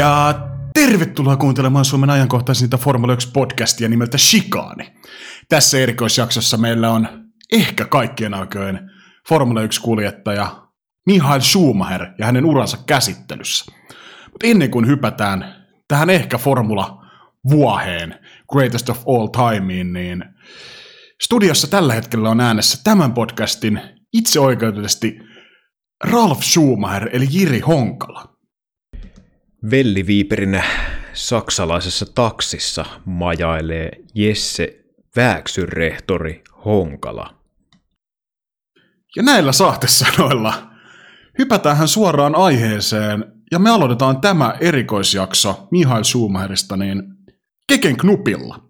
Ja tervetuloa kuuntelemaan Suomen ajankohtaisinta Formula 1-podcastia nimeltä Shikaani. Tässä erikoisjaksossa meillä on ehkä kaikkien aikojen Formula 1-kuljettaja Mihail Schumacher ja hänen uransa käsittelyssä. Mutta ennen kuin hypätään tähän ehkä Formula-vuoheen, Greatest of All Timeen, niin studiossa tällä hetkellä on äänessä tämän podcastin itseoikeutetusti Ralf Schumacher eli Jiri Honkala. Velliviiperinä saksalaisessa taksissa majailee Jesse Vääksyrehtori Honkala. Ja näillä saatesanoilla hypätään suoraan aiheeseen ja me aloitetaan tämä erikoisjakso Mihail Schumacherista niin Keken knupilla.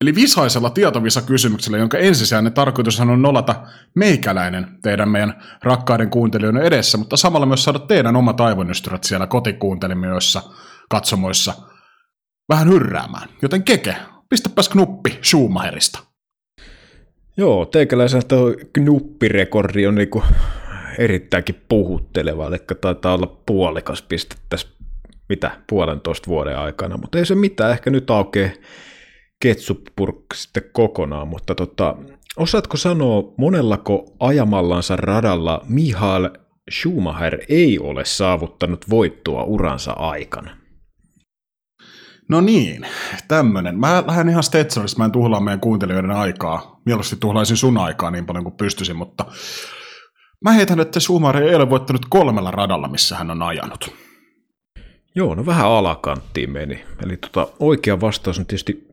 Eli visaisella tietovisa-kysymyksellä, jonka ensisijainen tarkoitus on nolata meikäläinen teidän meidän rakkaiden kuuntelijoiden edessä, mutta samalla myös saada teidän omat aivonystyrät siellä kotikuuntelimiöissä, katsomoissa vähän hyrräämään. Joten Keke, pistäpäs knuppi Schumacherista. Joo, teikäläisen tuo knuppirekordi on niinku erittäinkin puhutteleva, eli taitaa olla puolikas piste tässä mitä puolentoista vuoden aikana, mutta ei se mitään, ehkä nyt aukeaa ketsuppurkki sitten kokonaan, mutta tota, osaatko sanoa, monellako ajamallansa radalla Mihail Schumacher ei ole saavuttanut voittoa uransa aikana? No niin, tämmönen. Mä lähden ihan Stetsonista, mä en tuhlaa meidän kuuntelijoiden aikaa. Mieluusti tuhlaisin sun aikaa niin paljon kuin pystyisin, mutta mä heitän, että Schumacher ei ole voittanut kolmella radalla, missä hän on ajanut. Joo, no vähän alakanttiin meni. Eli tota, oikea vastaus on tietysti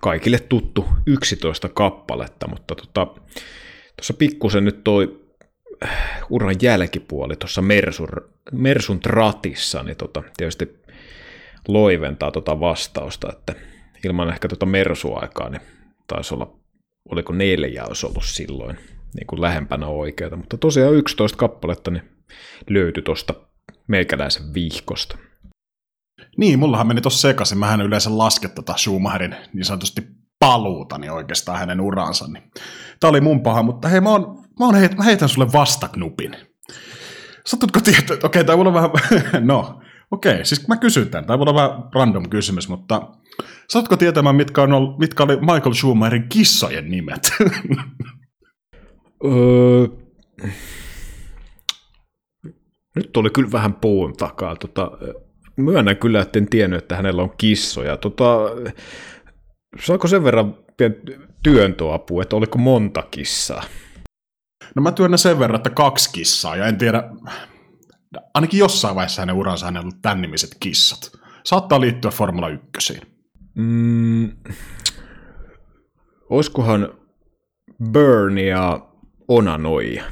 kaikille tuttu 11 kappaletta, mutta tuossa tota, pikkusen nyt toi äh, uran jälkipuoli tuossa Mersun, Mersun tratissa, niin tota, tietysti loiventaa tota vastausta, että ilman ehkä tuota Mersu-aikaa, niin taisi olla, oliko neljä olisi ollut silloin niin kuin lähempänä oikeata, mutta tosiaan 11 kappaletta niin löytyi tuosta meikäläisen vihkosta. Niin, mullahan meni tossa sekaisin. Mähän yleensä lasket tota Schumacherin niin sanotusti paluuta, niin oikeastaan hänen uransa. Niin. Tää oli mun paha, mutta hei, mä, oon, mä, oon heit, mä heitän sulle vastaknupin. Satutko tietää, okei, okay, tää on vähän, no, okei, okay, siis mä kysyn tämän, tää on vähän random kysymys, mutta satutko tietämään, mitkä, on mitkä oli Michael Schumacherin kissojen nimet? öö, nyt tuli kyllä vähän puun takaa. Tota, myönnän kyllä, että en tiennyt, että hänellä on kissoja. Tota, saako sen verran työntöapua, että oliko monta kissaa? No mä työnnän sen verran, että kaksi kissaa, ja en tiedä, ainakin jossain vaiheessa hänen uransa on ollut tämän nimiset kissat. Saattaa liittyä Formula 1. Mm, olisikohan Bernie ja Onanoia?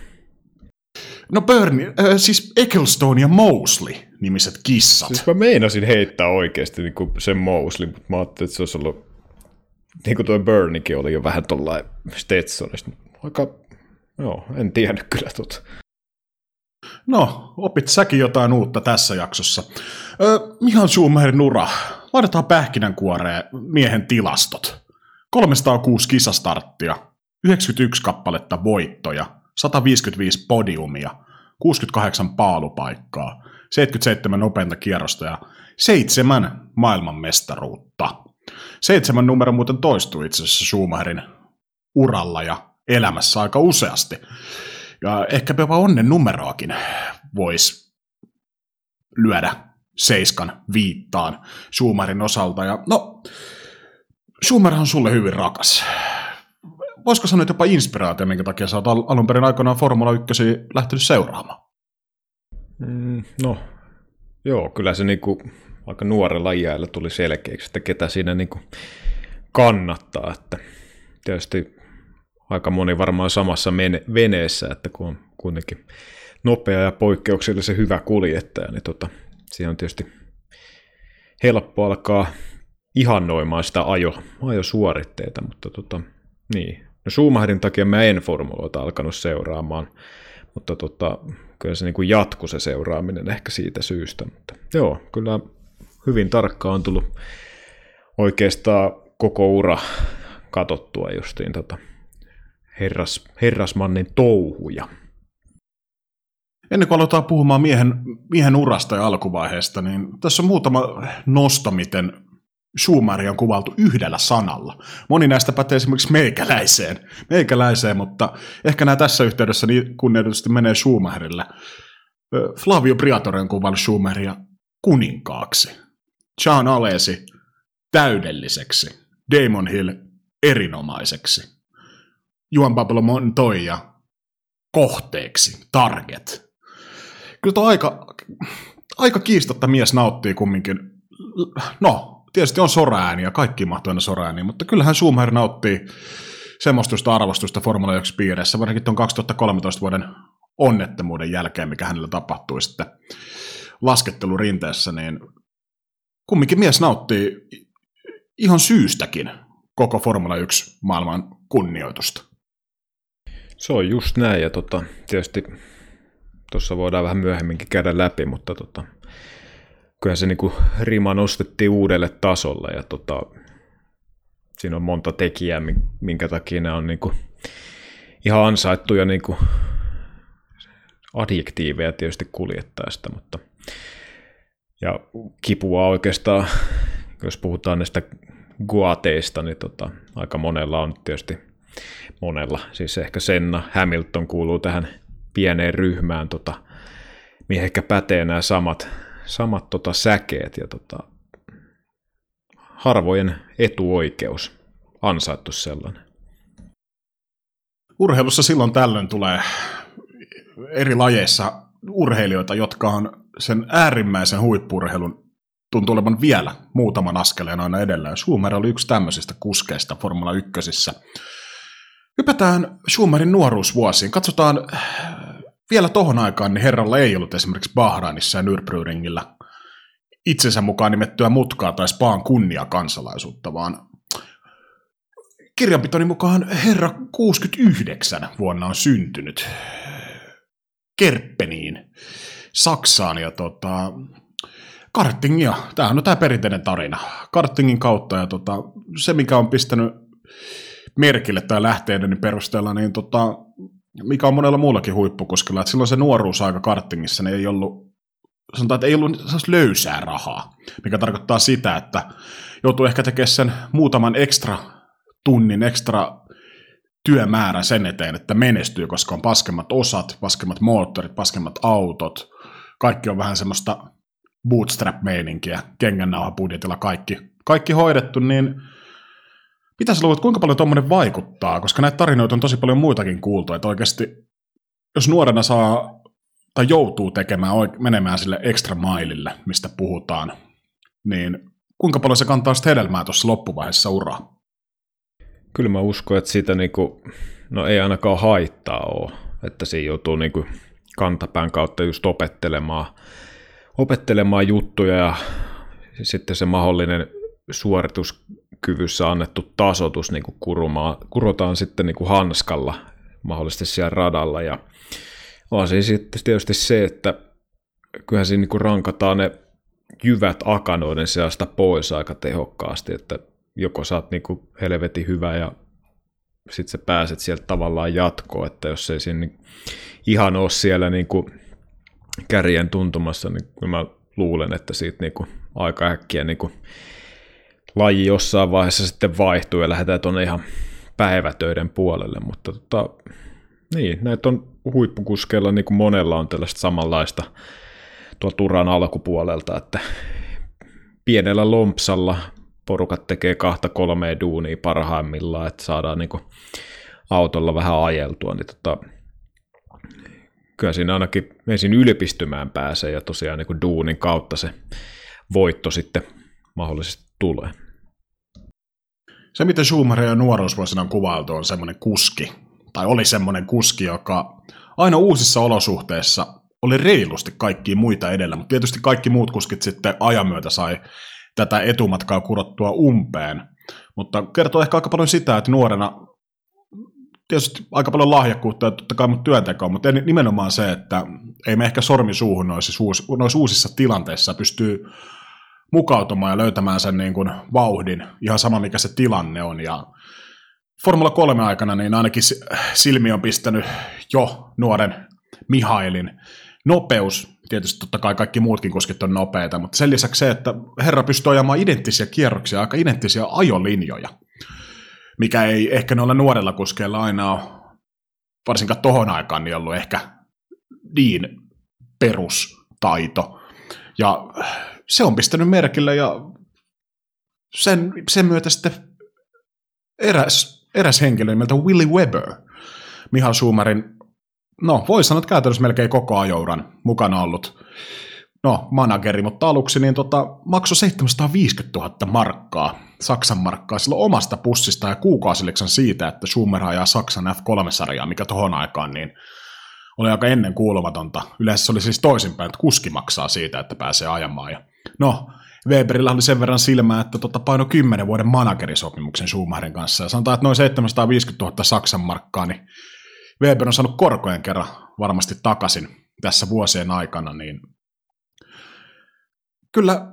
No Bernie, äh, siis Ecclestone ja Mosley nimiset kissat. Siis mä meinasin heittää oikeasti niin kuin sen Mosley, mutta mä ajattelin, että se olisi ollut, niin kuin tuo Berniekin oli jo vähän tuollainen Stetsonista. Aika, joo, en tiennyt kyllä tota. No, opit säkin jotain uutta tässä jaksossa. Ö, Mihan Schumacherin ura. Laitetaan pähkinänkuoreen miehen tilastot. 306 kisastarttia, 91 kappaletta voittoja, 155 podiumia, 68 paalupaikkaa, 77 nopeinta kierrosta ja seitsemän maailmanmestaruutta. Seitsemän numero muuten toistuu itse asiassa Schumacherin uralla ja elämässä aika useasti. Ja ehkä jopa onnen numeroakin voisi lyödä seiskan viittaan Schumacherin osalta. Ja no, Schumacher on sulle hyvin rakas voisiko sanoa jopa inspiraatio, minkä takia sä oot alun perin aikoinaan Formula 1 lähtenyt seuraamaan? Mm, no, joo, kyllä se niinku aika nuorella iällä tuli selkeäksi, että ketä siinä niinku kannattaa. Että tietysti aika moni varmaan samassa veneessä, että kun on kuitenkin nopea ja poikkeuksellisen hyvä kuljettaja, niin tota, siihen on tietysti helppo alkaa ihannoimaan sitä ajo, ajosuoritteita, mutta tota, niin, No Schumacherin takia mä en formuloita alkanut seuraamaan, mutta tota, kyllä se niin kuin jatkui se seuraaminen ehkä siitä syystä. Mutta joo, kyllä hyvin tarkkaan on tullut oikeastaan koko ura katottua justiin tota herras, herrasmannin touhuja. ennen kuin aloitetaan puhumaan miehen, miehen urasta ja alkuvaiheesta, niin tässä on muutama nosto, miten Schumacheria on kuvailtu yhdellä sanalla. Moni näistä pätee esimerkiksi meikäläiseen, meikäläiseen mutta ehkä nämä tässä yhteydessä niin kunnioitusti menee Schumacherille. Flavio Briatore on kuvannut Schumacheria kuninkaaksi. John Alesi täydelliseksi. Damon Hill erinomaiseksi. Juan Pablo Montoya kohteeksi, target. Kyllä tuo aika, aika kiistatta mies nauttii kumminkin. No, tietysti on soraääni ja kaikki mahtuu aina mutta kyllähän Schumacher nauttii semmoistusta arvostusta Formula 1 piirissä, varsinkin tuon 2013 vuoden onnettomuuden jälkeen, mikä hänellä tapahtui sitten laskettelurinteessä, niin kumminkin mies nauttii ihan syystäkin koko Formula 1 maailman kunnioitusta. Se on just näin, ja tota, tietysti tuossa voidaan vähän myöhemminkin käydä läpi, mutta tota, kyllä se niinku rima nostettiin uudelle tasolle, ja tota, siinä on monta tekijää, minkä takia ne on niinku ihan ansaittuja niinku adjektiiveja tietysti kuljettaa sitä, mutta ja kipua oikeastaan, jos puhutaan näistä guateista, niin tota, aika monella on tietysti monella, siis ehkä Senna, Hamilton kuuluu tähän pieneen ryhmään, tota, mihin ehkä pätee nämä samat, samat tota, säkeet ja tota, harvojen etuoikeus, ansaittu sellainen. Urheilussa silloin tällöin tulee eri lajeissa urheilijoita, jotka on sen äärimmäisen huippurheilun tuntuu olevan vielä muutaman askeleen aina edellä. Ja Schumer oli yksi tämmöisistä kuskeista Formula 1. Hypätään Schumerin nuoruusvuosiin. Katsotaan vielä tohon aikaan, niin herralla ei ollut esimerkiksi Bahrainissa ja Nürburgringillä itsensä mukaan nimettyä mutkaa tai Spaan kunnia-kansalaisuutta, vaan kirjanpitoni mukaan herra 69 vuonna on syntynyt Kerppeniin, Saksaan, ja tota, kartingia. Tämähän on tämä perinteinen tarina. Kartingin kautta, ja tota, se mikä on pistänyt merkille tai lähteiden perusteella, niin tota, mikä on monella muullakin huippukuskilla, että silloin se nuoruusaika kartingissa niin ei ollut, sanotaan, että ei ollut löysää rahaa, mikä tarkoittaa sitä, että joutuu ehkä tekemään sen muutaman ekstra tunnin, ekstra työmäärä sen eteen, että menestyy, koska on paskemmat osat, paskemmat moottorit, paskemmat autot, kaikki on vähän semmoista bootstrap-meininkiä, kengännauhabudjetilla kaikki, kaikki hoidettu, niin Pitäisi luulla, että kuinka paljon tuommoinen vaikuttaa, koska näitä tarinoita on tosi paljon muitakin kuultu, että oikeasti jos nuorena saa tai joutuu tekemään, menemään sille extra mailille, mistä puhutaan, niin kuinka paljon se kantaa sitten hedelmää tuossa loppuvaiheessa uraa? Kyllä mä uskon, että siitä niinku, no ei ainakaan haittaa ole, että siinä joutuu niinku kantapään kautta just opettelemaan, opettelemaan juttuja ja sitten se mahdollinen suorituskyvyssä annettu tasotus niin kuin kurumaan, kurotaan sitten niin kuin hanskalla mahdollisesti siellä radalla. Ja on siis sitten tietysti se, että kyllähän siinä niin kuin rankataan ne jyvät akanoiden seasta pois aika tehokkaasti, että joko saat niin helvetin hyvä ja sitten sä pääset sieltä tavallaan jatkoon, että jos ei siinä niin ihan ole siellä niin kuin kärjen tuntumassa, niin mä luulen, että siitä niin kuin aika äkkiä niin kuin laji jossain vaiheessa sitten vaihtuu ja lähdetään tuonne ihan päivätöiden puolelle, mutta tota, niin, näitä on huippukuskeilla, niin kuin monella on tällaista samanlaista tuolta turan alkupuolelta, että pienellä lompsalla porukat tekee kahta kolmea duunia parhaimmillaan, että saadaan niin autolla vähän ajeltua, niin tota, kyllä siinä ainakin ensin ylpistymään pääsee ja tosiaan niin duunin kautta se voitto sitten mahdollisesti tulee. Se, miten Schumacher ja nuoruusvuosina on kuvailtu, on semmoinen kuski, tai oli semmoinen kuski, joka aina uusissa olosuhteissa oli reilusti kaikkia muita edellä, mutta tietysti kaikki muut kuskit sitten ajan myötä sai tätä etumatkaa kurottua umpeen. Mutta kertoo ehkä aika paljon sitä, että nuorena tietysti aika paljon lahjakkuutta ja totta kai mut työntekoa, mutta nimenomaan se, että ei me ehkä sormi suuhun noissa, noissa uusissa tilanteissa pystyy mukautumaan ja löytämään sen niin kuin vauhdin, ihan sama mikä se tilanne on. Ja Formula 3 aikana niin ainakin silmi on pistänyt jo nuoren Mihailin nopeus, tietysti totta kai kaikki muutkin kuskit on nopeita, mutta sen lisäksi se, että herra pystyy ajamaan identtisiä kierroksia, aika identtisiä ajolinjoja, mikä ei ehkä noilla nuorilla kuskeilla aina ole, varsinkaan tohon aikaan, niin ollut ehkä niin perustaito. Ja se on pistänyt merkille ja sen, sen myötä sitten eräs, eräs henkilö nimeltä Willy Weber, Mihail Schumerin, no voi sanoa, että käytännössä melkein koko ajouran mukana ollut no, manageri, mutta aluksi niin tota, maksoi 750 000 markkaa, Saksan markkaa, silloin omasta pussista ja kuukausiliksan siitä, että Schumer ajaa Saksan F3-sarjaa, mikä tohon aikaan niin oli aika ennen kuulumatonta. Yleensä se oli siis toisinpäin, että kuski maksaa siitä, että pääsee ajamaan. Ja no, Weberillä oli sen verran silmää, että tota paino 10 vuoden managerisopimuksen Schumacherin kanssa. Ja sanotaan, että noin 750 000 Saksan markkaa, niin Weber on saanut korkojen kerran varmasti takaisin tässä vuosien aikana, niin kyllä,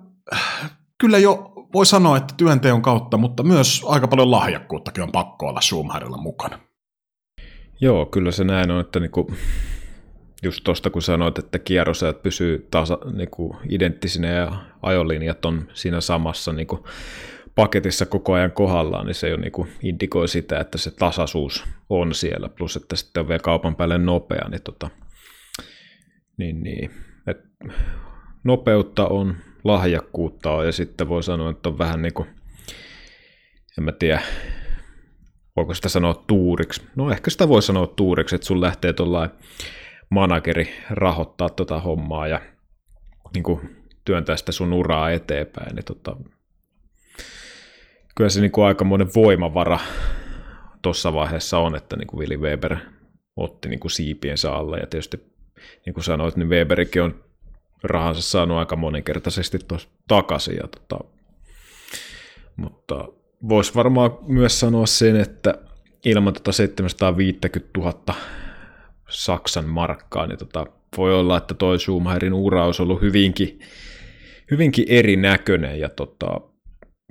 kyllä jo voi sanoa, että työnteon kautta, mutta myös aika paljon lahjakkuuttakin on pakko olla Schumacherilla mukana. Joo, kyllä se näin on, että niinku, just tuosta kun sanoit, että kierrosajat pysyy tasa, niinku, identtisinä ja ajolinjat on siinä samassa niinku, paketissa koko ajan kohdallaan, niin se jo niinku indikoi sitä, että se tasaisuus on siellä, plus että sitten on vielä kaupan päälle nopea, niin, tota, niin, niin et nopeutta on, lahjakkuutta on, ja sitten voi sanoa, että on vähän niin kuin, en mä tiedä, voiko sitä sanoa tuuriksi? No ehkä sitä voi sanoa tuuriksi, että sun lähtee tuollainen manageri rahoittaa tota hommaa ja niin kuin työntää sitä sun uraa eteenpäin, niin tota, kyllä se niin kuin aikamoinen voimavara tuossa vaiheessa on, että niin kuin Willi Weber otti niin kuin siipiensä alle ja tietysti niin kuin sanoit, niin Weberikin on rahansa saanut aika moninkertaisesti tuossa takaisin. Ja tota, mutta voisi varmaan myös sanoa sen, että ilman tota 750 000 Saksan markkaa, niin tota, voi olla, että toi Schumacherin ura olisi ollut hyvinkin, hyvinkin erinäköinen ja tota,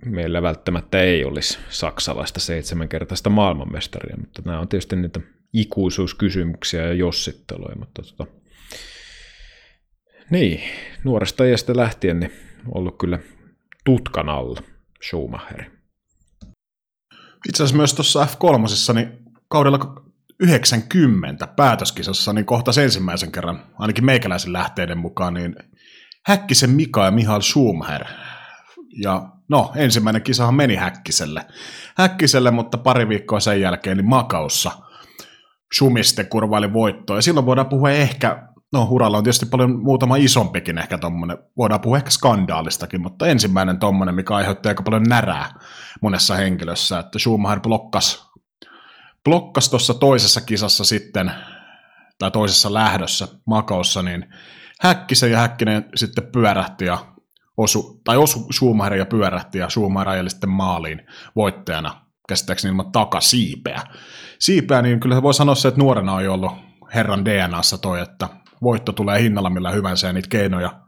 meillä välttämättä ei olisi saksalaista seitsemänkertaista maailmanmestaria, mutta nämä on tietysti niitä ikuisuuskysymyksiä ja jossitteluja, mutta tota, niin, nuoresta iästä lähtien niin ollut kyllä tutkan alla Schumacher. Itse asiassa myös tuossa F3, niin kaudella 90 päätöskisassa, niin kohta ensimmäisen kerran, ainakin meikäläisen lähteiden mukaan, niin Häkkisen Mika ja Mihail Schumacher. Ja no, ensimmäinen kisahan meni Häkkiselle. Häkkiselle, mutta pari viikkoa sen jälkeen niin Makaussa Schumiste kurvaili voittoa. Ja silloin voidaan puhua ehkä no Huralla on tietysti paljon muutama isompikin ehkä tommonen, voidaan puhua ehkä skandaalistakin, mutta ensimmäinen tommonen, mikä aiheutti aika paljon närää monessa henkilössä, että Schumacher blokkas, blokkas tuossa toisessa kisassa sitten, tai toisessa lähdössä Makossa, niin Häkkisen ja Häkkinen sitten pyörähti ja osu, tai osu Schumacher ja pyörähti ja Schumacher ajeli sitten maaliin voittajana käsittääkseni ilman takasiipeä. Siipeä, niin kyllä voi sanoa se, että nuorena on ollut herran DNAssa toi, että voitto tulee hinnalla millä hyvänsä ja niitä keinoja.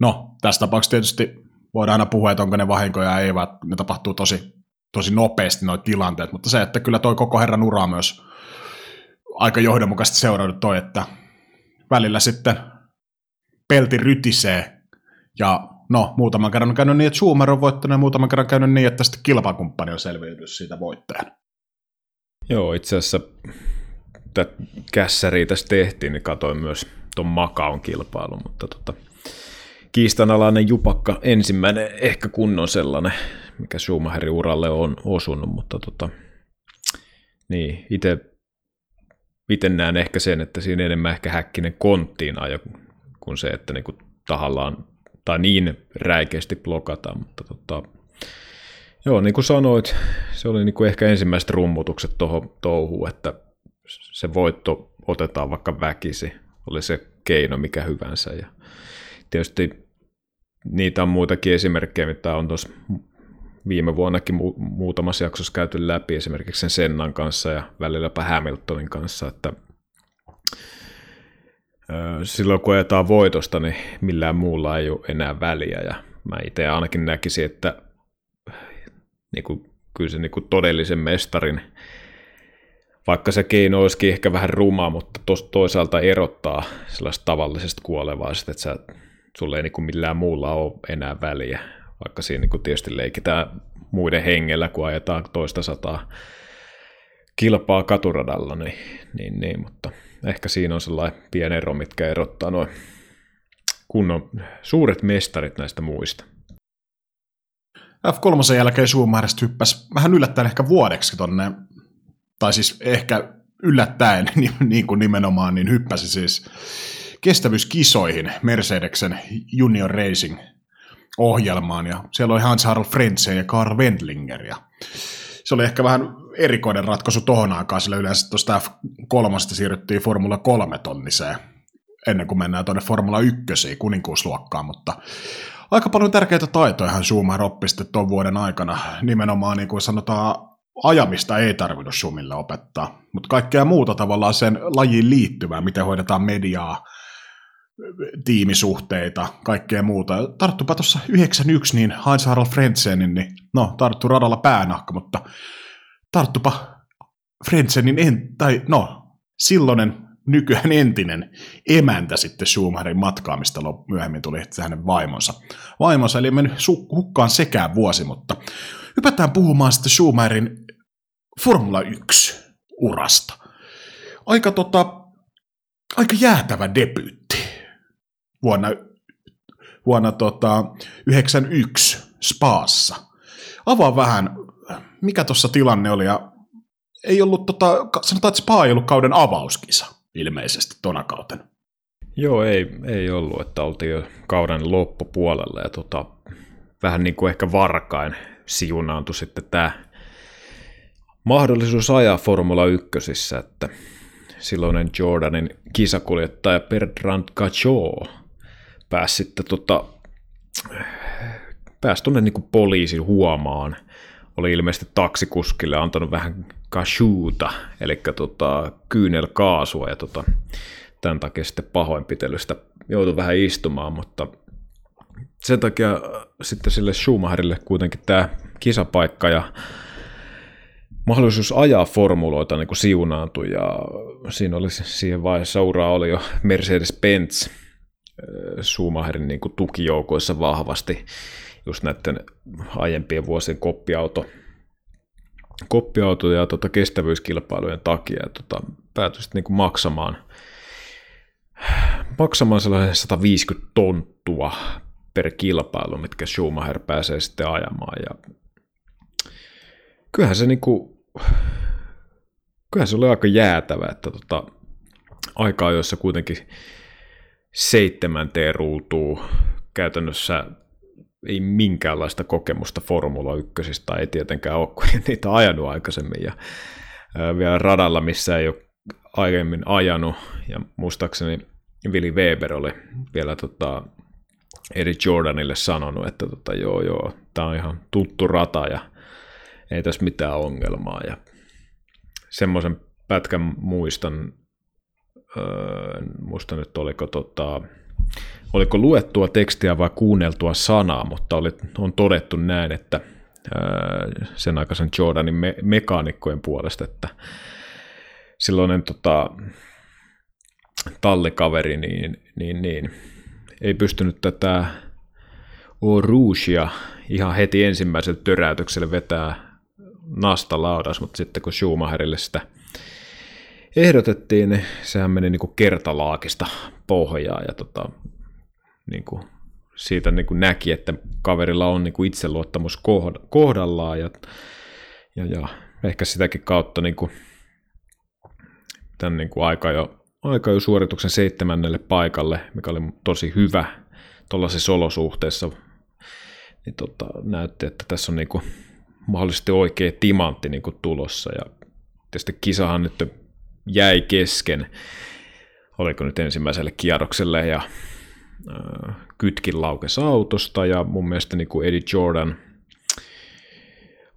No, tässä tapauksessa tietysti voidaan aina puhua, että onko ne vahinkoja ei, vaan ne tapahtuu tosi, tosi nopeasti noin tilanteet, mutta se, että kyllä toi koko herran ura myös aika johdonmukaisesti seurannut toi, että välillä sitten pelti rytisee ja no, muutaman kerran on käynyt niin, että Schumer on voittanut ja muutaman kerran käynyt niin, että sitten kilpakumppani on selviytynyt siitä voittajan. Joo, itse asiassa tätä kässäriä tässä tehtiin, niin katsoin myös tuon Makaon kilpailun, mutta tota, kiistanalainen jupakka ensimmäinen ehkä kunnon sellainen, mikä Schumacherin uralle on osunut, mutta tota, niin, itse itse näen ehkä sen, että siinä enemmän ehkä häkkinen konttiin ajo kuin se, että niinku tahallaan tai niin räikeästi blokataan, mutta tota, joo, niin kuin sanoit, se oli niinku ehkä ensimmäiset rummutukset tuohon touhuun, että se voitto otetaan vaikka väkisi, oli se keino mikä hyvänsä. Ja tietysti niitä on muitakin esimerkkejä, mitä on tuossa viime vuonnakin mu- muutamassa jaksossa käyty läpi, esimerkiksi sen Sennan kanssa ja välilläpä Hamiltonin kanssa, että silloin kun ajetaan voitosta, niin millään muulla ei ole enää väliä, ja mä itse ainakin näkisin, että niin kuin, kyllä se niin kuin todellisen mestarin vaikka se keino olisikin ehkä vähän ruma, mutta tos, toisaalta erottaa sellaista tavallisesta kuolevaisesta, että sä, sulle ei niin kuin millään muulla ole enää väliä, vaikka siinä niin kuin tietysti leikitään muiden hengellä, kun ajetaan toista sataa kilpaa katuradalla, niin, niin, niin, mutta ehkä siinä on sellainen pieni ero, mitkä erottaa noin kunnon suuret mestarit näistä muista. F3 jälkeen Schumacher hyppäsi vähän yllättäen ehkä vuodeksi tonne, tai siis ehkä yllättäen niin, niin kuin nimenomaan, niin hyppäsi siis kestävyyskisoihin Mercedeksen Junior Racing ohjelmaan, ja siellä oli Hans Harald Frentzen ja Karl Wendlinger, ja se oli ehkä vähän erikoinen ratkaisu tohon aikaan, sillä yleensä tuosta F3 siirryttiin Formula 3 tonniseen, ennen kuin mennään tuonne Formula 1 kuninkuusluokkaan, mutta aika paljon tärkeitä taitoja hän Schumacher oppi sitten tuon vuoden aikana. Nimenomaan niin kuin sanotaan, ajamista ei tarvinnut Schumille opettaa, mutta kaikkea muuta tavallaan sen lajiin liittyvää, miten hoidetaan mediaa, tiimisuhteita, kaikkea muuta. Tarttupa tuossa 91, niin Heinz Harald Frentzenin, niin no, tarttu radalla päänahka, mutta tarttupa Frentzenin, en, tai no, silloinen nykyään entinen emäntä sitten Schumacherin matkaamista myöhemmin tuli hänen vaimonsa. Vaimonsa, eli mennyt hukkaan sekään vuosi, mutta hypätään puhumaan sitten Schumacherin Formula 1 urasta. Aika, tota, aika jäätävä debyytti vuonna, vuonna tota, 91 Spaassa. Avaa vähän, mikä tuossa tilanne oli ja ei ollut, tota, sanotaan, että Spa ei ollut kauden avauskisa ilmeisesti tona kautena. Joo, ei, ei ollut, että oltiin jo kauden loppupuolella ja tota, vähän niin kuin ehkä varkain siunaantui sitten tämä mahdollisuus ajaa Formula 1, että silloinen Jordanin kisakuljettaja Bertrand Gachot pääsi sitten tota, pääsi tuonne niin poliisin huomaan. Oli ilmeisesti taksikuskille antanut vähän kashuuta, eli tota, kyynelkaasua, ja tota, tämän takia sitten pahoinpitelystä joutui vähän istumaan, mutta sen takia sitten sille Schumacherille kuitenkin tämä kisapaikka ja mahdollisuus ajaa formuloita niin kuin siunaantui, ja siinä oli siihen vaiheessa uraa oli jo Mercedes-Benz Schumacherin niin kuin tukijoukoissa vahvasti just näiden aiempien vuosien koppiauto koppiautoja ja tota kestävyyskilpailujen takia ja tota, päätyi sitten niin maksamaan, maksamaan sellaisen 150 tonttua per kilpailu, mitkä Schumacher pääsee sitten ajamaan. Ja kyllähän se niinku, kyllähän se oli aika jäätävä, että tota, aikaa, jossa kuitenkin seitsemän T-ruutuu käytännössä ei minkäänlaista kokemusta Formula 1, ei tietenkään ole, kun niitä ajanut aikaisemmin. Ja vielä radalla, missä ei ole aiemmin ajanut, ja muistaakseni Willi Weber oli vielä tota, Eri Jordanille sanonut, että tota, joo joo, tämä on ihan tuttu rata ja ei tässä mitään ongelmaa. Ja semmoisen pätkän muistan, öö, muista nyt oliko tota, oliko luettua tekstiä vai kuunneltua sanaa, mutta oli, on todettu näin, että sen aikaisen Jordanin me, mekaanikkojen puolesta, että silloinen tota, tallikaveri niin, niin, niin, ei pystynyt tätä Orugea ihan heti ensimmäisellä töräytyksellä vetää nasta laudas, mutta sitten kun Schumacherille sitä ehdotettiin, niin sehän meni niin kuin kertalaakista pohjaa ja tota, niin kuin siitä niin kuin näki, että kaverilla on niin kuin itseluottamus kohdallaan ja, ja, ja ehkä sitäkin kautta niin kuin, tämän niin kuin aika, jo, aika jo suorituksen seitsemännelle paikalle, mikä oli tosi hyvä tuollaisessa olosuhteessa, niin tota, näytti, että tässä on niin kuin mahdollisesti oikea timantti niin kuin tulossa ja tietysti kisahan nyt jäi kesken, oliko nyt ensimmäiselle kierrokselle ja kytkin laukes autosta ja mun mielestä niin kuin Eddie Jordan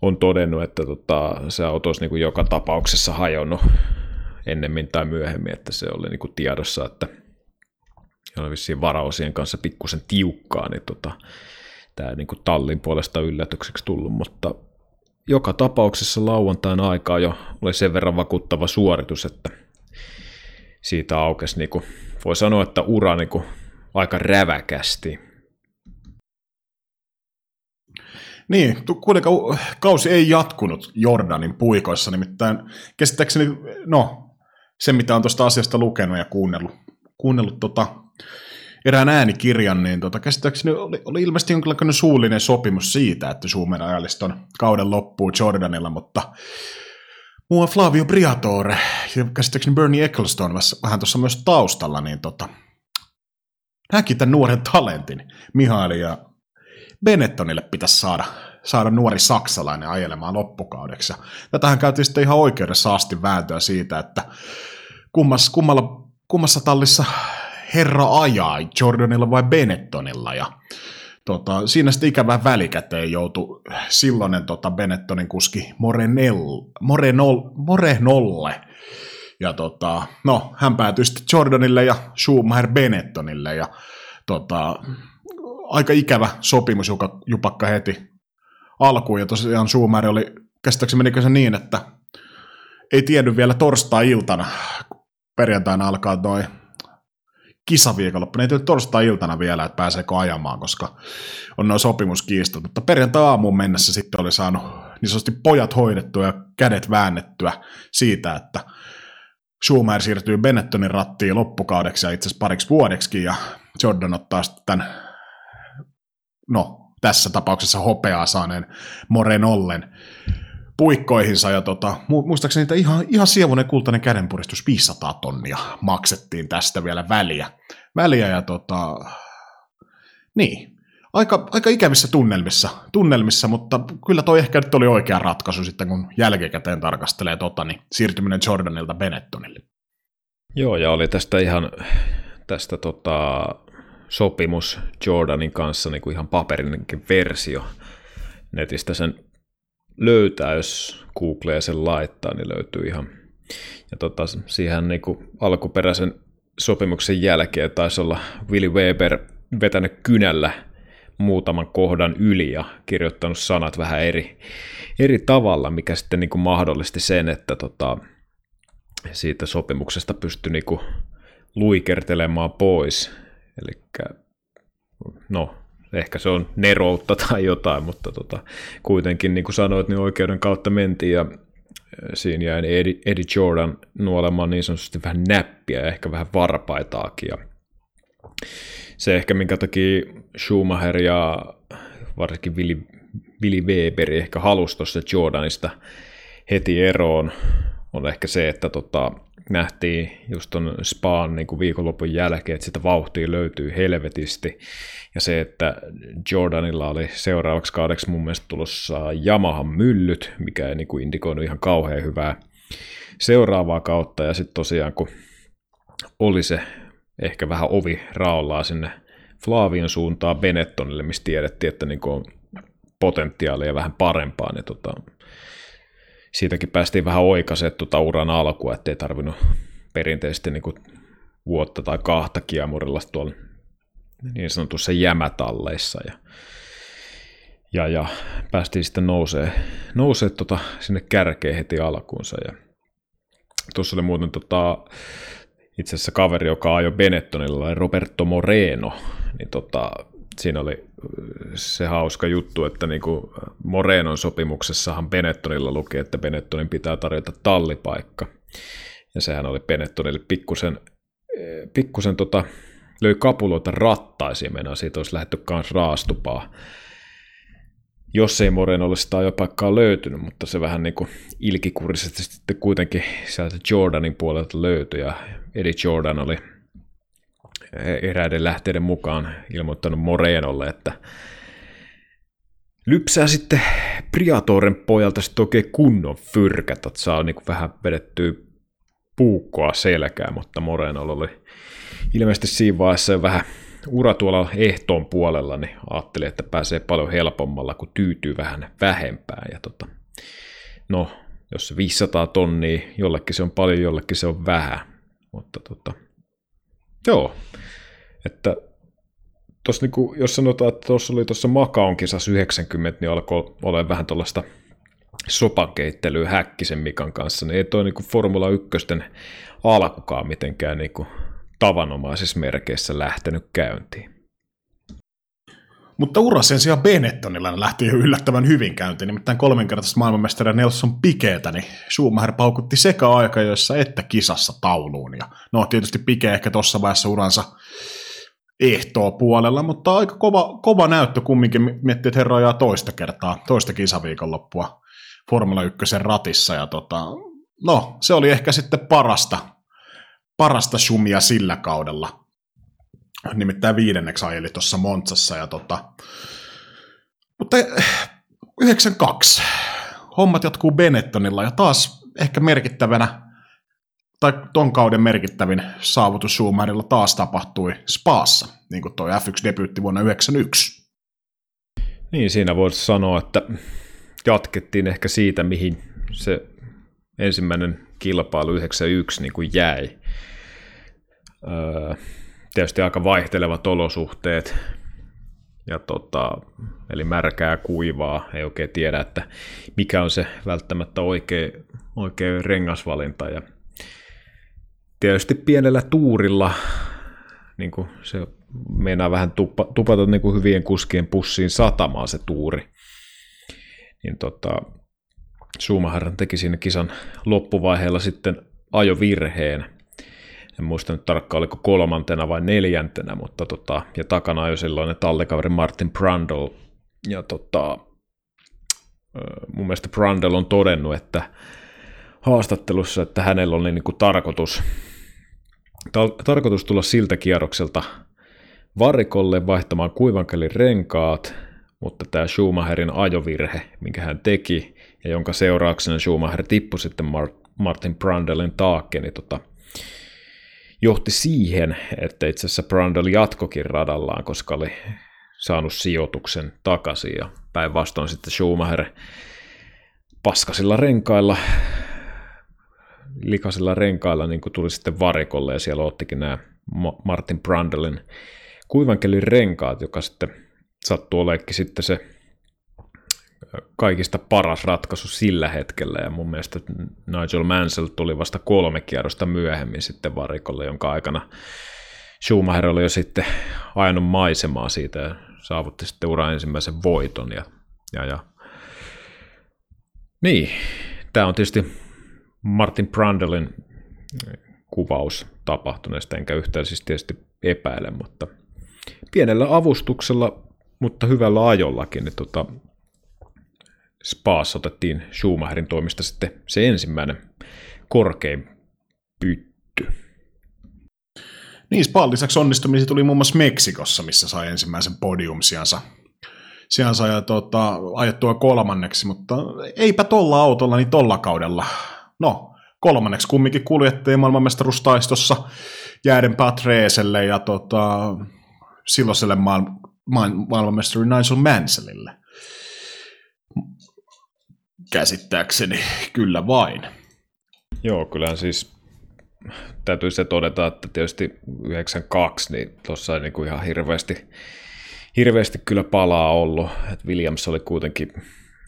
on todennut, että tota, se auto olisi niin kuin joka tapauksessa hajonnut ennemmin tai myöhemmin, että se oli niin kuin tiedossa, että oli vissiin varausien kanssa pikkusen tiukkaa, niin tota, tämä niin kuin tallin puolesta yllätykseksi tullut, mutta joka tapauksessa lauantain aikaa jo oli sen verran vakuuttava suoritus, että siitä aukesi, niin kuin, voi sanoa, että ura niin kuin, aika räväkästi. Niin, kuitenkaan kausi ei jatkunut Jordanin puikoissa, nimittäin käsittääkseni, no, se mitä on tuosta asiasta lukenut ja kuunnellut, kuunnellut tota, erään äänikirjan, niin tota, käsittääkseni oli, oli ilmeisesti jonkinlainen suullinen sopimus siitä, että Suomen ajaliston kauden loppuu Jordanilla, mutta Mua Flavio Briatore ja käsittääkseni Bernie Ecclestone vähän tuossa myös taustalla, niin tota, näki tämän nuoren talentin. Mihaili ja Benettonille pitäisi saada, saada nuori saksalainen ajelemaan loppukaudeksi. Tätähän käytiin sitten ihan oikeudessa asti vääntöä siitä, että kummas, kummalla, kummassa tallissa herra ajaa, Jordanilla vai Benettonilla. Ja tota, siinä sitten ikävään välikäteen joutui silloinen tota Benettonin kuski Morenel, Morenol, Morenolle. Ja tota, no, hän päätyi sitten Jordanille ja Schumacher Benettonille. Ja tota, aika ikävä sopimus, joka jupakka heti alkuun. Ja tosiaan Schumacher oli, käsittääkseni menikö se niin, että ei tiennyt vielä torstai-iltana, perjantaina alkaa noin kisaviikonloppuna. Ei tiedä torstai-iltana vielä, että pääseekö ajamaan, koska on noin sopimuskiistot. Mutta perjantai-aamuun mennessä sitten oli saanut niin sanotusti pojat hoidettua ja kädet väännettyä siitä, että Schumacher siirtyy Benettonin rattiin loppukaudeksi ja itse asiassa pariksi vuodeksi, ja Jordan ottaa sitten tämän, no tässä tapauksessa hopeaa saaneen Moren Ollen puikkoihinsa ja tota, muistaakseni niitä ihan, ihan sievunen kultainen kädenpuristus 500 tonnia maksettiin tästä vielä väliä. väliä ja tota, niin, aika, aika ikävissä tunnelmissa, tunnelmissa, mutta kyllä toi ehkä nyt oli oikea ratkaisu sitten, kun jälkikäteen tarkastelee tota, niin siirtyminen Jordanilta Benettonille. Joo, ja oli tästä ihan tästä tota, sopimus Jordanin kanssa niin kuin ihan paperinenkin versio netistä sen löytää, jos Googlea sen laittaa, niin löytyy ihan. Ja tota, siihen niin kuin alkuperäisen sopimuksen jälkeen taisi olla Willy Weber vetänyt kynällä muutaman kohdan yli ja kirjoittanut sanat vähän eri, eri tavalla, mikä sitten niin kuin mahdollisti sen, että tota, siitä sopimuksesta pystyi niin kuin luikertelemaan pois. Eli no, ehkä se on neroutta tai jotain, mutta tota, kuitenkin niin kuin sanoit, niin oikeuden kautta mentiin ja siinä jäi Eddie, Jordan nuolemaan niin sanotusti vähän näppiä ja ehkä vähän varpaitaakin. Ja se ehkä minkä takia Schumacher ja varsinkin Willy, Willy Weber ehkä halusi tuossa Jordanista heti eroon, on ehkä se, että tota, nähtiin just ton Spaan niin kuin viikonlopun jälkeen, että sitä vauhtia löytyy helvetisti. Ja se, että Jordanilla oli seuraavaksi kaudeksi mun mielestä tulossa Yamahan myllyt, mikä ei niin kuin indikoinut ihan kauhean hyvää seuraavaa kautta. Ja sitten tosiaan, kun oli se ehkä vähän ovi raollaa sinne Flavion suuntaan Benettonille, missä tiedettiin, että niin on potentiaalia vähän parempaa, niin tota, siitäkin päästiin vähän oikaisettu tota uran alkua, ettei tarvinnut perinteisesti niin kuin vuotta tai kahta kiemurilla tuolla niin sanotussa jämätalleissa. Ja, ja, ja päästiin sitten nousee, nousee tota sinne kärkeen heti alkuunsa. Ja tuossa oli muuten tota, itse asiassa kaveri, joka ajoi Benettonilla, Roberto Moreno, niin tota, siinä oli se hauska juttu, että niin kuin Morenon sopimuksessahan Benettonilla luki, että Benettonin pitää tarjota tallipaikka. Ja sehän oli Benettonille pikkusen, pikkusen tota, löi kapuloita rattaisiin, mennä siitä olisi lähdetty kanssa raastupaa. Jos ei Moren olisi sitä ajopaikkaa löytynyt, mutta se vähän niin kuin ilkikurisesti sitten kuitenkin sieltä Jordanin puolelta löytyi, ja Eddie Jordan oli eräiden lähteiden mukaan ilmoittanut Morenolle, että lypsää sitten Priatoren pojalta sitten oikein kunnon fyrkät, että saa niin vähän vedettyä puukkoa selkää, mutta Morenolla oli ilmeisesti siinä vaiheessa vähän ura tuolla ehtoon puolella, niin ajattelin, että pääsee paljon helpommalla, kun tyytyy vähän vähempään. Ja tota, no, jos se 500 tonnia, jollekin se on paljon, jollekin se on vähän. Mutta tota, Joo, että tos niinku, jos sanotaan, että tuossa oli tuossa Makaon kisassa 90, niin alkoi olla vähän tuollaista sopakeittelyä Häkkisen Mikan kanssa, niin ei toi niin Formula 1 alkukaan mitenkään niin kuin tavanomaisissa merkeissä lähtenyt käyntiin. Mutta ura sen sijaan Benettonilla lähti jo yllättävän hyvin käyntiin, nimittäin kolminkertaista maailmanmestaria Nelson Pikeetä, niin Schumacher paukutti sekä joissa että kisassa tauluun. Ja no tietysti Pike ehkä tuossa vaiheessa uransa ehtoo puolella, mutta aika kova, kova näyttö kumminkin miettii, että herra ajaa toista kertaa, toista kisaviikonloppua Formula 1 ratissa. Ja tota, no, se oli ehkä sitten parasta, parasta sumia sillä kaudella. Nimittäin viidenneksi ajeli tuossa Montsassa. Ja tota, mutta 92. Hommat jatkuu Benettonilla ja taas ehkä merkittävänä tai ton kauden merkittävin saavutus Schumacherilla taas tapahtui Spaassa, niin kuin toi F1-debyytti vuonna 1991. Niin, siinä voisi sanoa, että jatkettiin ehkä siitä, mihin se ensimmäinen kilpailu 91 niin kuin jäi. Öö, tietysti aika vaihtelevat olosuhteet, ja tota, eli märkää kuivaa, ei oikein tiedä, että mikä on se välttämättä oikea, oikea rengasvalinta, ja tietysti pienellä tuurilla niin kuin se meinaa vähän tupa, tupata niin kuin hyvien kuskien pussiin satamaan se tuuri. Niin tota, Schumacher teki siinä kisan loppuvaiheella sitten ajovirheen. En muista nyt tarkkaan, oliko kolmantena vai neljäntenä, mutta tota, ja takana jo silloin tallikaveri Martin Brundle. Ja tota, mun mielestä Brundle on todennut, että haastattelussa, että hänellä oli niin kuin tarkoitus tar- tarkoitus tulla siltä kierrokselta varikolle vaihtamaan kuivankelin renkaat, mutta tämä Schumacherin ajovirhe, minkä hän teki, ja jonka seurauksena Schumacher tippui sitten Mar- Martin Brundelin taakke, niin tota, johti siihen, että itse asiassa Brundle jatkokin radallaan, koska oli saanut sijoituksen takaisin, ja päinvastoin sitten Schumacher paskasilla renkailla likaisilla renkailla niin kuin tuli sitten varikolle ja siellä ottikin nämä Martin Brandelin kuivankelin renkaat, joka sitten sattuu oleekin sitten se kaikista paras ratkaisu sillä hetkellä, ja mun mielestä Nigel Mansell tuli vasta kolme kierrosta myöhemmin sitten varikolle, jonka aikana Schumacher oli jo sitten ajanut maisemaa siitä ja saavutti sitten ura ensimmäisen voiton. Ja, ja, ja. Niin, tämä on tietysti Martin Brandelin kuvaus tapahtuneesta, enkä yhtään siis tietysti epäile, mutta pienellä avustuksella, mutta hyvällä ajollakin, niin tota, Spaassa otettiin Schumacherin toimista sitten se ensimmäinen korkein pytty. Niin, Spaan lisäksi onnistumisia tuli muun muassa Meksikossa, missä sai ensimmäisen podiumsiansa siansa ja tota, ajettua kolmanneksi, mutta eipä tolla autolla, niin tolla kaudella no, kolmanneksi kumminkin kuljettajien maailmanmestaruustaistossa jääden Patreeselle ja tota, silloiselle maailman, maailmanmestari Nigel Mansellille. Käsittääkseni kyllä vain. Joo, kyllä siis täytyy se todeta, että tietysti 92, niin tuossa ei niinku ihan hirveästi, hirveästi kyllä palaa ollut. että Williams oli kuitenkin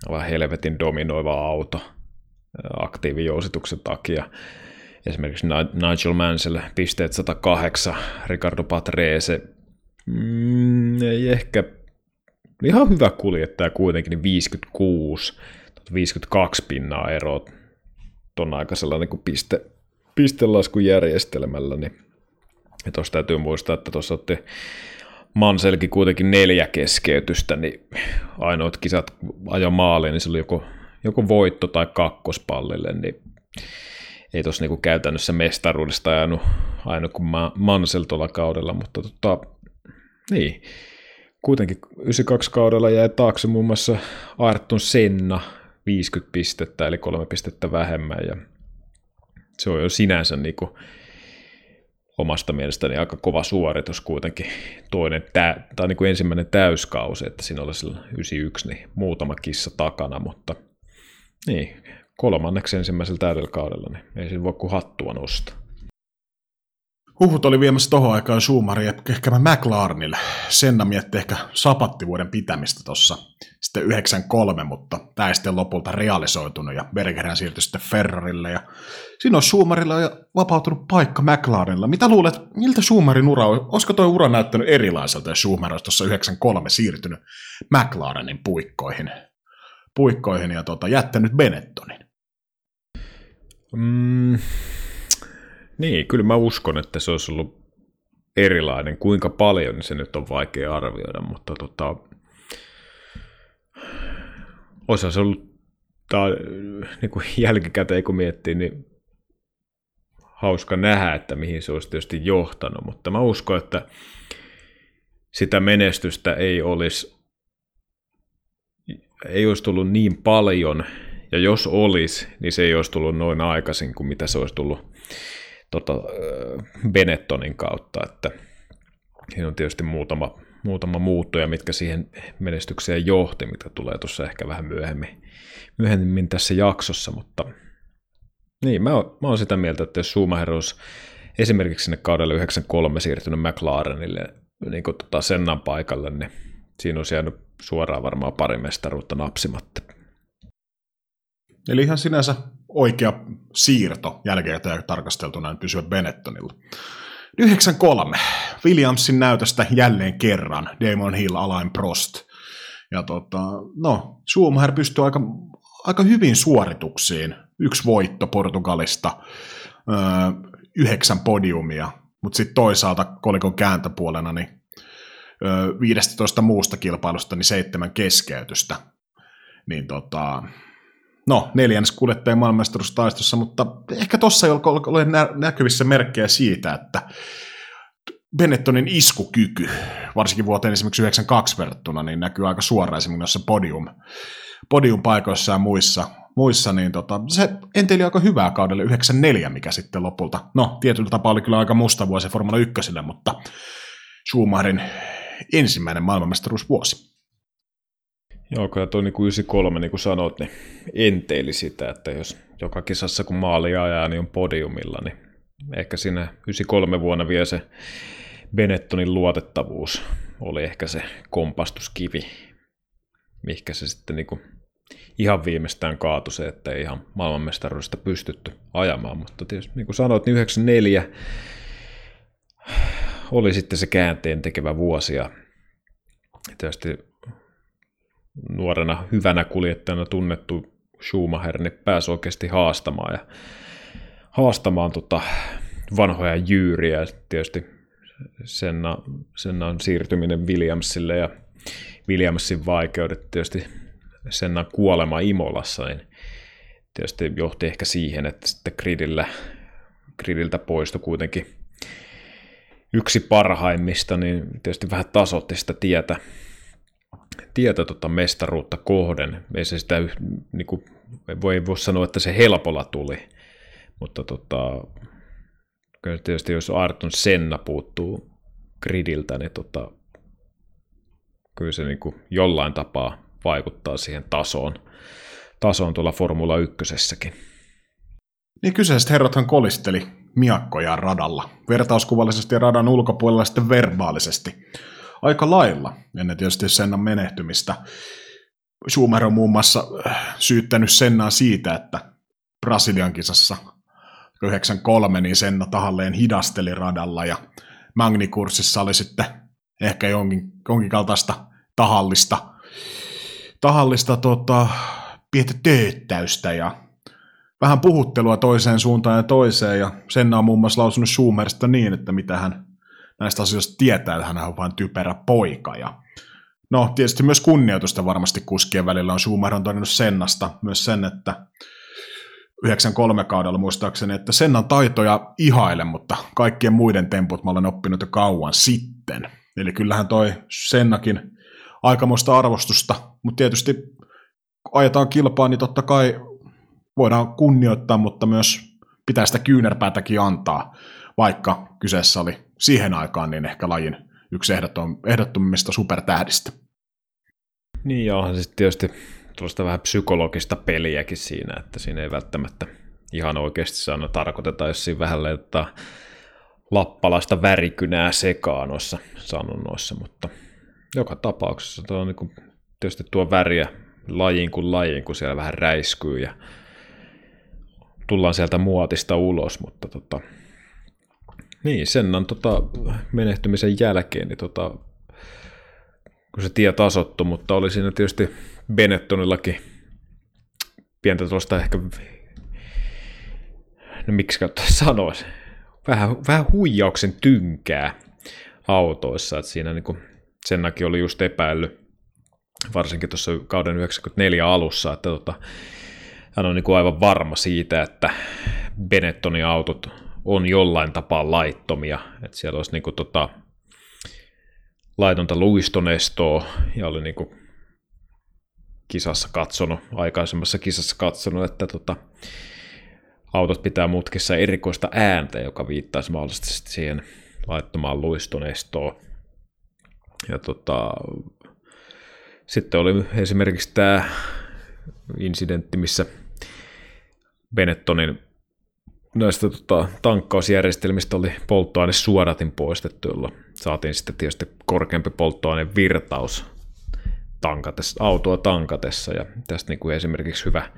aivan helvetin dominoiva auto – aktiivijousituksen takia. Esimerkiksi Nigel Mansell pisteet 108, Ricardo Patrese mm, ei ehkä ihan hyvä kuljettaja kuitenkin, niin 56, 52 pinnaa ero tuon aikaisella niin kuin piste, pistelaskujärjestelmällä, niin ja tuossa täytyy muistaa, että tuossa otti Manselkin kuitenkin neljä keskeytystä, niin ainoat kisat ajo maaliin, niin se oli joko joko voitto tai kakkospallille, niin ei tuossa niinku käytännössä mestaruudesta ajanut aina kuin Mansell tuolla kaudella, mutta tota, niin, kuitenkin 92 kaudella jäi taakse muun muassa Ayrton Senna 50 pistettä, eli kolme pistettä vähemmän, ja se on jo sinänsä niinku omasta mielestäni aika kova suoritus kuitenkin toinen, tä, tai niin kuin ensimmäinen täyskausi, että siinä oli 91, niin muutama kissa takana, mutta – niin, kolmanneksi ensimmäisellä täydellä kaudella, niin ei siinä voi kuin hattua nostaa. Huhut oli viemässä tohon aikaan Schumacherin ehkä McLarenille. Senna mietti ehkä sapattivuoden pitämistä tuossa sitten 93, mutta tämä ei sitten lopulta realisoitunut ja Bergerhän siirtyi sitten Ferrarille ja siinä on Schumerilla ja vapautunut paikka McLarenilla. Mitä luulet, miltä Schumerin ura on? Olisiko tuo ura näyttänyt erilaiselta, jos Schumer olisi tuossa 93 siirtynyt McLarenin puikkoihin, puikkoihin ja tota, jättänyt Benettonin? Mm, niin, kyllä mä uskon, että se olisi ollut erilainen. Kuinka paljon, niin se nyt on vaikea arvioida, mutta tota, osa se ollut tää, niin kuin jälkikäteen kun miettii, niin hauska nähdä, että mihin se olisi tietysti johtanut, mutta mä uskon, että sitä menestystä ei olisi, ei olisi tullut niin paljon, ja jos olisi, niin se ei olisi tullut noin aikaisin kuin mitä se olisi tullut tota, Benettonin kautta, että siinä on tietysti muutama, muutama muuttuja, mitkä siihen menestykseen johti, mitä tulee tuossa ehkä vähän myöhemmin, myöhemmin tässä jaksossa, mutta niin, mä oon, mä oon sitä mieltä, että jos Schumacher olisi esimerkiksi sinne kaudelle 93 siirtynyt McLarenille niin kuin tota Sennan paikalle, niin siinä olisi jäänyt suoraan varmaan pari mestaruutta napsimatta. Eli ihan sinänsä oikea siirto jälkeen tarkasteltuna pysyä Benettonilla. 93. Williamsin näytöstä jälleen kerran Damon Hill, Alain Prost. Ja tota, no, Schumacher pystyy aika, aika hyvin suorituksiin. Yksi voitto Portugalista, öö, yhdeksän podiumia, mutta sitten toisaalta kolikon kääntöpuolena niin öö, 15 muusta kilpailusta niin seitsemän keskeytystä. Niin tota, no, neljännes kuljettajan maailmanmestaruustaistossa, mutta ehkä tuossa ei ole näkyvissä merkkejä siitä, että Benettonin iskukyky, varsinkin vuoteen esimerkiksi 92 verrattuna, niin näkyy aika suoraan esimerkiksi noissa podium, podium-paikoissa ja muissa, muissa niin tota, se enteli aika hyvää kaudelle 94, mikä sitten lopulta, no tietyllä tapaa oli kyllä aika musta vuosi Formula 1, mutta Schumacherin ensimmäinen maailmanmestaruusvuosi. Joo, kyllä tuo niin kuin 93, niin kuin sanoit, niin enteili sitä, että jos joka kisassa kun maali ajaa, niin on podiumilla, niin ehkä siinä 93 vuonna vielä se Benettonin luotettavuus oli ehkä se kompastuskivi, mikä se sitten niin kuin ihan viimeistään kaatui se, että ei ihan maailmanmestaruudesta pystytty ajamaan, mutta tietysti niin kuin sanoit, niin 94 oli sitten se käänteen tekevä vuosi ja tietysti nuorena hyvänä kuljettajana tunnettu Schumacher niin pääsi oikeasti haastamaan ja haastamaan tota vanhoja jyyriä. Tietysti Senna, Sennan siirtyminen Williamsille ja Williamsin vaikeudet, tietysti Sennan kuolema Imolassa, niin tietysti johti ehkä siihen, että sitten gridillä, gridiltä poistui kuitenkin yksi parhaimmista, niin tietysti vähän tasotti sitä tietä, tietä tota mestaruutta kohden. Ei se sitä, niin kuin, voi, voi sanoa, että se helpolla tuli, mutta tota, kyllä tietysti jos Arton Senna puuttuu gridiltä, niin tota, kyllä se niin kuin jollain tapaa vaikuttaa siihen tasoon, tasoon tuolla Formula 1 Niin kyseiset herrathan kolisteli miakkoja radalla, vertauskuvallisesti radan ulkopuolella sitten verbaalisesti aika lailla ennen tietysti Sennan menehtymistä. Schumer on muun muassa äh, syyttänyt Sennaa siitä, että Brasilian kisassa 93 niin Senna tahalleen hidasteli radalla ja Magnikurssissa oli sitten ehkä jonkin, jonkin kaltaista tahallista, tahallista tota, pientä tööttäystä ja vähän puhuttelua toiseen suuntaan ja toiseen ja Senna on muun muassa lausunut Schumerista niin, että mitä hän näistä asioista tietää, että hän on vain typerä poika. Ja no, tietysti myös kunnioitusta varmasti kuskien välillä on Schumacher on todennut Sennasta myös sen, että 93 kaudella muistaakseni, että Sennan taitoja ihaile, mutta kaikkien muiden temput mä olen oppinut jo kauan sitten. Eli kyllähän toi Sennakin aikamoista arvostusta, mutta tietysti kun ajetaan kilpaa, niin totta kai voidaan kunnioittaa, mutta myös pitää sitä kyynärpäätäkin antaa, vaikka kyseessä oli siihen aikaan niin ehkä lajin yksi ehdottom, ehdottomimmista supertähdistä. Niin joo, onhan sitten tietysti tuosta vähän psykologista peliäkin siinä, että siinä ei välttämättä ihan oikeasti saana tarkoiteta, jos siinä vähän laittaa lappalaista värikynää sekaan noissa sanonnoissa, mutta joka tapauksessa tuo on niin tietysti tuo väriä lajiin kuin lajiin, kun siellä vähän räiskyy ja tullaan sieltä muotista ulos, mutta tota, niin, Sennan tota, menehtymisen jälkeen, niin tota, kun se tie tasottu, mutta oli siinä tietysti Benettonillakin pientä tuosta ehkä, no miksi sanoisi, vähän, vähän huijauksen tynkää autoissa, että siinä niin Sennakin oli just epäillyt, varsinkin tuossa kauden 94 alussa, että tota, hän on niin kuin aivan varma siitä, että Benettonin autot on jollain tapaa laittomia, että siellä olisi niin kuin tota, laitonta luistonestoa ja oli niin kuin kisassa katsonut, aikaisemmassa kisassa katsonut, että tota, autot pitää mutkissa erikoista ääntä, joka viittaisi mahdollisesti siihen laittomaan luistonestoon. Ja tota, sitten oli esimerkiksi tämä incidentti, missä Benettonin näistä tota, tankkausjärjestelmistä oli polttoaine suodatin poistettu, jolla saatiin sitten tietysti korkeampi polttoaineen virtaus tankatessa, autoa tankatessa. Ja tästä niin kuin esimerkiksi hyvä,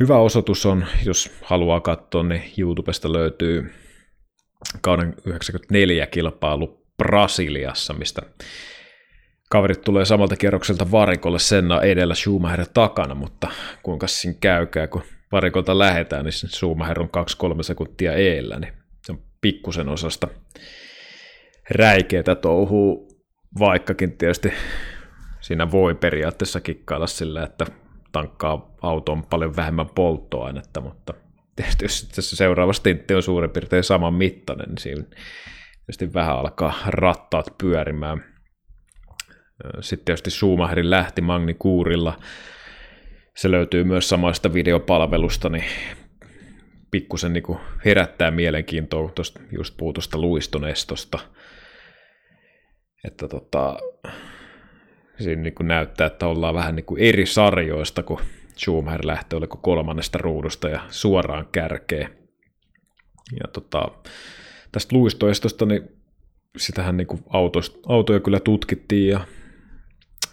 hyvä osoitus on, jos haluaa katsoa, niin YouTubesta löytyy kauden 94 kilpailu Brasiliassa, mistä kaverit tulee samalta kierrokselta varikolle Senna edellä Schumacher takana, mutta kuinka siinä käykää, kun varikolta lähetään, niin Schumacher on 2-3 sekuntia eellä, niin se on pikkusen osasta räikeätä touhuu, vaikkakin tietysti siinä voi periaatteessa kikkailla sillä, että tankkaa autoon paljon vähemmän polttoainetta, mutta tietysti jos se seuraava stintti on suurin piirtein saman mittainen, niin siinä tietysti vähän alkaa rattaat pyörimään. Sitten tietysti Schumacherin lähti Magni Kuurilla. Se löytyy myös samasta videopalvelusta, niin pikkusen niin herättää mielenkiintoa tuosta just puutusta luistonestosta. Että tota, siinä niin kuin näyttää, että ollaan vähän niin kuin eri sarjoista, kun Schumacher lähtee oliko kolmannesta ruudusta ja suoraan kärkeen. Ja tota, tästä luistoestosta, niin sitähän niin kuin autoista, autoja kyllä tutkittiin ja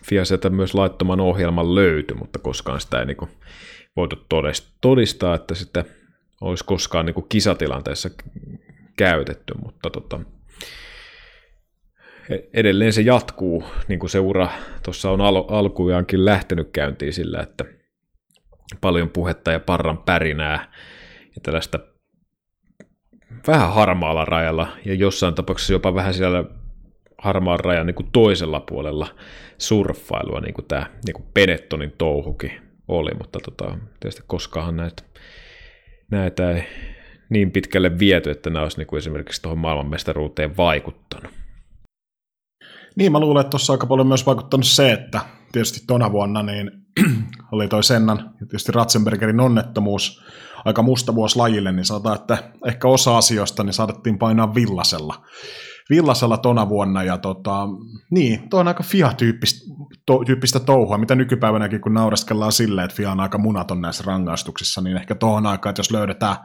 Fiaselta myös laittoman ohjelman löytyi, mutta koskaan sitä ei niin voitu todistaa, että sitä olisi koskaan niin kisatilanteessa käytetty, mutta tota, edelleen se jatkuu, niin kuin se ura tuossa on al- alkujaankin lähtenyt käyntiin sillä, että paljon puhetta ja parran pärinää ja tällaista vähän harmaalla rajalla ja jossain tapauksessa jopa vähän siellä harmaan rajan niin kuin toisella puolella surffailua, niin kuin tämä niin kuin Benettonin touhukin oli, mutta tota, tietysti koskaan näitä, näitä ei niin pitkälle viety, että nämä olisi niin kuin esimerkiksi tuohon maailmanmestaruuteen vaikuttanut. Niin, mä luulen, että tuossa aika paljon myös vaikuttanut se, että tietysti tuona vuonna niin oli toi Sennan ja tietysti Ratzenbergerin onnettomuus aika musta vuosi lajille, niin sanotaan, että ehkä osa asioista niin saatettiin painaa villasella. Villasella tona vuonna, ja tota, niin, tuo on aika FIA-tyyppistä to, tyyppistä touhua, mitä nykypäivänäkin, kun nauraskellaan silleen, että FIA on aika munaton näissä rangaistuksissa, niin ehkä tuohon aikaan, että jos löydetään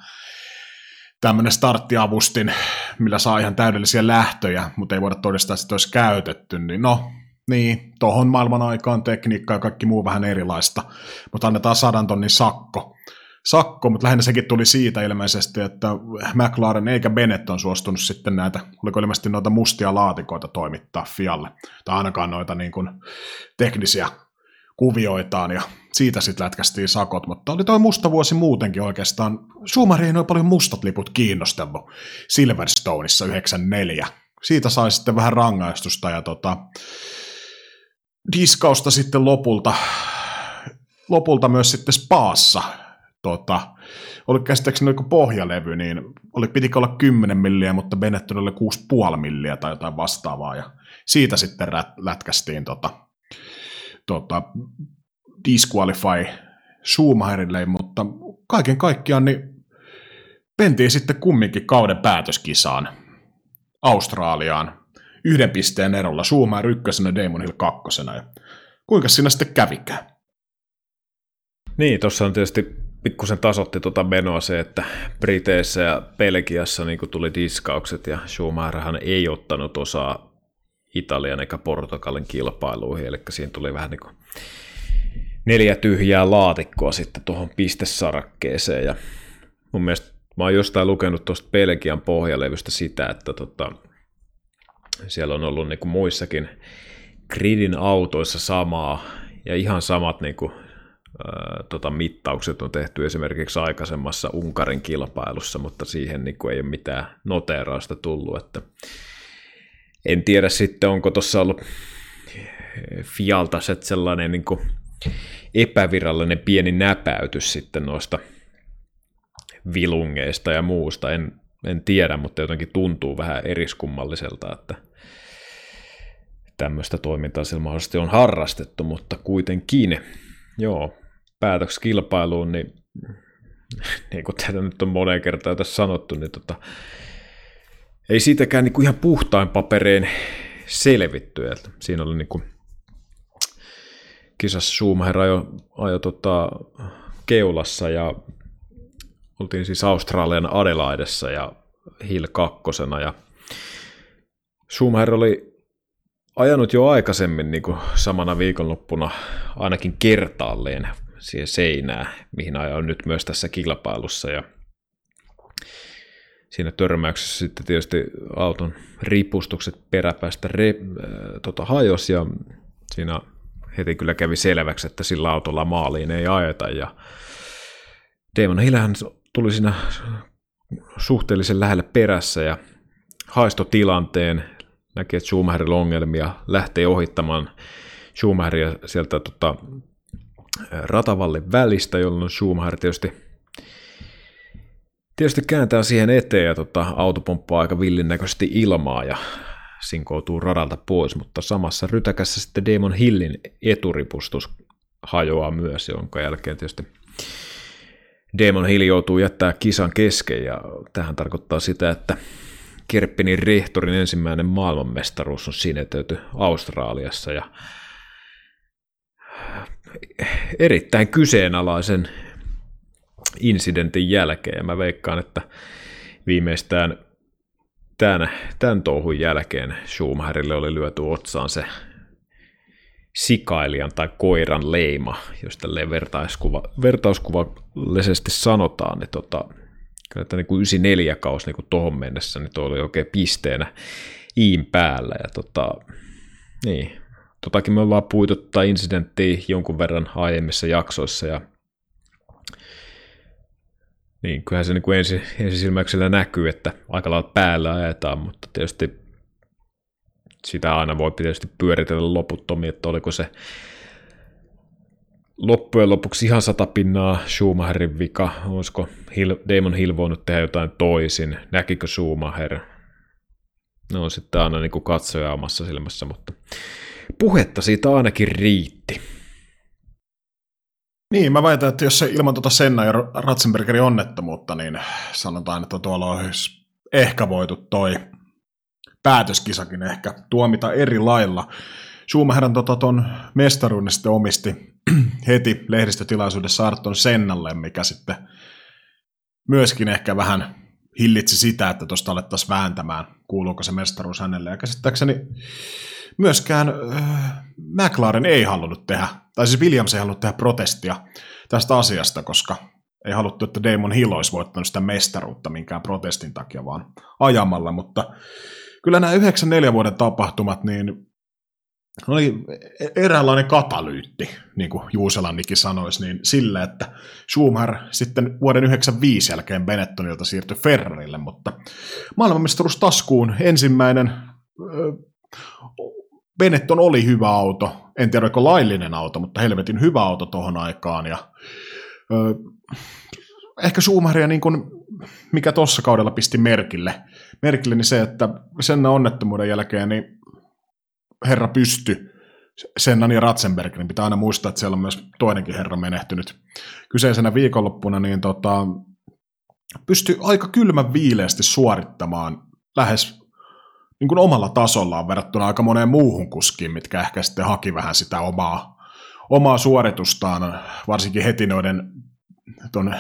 tämmöinen starttiavustin, millä saa ihan täydellisiä lähtöjä, mutta ei voida todistaa, että sitä olisi käytetty, niin no, niin, tuohon maailman aikaan tekniikka ja kaikki muu vähän erilaista, mutta annetaan sadan tonnin sakko. Sakko, mutta lähinnä sekin tuli siitä ilmeisesti, että McLaren eikä Bennett on suostunut sitten näitä, oliko ilmeisesti noita mustia laatikoita toimittaa Fialle, tai ainakaan noita niin kuin teknisiä kuvioitaan, ja siitä sitten lätkästiin sakot, mutta oli toi musta vuosi muutenkin oikeastaan. Suomari ei noin paljon mustat liput kiinnostellut Silverstoneissa 94. Siitä sai sitten vähän rangaistusta, ja tota, diskausta sitten lopulta, lopulta myös sitten Spaassa. Tota, oli käsittääkseni joku pohjalevy, niin oli, pitikö olla 10 milliä, mutta Bennett oli 6,5 milliä tai jotain vastaavaa, ja siitä sitten rät, lätkästiin tota, tota, disqualify Schumacherille, mutta kaiken kaikkiaan niin pentiin sitten kumminkin kauden päätöskisaan Australiaan yhden pisteen erolla, Schumacher ykkösenä, Damon Hill kakkosena. Ja kuinka siinä sitten kävikään? Niin, tuossa on tietysti pikkusen tasotti tuota menoa se, että Briteissä ja Belgiassa niin tuli diskaukset ja Schumacherhan ei ottanut osaa Italian eikä Portugalin kilpailuihin, eli siinä tuli vähän niin kuin neljä tyhjää laatikkoa sitten tuohon pistesarakkeeseen, ja mun mielestä mä oon jostain lukenut tuosta Belgian pohjalevystä sitä, että tota, siellä on ollut niin kuin muissakin gridin autoissa samaa, ja ihan samat niin kuin, tota, mittaukset on tehty esimerkiksi aikaisemmassa Unkarin kilpailussa, mutta siihen niin kuin ei ole mitään noteerausta tullut, että en tiedä sitten, onko tuossa ollut Fialta sellainen niin kuin epävirallinen pieni näpäytys sitten noista vilungeista ja muusta, en, en tiedä, mutta jotenkin tuntuu vähän eriskummalliselta, että tämmöistä toimintaa sillä mahdollisesti on harrastettu, mutta kuitenkin, joo, päätöksi kilpailuun, niin niin kuin tätä nyt on moneen kertaan tässä sanottu, niin tota, ei siitäkään niin kuin ihan puhtain papereen selvitty. Että siinä oli niin kuin, kisassa Schumacher ajo, ajo tota, keulassa ja oltiin siis Australian Adelaidessa ja Hill kakkosena ja Schumacher oli ajanut jo aikaisemmin niin kuin samana viikonloppuna ainakin kertaalleen siihen seinää, mihin ajoin nyt myös tässä kilpailussa. Ja siinä törmäyksessä sitten tietysti auton ripustukset peräpäästä re, äh, tota, hajos ja siinä heti kyllä kävi selväksi, että sillä autolla maaliin ei ajeta. Ja Damon Hillhän tuli siinä suhteellisen lähelle perässä ja haisto tilanteen, näki, että Schumacherilla on ongelmia, lähtee ohittamaan Schumacheria sieltä tota, ratavallin välistä, jolloin Schumacher tietysti, tietysti kääntää siihen eteen ja tota, auto pomppaa aika villin näköisesti ilmaa ja sinkoutuu radalta pois, mutta samassa rytäkässä sitten Damon Hillin eturipustus hajoaa myös, jonka jälkeen tietysti Damon Hill joutuu jättää kisan kesken ja tähän tarkoittaa sitä, että Kerppinin rehtorin ensimmäinen maailmanmestaruus on sinetöity Australiassa ja erittäin kyseenalaisen incidentin jälkeen. Mä veikkaan, että viimeistään tämän, tämän touhun jälkeen Schumacherille oli lyöty otsaan se sikailijan tai koiran leima, jos tälleen vertauskuva, vertauskuvallisesti sanotaan, niin tota, kyllä tämä niin 94 kaus niin tuohon mennessä, niin tuo oli oikein pisteenä iin päällä. Ja tota, niin, totakin me ollaan puitu tätä incidenttiä jonkun verran aiemmissa jaksoissa, ja niin, kyllähän se niin ensi, ensisilmäyksellä näkyy, että aika lailla päällä ajetaan, mutta tietysti sitä aina voi tietysti pyöritellä loputtomia, että oliko se loppujen lopuksi ihan sata pinnaa Schumacherin vika, olisiko Hill, Damon Hill voinut tehdä jotain toisin, näkikö Schumacher, no on sitten aina niin katsoja omassa silmässä, mutta puhetta siitä ainakin riitti. Niin, mä väitän, että jos se ilman tuota Senna ja Ratzenbergerin onnettomuutta, niin sanotaan, että tuolla olisi ehkä voitu toi päätöskisakin ehkä tuomita eri lailla. Schumacherin tota, ton mestaruuden sitten omisti heti lehdistötilaisuudessa Arton Sennalle, mikä sitten myöskin ehkä vähän hillitsi sitä, että tuosta alettaisiin vääntämään, kuuluuko se mestaruus hänelle. Ja käsittääkseni myöskään äh, McLaren ei halunnut tehdä, tai siis Williams ei halunnut tehdä protestia tästä asiasta, koska ei haluttu, että Damon Hill olisi voittanut sitä mestaruutta minkään protestin takia, vaan ajamalla, mutta kyllä nämä 94 vuoden tapahtumat, niin oli eräänlainen katalyytti, niin kuin Juuselannikin sanoisi, niin sille, että Schumacher sitten vuoden 95 jälkeen Benettonilta siirtyi Ferrarille, mutta maailmanmestaruus taskuun ensimmäinen Benetton oli hyvä auto, en tiedä oliko laillinen auto, mutta helvetin hyvä auto tuohon aikaan, ja ö, ehkä Schumacheria niin kuin, mikä tuossa kaudella pisti merkille, merkille, niin se, että sen onnettomuuden jälkeen niin herra pysty Sennan ja Ratzenberg, niin pitää aina muistaa, että siellä on myös toinenkin herra menehtynyt. Kyseisenä viikonloppuna, niin tota, pystyi aika kylmän viileästi suorittamaan lähes niin kuin omalla tasollaan verrattuna aika moneen muuhun kuskiin, mitkä ehkä sitten haki vähän sitä omaa, omaa suoritustaan, varsinkin heti noiden ton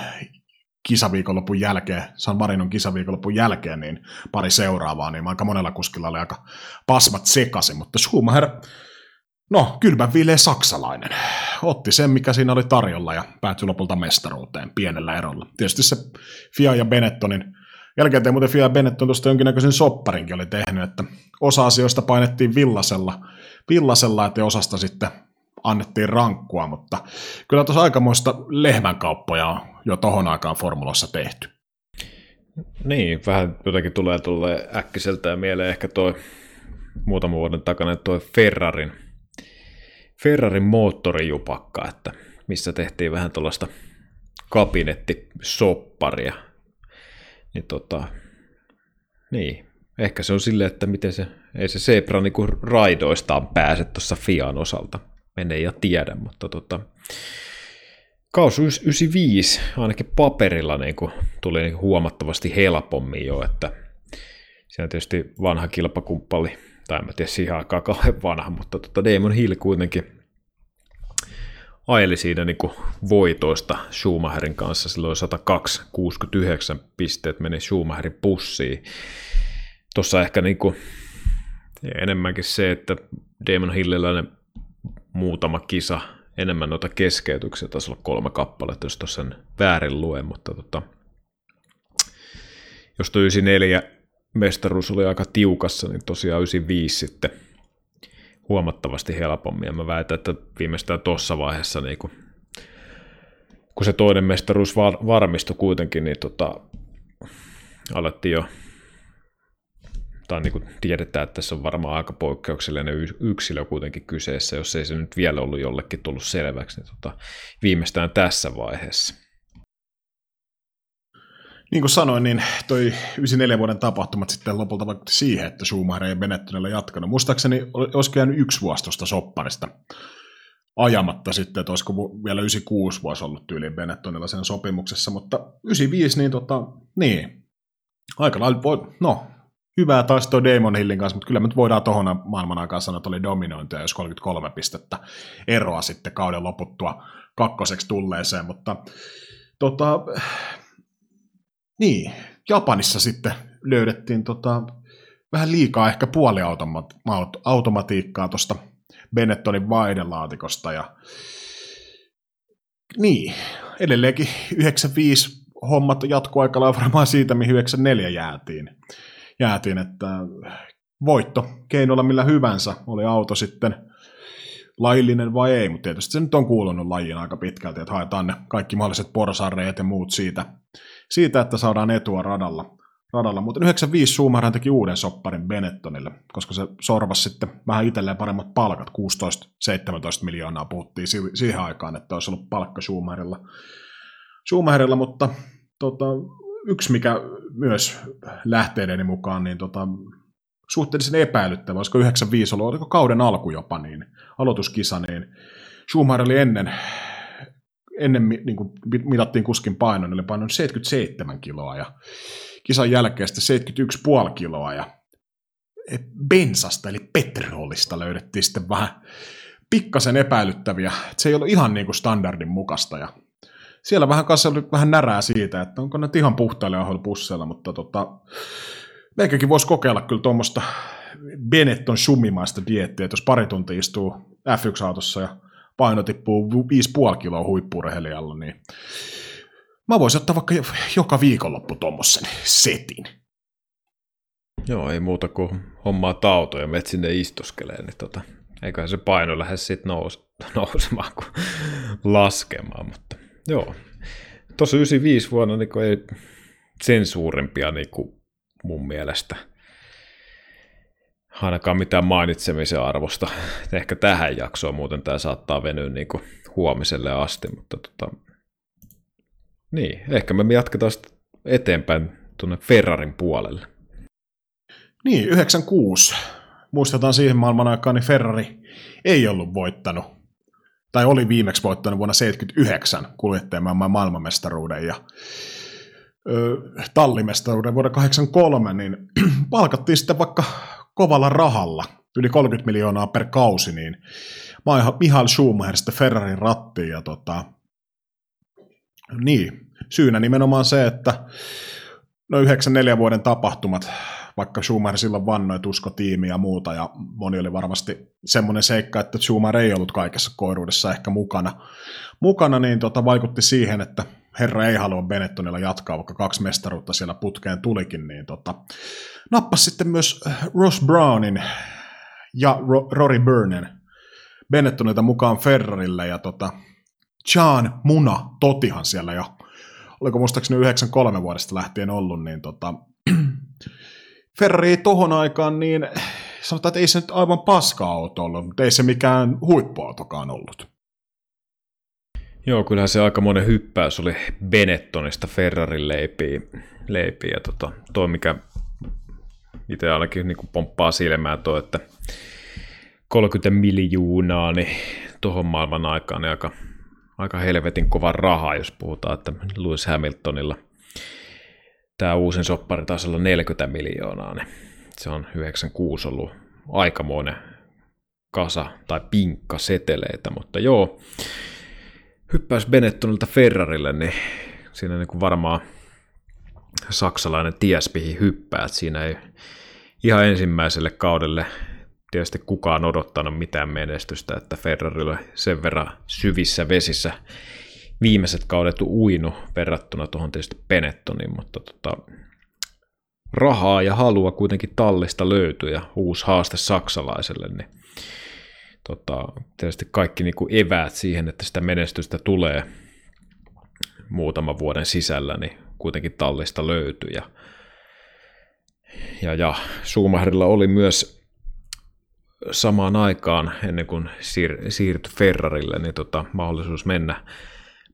kisaviikonlopun jälkeen, San Marinon kisaviikonlopun jälkeen, niin pari seuraavaa, niin aika monella kuskilla oli aika pasmat sekaisin, mutta Schumacher, no kylmän viileä saksalainen, otti sen, mikä siinä oli tarjolla ja päätyi lopulta mestaruuteen pienellä erolla. Tietysti se Fia ja Benettonin, jälkeen muuten Fia ja Benetton tuosta jonkinnäköisen sopparinkin oli tehnyt, että osa asioista painettiin villasella, villasella että osasta sitten annettiin rankkua, mutta kyllä tuossa aikamoista lehmänkauppoja on jo tohon aikaan formulassa tehty. Niin, vähän jotenkin tulee tulee äkkiseltä ja mieleen ehkä toi muutaman vuoden takana tuo Ferrarin, Ferrarin moottorijupakka, että missä tehtiin vähän tuollaista kabinettisopparia. Niin tota, niin, ehkä se on silleen, että miten se, ei se Zebra niinku raidoistaan pääse tuossa Fian osalta. Mene ja tiedä, mutta tota, Kaus 95 ainakin paperilla niin kuin, tuli niin huomattavasti helpommin jo, että siinä tietysti vanha kilpakumppali, tai en mä tiedä siihen aikaan kauhean vanha, mutta tota Damon Hill kuitenkin ajeli siinä niin kuin voitoista Schumacherin kanssa, silloin 102-69 pisteet meni Schumacherin pussiin. Tuossa ehkä niin kuin, enemmänkin se, että Damon Hillillä ne muutama kisa enemmän noita keskeytyksiä, taisi olla kolme kappaletta, jos tuossa sen väärin luen, mutta tota, jos tuo 94 mestaruus oli aika tiukassa, niin tosiaan 95 sitten huomattavasti helpommin, ja mä väitän, että viimeistään tuossa vaiheessa, niin kun, kun se toinen mestaruus var, varmistui kuitenkin, niin tota, alettiin jo tai niin tiedetään, että tässä on varmaan aika poikkeuksellinen yksilö kuitenkin kyseessä, jos ei se nyt vielä ollut jollekin tullut selväksi, niin tota, viimeistään tässä vaiheessa. Niin kuin sanoin, niin toi 94 vuoden tapahtumat sitten lopulta vaikutti siihen, että Schumacher ei Benettonilla jatkanut. Muistaakseni olisiko jäänyt yksi vuosi tuosta sopparista ajamatta sitten, että olisiko vielä 96 vuosi ollut tyyliin Benettonilla sen sopimuksessa, mutta 95 niin tota, niin, aika lailla voi, no hyvää taas tuo Damon Hillin kanssa, mutta kyllä me voidaan tuohon maailman aikaan sanoa, että oli dominointia, jos 33 pistettä eroa sitten kauden loputtua kakkoseksi tulleeseen, mutta tota, niin, Japanissa sitten löydettiin tota, vähän liikaa ehkä puoliautomatiikkaa tuosta Benettonin vaihdelaatikosta ja niin, edelleenkin 95 hommat jatkuu aika lailla varmaan siitä, mihin 94 jäätiin. Jäätiin, että voitto keinolla millä hyvänsä, oli auto sitten laillinen vai ei, mutta tietysti se nyt on kuulunut lajiin aika pitkälti, että haetaan ne kaikki mahdolliset porsareet ja muut siitä, siitä että saadaan etua radalla. radalla. Mutta 95 Schumacher teki uuden sopparin Benettonille, koska se sorvasi sitten vähän itselleen paremmat palkat, 16-17 miljoonaa puhuttiin siihen aikaan, että olisi ollut palkka Schumacherilla. Schumacherilla mutta tota, yksi, mikä myös lähteideni mukaan, niin tota, suhteellisen epäilyttävä, olisiko 95 ollut, oliko kauden alku jopa, niin aloituskisa, niin Schumacher oli ennen, ennen niin kuin mitattiin kuskin painon, oli painonut 77 kiloa ja kisan jälkeen sitten 71,5 kiloa ja bensasta eli petrolista löydettiin sitten vähän pikkasen epäilyttäviä, että se ei ollut ihan niin kuin standardin mukaista ja siellä vähän kanssa oli vähän närää siitä, että onko ne ihan puhtaille ahoilla pusseilla, mutta tota, meikäkin voisi kokeilla kyllä tuommoista Benetton sumimaista diettiä, että jos pari tuntia istuu F1-autossa ja paino tippuu 5,5 kiloa huippurehelijalla, niin mä voisin ottaa vaikka joka viikonloppu tuommoisen setin. Joo, ei muuta kuin hommaa tauto ja met sinne istuskeleen, niin tota, eiköhän se paino lähde sitten nous, nousemaan kuin laskemaan, mutta Joo. Tuossa 95 vuonna niin ei sen suurempia niin kuin mun mielestä ainakaan mitään mainitsemisen arvosta. Ehkä tähän jaksoon muuten tämä saattaa venyä niin kuin huomiselle asti, mutta tota, niin, ehkä me jatketaan eteenpäin tuonne Ferrarin puolelle. Niin, 96. Muistetaan siihen maailman aikaan, niin Ferrari ei ollut voittanut tai oli viimeksi voittanut vuonna 79 kuljettajamaailman maailmanmestaruuden ja tallimestaruuden vuonna 83, niin palkattiin sitten vaikka kovalla rahalla, yli 30 miljoonaa per kausi, niin Michael Schumacher sitten Ferrarin rattiin ja tota, Niin, syynä nimenomaan se, että no 94 vuoden tapahtumat, vaikka Schumacher silloin vannoi, usko tiimiä ja muuta, ja moni oli varmasti semmoinen seikka, että Schumacher ei ollut kaikessa koiruudessa ehkä mukana, mukana niin tota, vaikutti siihen, että herra ei halua Benettonilla jatkaa, vaikka kaksi mestaruutta siellä putkeen tulikin, niin tota, nappasi sitten myös Ross Brownin ja Rory Byrnen Benettonilta mukaan Ferrarille, ja tota, John Muna Totihan siellä jo, oliko muistaakseni 93 vuodesta lähtien ollut, niin tota, Ferrari tohon aikaan, niin sanotaan, että ei se nyt aivan paska-auto ollut, mutta ei se mikään huippuautokaan ollut. Joo, kyllähän se aika monen hyppäys oli Benettonista Ferrarin leipiin, leipiin ja tota, toi mikä itse ainakin niin pomppaa silmään tuo, että 30 miljoonaa niin tuohon maailman aikaan niin aika, aika helvetin kova raha, jos puhutaan, että Lewis Hamiltonilla tämä uusin soppari taisi olla 40 miljoonaa, niin se on 96 ollut aikamoinen kasa tai pinkka seteleitä, mutta joo, hyppäys Benettonilta Ferrarille, niin siinä niin kuin varmaan saksalainen ties hyppää, että siinä ei ihan ensimmäiselle kaudelle tietysti kukaan odottanut mitään menestystä, että Ferrarilla sen verran syvissä vesissä viimeiset kaudet uinu verrattuna tuohon tietysti Benettoniin, mutta tota, rahaa ja halua kuitenkin tallista löytyi ja uusi haaste saksalaiselle, niin tota, tietysti kaikki niin kuin eväät siihen, että sitä menestystä tulee muutaman vuoden sisällä, niin kuitenkin tallista löytyi. Ja, ja, ja Schumacherilla oli myös samaan aikaan, ennen kuin siir- siirtyi Ferrarille, niin tota, mahdollisuus mennä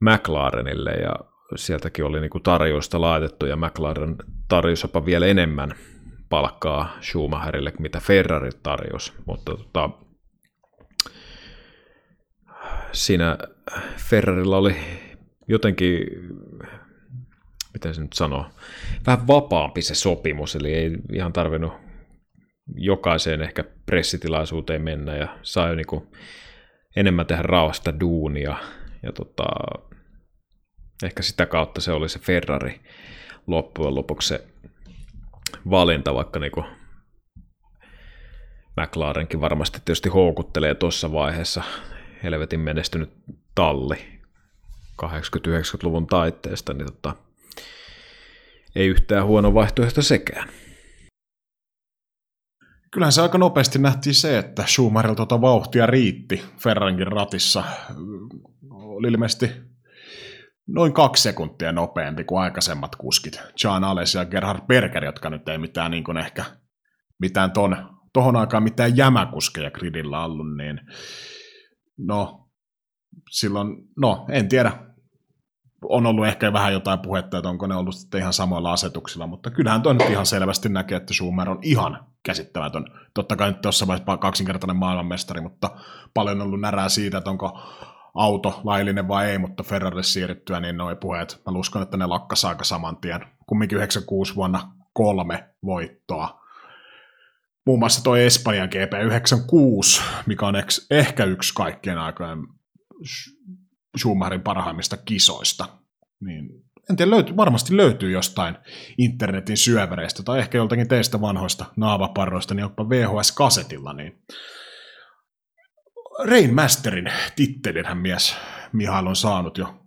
McLarenille ja sieltäkin oli niin kuin tarjousta laitettu ja McLaren tarjosi jopa vielä enemmän palkkaa Schumacherille, mitä Ferrari tarjosi, mutta tota, siinä Ferrarilla oli jotenkin, miten se nyt sanoo, vähän vapaampi se sopimus, eli ei ihan tarvinnut jokaiseen ehkä pressitilaisuuteen mennä ja sai niin kuin enemmän tehdä rauhasta duunia ja tota, ehkä sitä kautta se oli se Ferrari loppujen lopuksi se valinta, vaikka niin kuin McLarenkin varmasti tietysti houkuttelee tuossa vaiheessa helvetin menestynyt talli 80-90-luvun taitteesta, niin tota, ei yhtään huono vaihtoehto sekään. Kyllähän se aika nopeasti nähtiin se, että Schumacherilla tuota vauhtia riitti Ferrankin ratissa. Oli ilmeisesti noin kaksi sekuntia nopeampi kuin aikaisemmat kuskit. John Ales ja Gerhard Berger, jotka nyt ei mitään niin kuin ehkä mitään ton, tohon aikaan mitään jämäkuskeja gridillä ollut, niin no, silloin, no, en tiedä, on ollut ehkä vähän jotain puhetta, että onko ne ollut sitten ihan samoilla asetuksilla, mutta kyllähän toi nyt ihan selvästi näkee, että Schumer on ihan käsittämätön. Totta kai nyt tuossa vaiheessa kaksinkertainen maailmanmestari, mutta paljon on ollut närää siitä, että onko auto laillinen vai ei, mutta Ferrari siirryttyä, niin noin puheet, mä uskon, että ne lakkas aika saman tien. Kumminkin 96 vuonna kolme voittoa muun muassa tuo Espanjan GP96, mikä on ehkä yksi kaikkien aikojen Schumacherin parhaimmista kisoista. Niin, en tiedä, löytyy, varmasti löytyy jostain internetin syövereistä tai ehkä joltakin teistä vanhoista naavaparroista, niin jopa VHS-kasetilla, niin Rain Masterin tittelinhän mies Mihail on saanut jo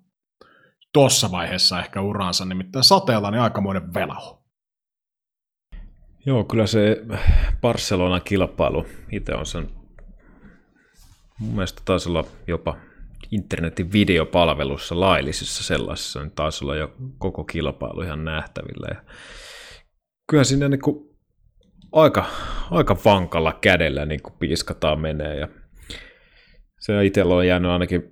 tuossa vaiheessa ehkä uransa, nimittäin sateella niin aikamoinen velaho. Joo, kyllä se Barcelonan kilpailu itse on sen, mun mielestä taisi olla jopa internetin videopalvelussa laillisissa sellaisissa, niin taisi olla jo koko kilpailu ihan nähtävillä. Ja kyllä sinne niin kuin aika, aika vankalla kädellä niin kuin piiskataan menee ja se itsellä on jäänyt ainakin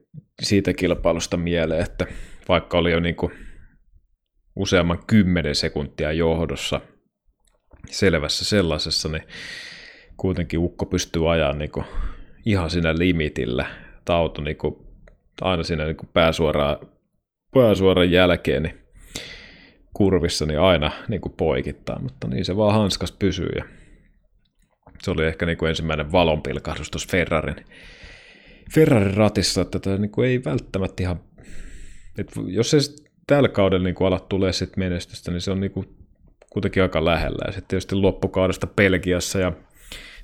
siitä kilpailusta mieleen, että vaikka oli jo niin kuin useamman kymmenen sekuntia johdossa – selvässä sellaisessa, niin kuitenkin ukko pystyy ajamaan niin kuin ihan siinä limitillä. Tämä auto niin kuin, aina siinä niin kuin pääsuoraan, pääsuoran jälkeen niin kurvissa niin aina niin kuin poikittaa, mutta niin se vaan hanskas pysyy. Ja se oli ehkä niin kuin ensimmäinen valonpilkahdus tuossa Ferrarin, Ferrarin ratissa, että tätä niin kuin ei välttämättä ihan, että jos ei tällä kaudella niin kuin alat tulee sitten menestystä, niin se on niin kuin kuitenkin aika lähellä. Ja sitten tietysti loppukaudesta Belgiassa ja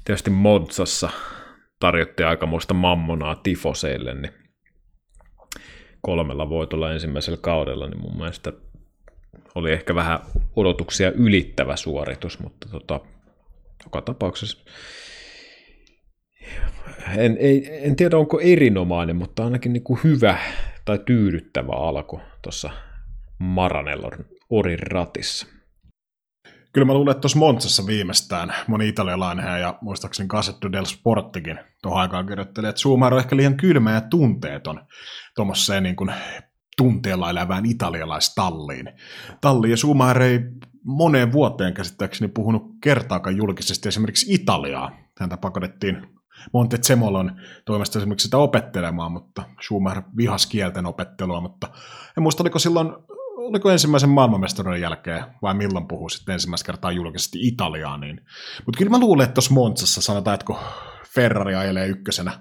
tietysti Montsassa tarjottiin aikamoista mammonaa tifoseille, niin kolmella voitolla ensimmäisellä kaudella, niin mun mielestä oli ehkä vähän odotuksia ylittävä suoritus, mutta tota, joka tapauksessa en, ei, en tiedä onko erinomainen, mutta ainakin niin kuin hyvä tai tyydyttävä alku tuossa Maranellon Orin ratissa. Kyllä mä luulen, että tuossa Montsassa viimeistään moni italialainen ja muistaakseni Cassetto del Sporttikin tuohon aikaan kirjoitteli, että Schumacher on ehkä liian kylmä ja tunteeton tuommoiseen niin tunteella elävään italialaistalliin. Talli ja Schumacher ei moneen vuoteen käsittääkseni puhunut kertaakaan julkisesti esimerkiksi Italiaa. Häntä pakotettiin Montezemolon toimesta esimerkiksi sitä opettelemaan, mutta Schumacher vihas kielten opettelua, mutta en muista, oliko silloin oliko ensimmäisen maailmanmestaruuden jälkeen, vai milloin puhuu sitten ensimmäistä kertaa julkisesti Italiaa, niin. Mutta kyllä mä luulen, että tuossa Montsassa sanotaan, että kun Ferrari ajelee ykkösenä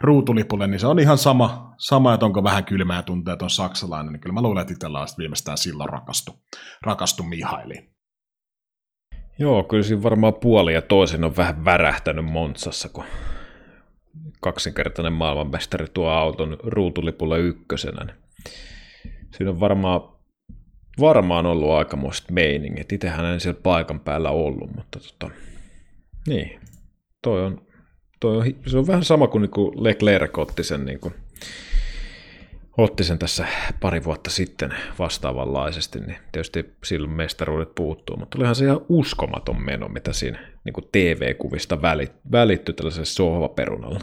ruutulipulle, niin se on ihan sama, sama että onko vähän kylmää tunteet on saksalainen, niin kyllä mä luulen, että italialaiset viimeistään silloin rakastu, rakastu Mihailiin. Joo, kyllä siinä varmaan puoli ja toisin on vähän värähtänyt Montsassa, kun kaksinkertainen maailmanmestari tuo auton ruutulipulle ykkösenä. Niin siinä on varmaan, varmaan ollut aikamoiset meiningit. Itsehän en siellä paikan päällä ollut, mutta tota, niin, toi on, toi on, se on vähän sama kuin, niin kuin Leclerc otti sen, niin kuin, otti sen tässä pari vuotta sitten vastaavanlaisesti, niin tietysti silloin mestaruudet puuttuu, mutta olihan se ihan uskomaton meno, mitä siinä niin kuin TV-kuvista välittyi tällaisella sohvaperunalla.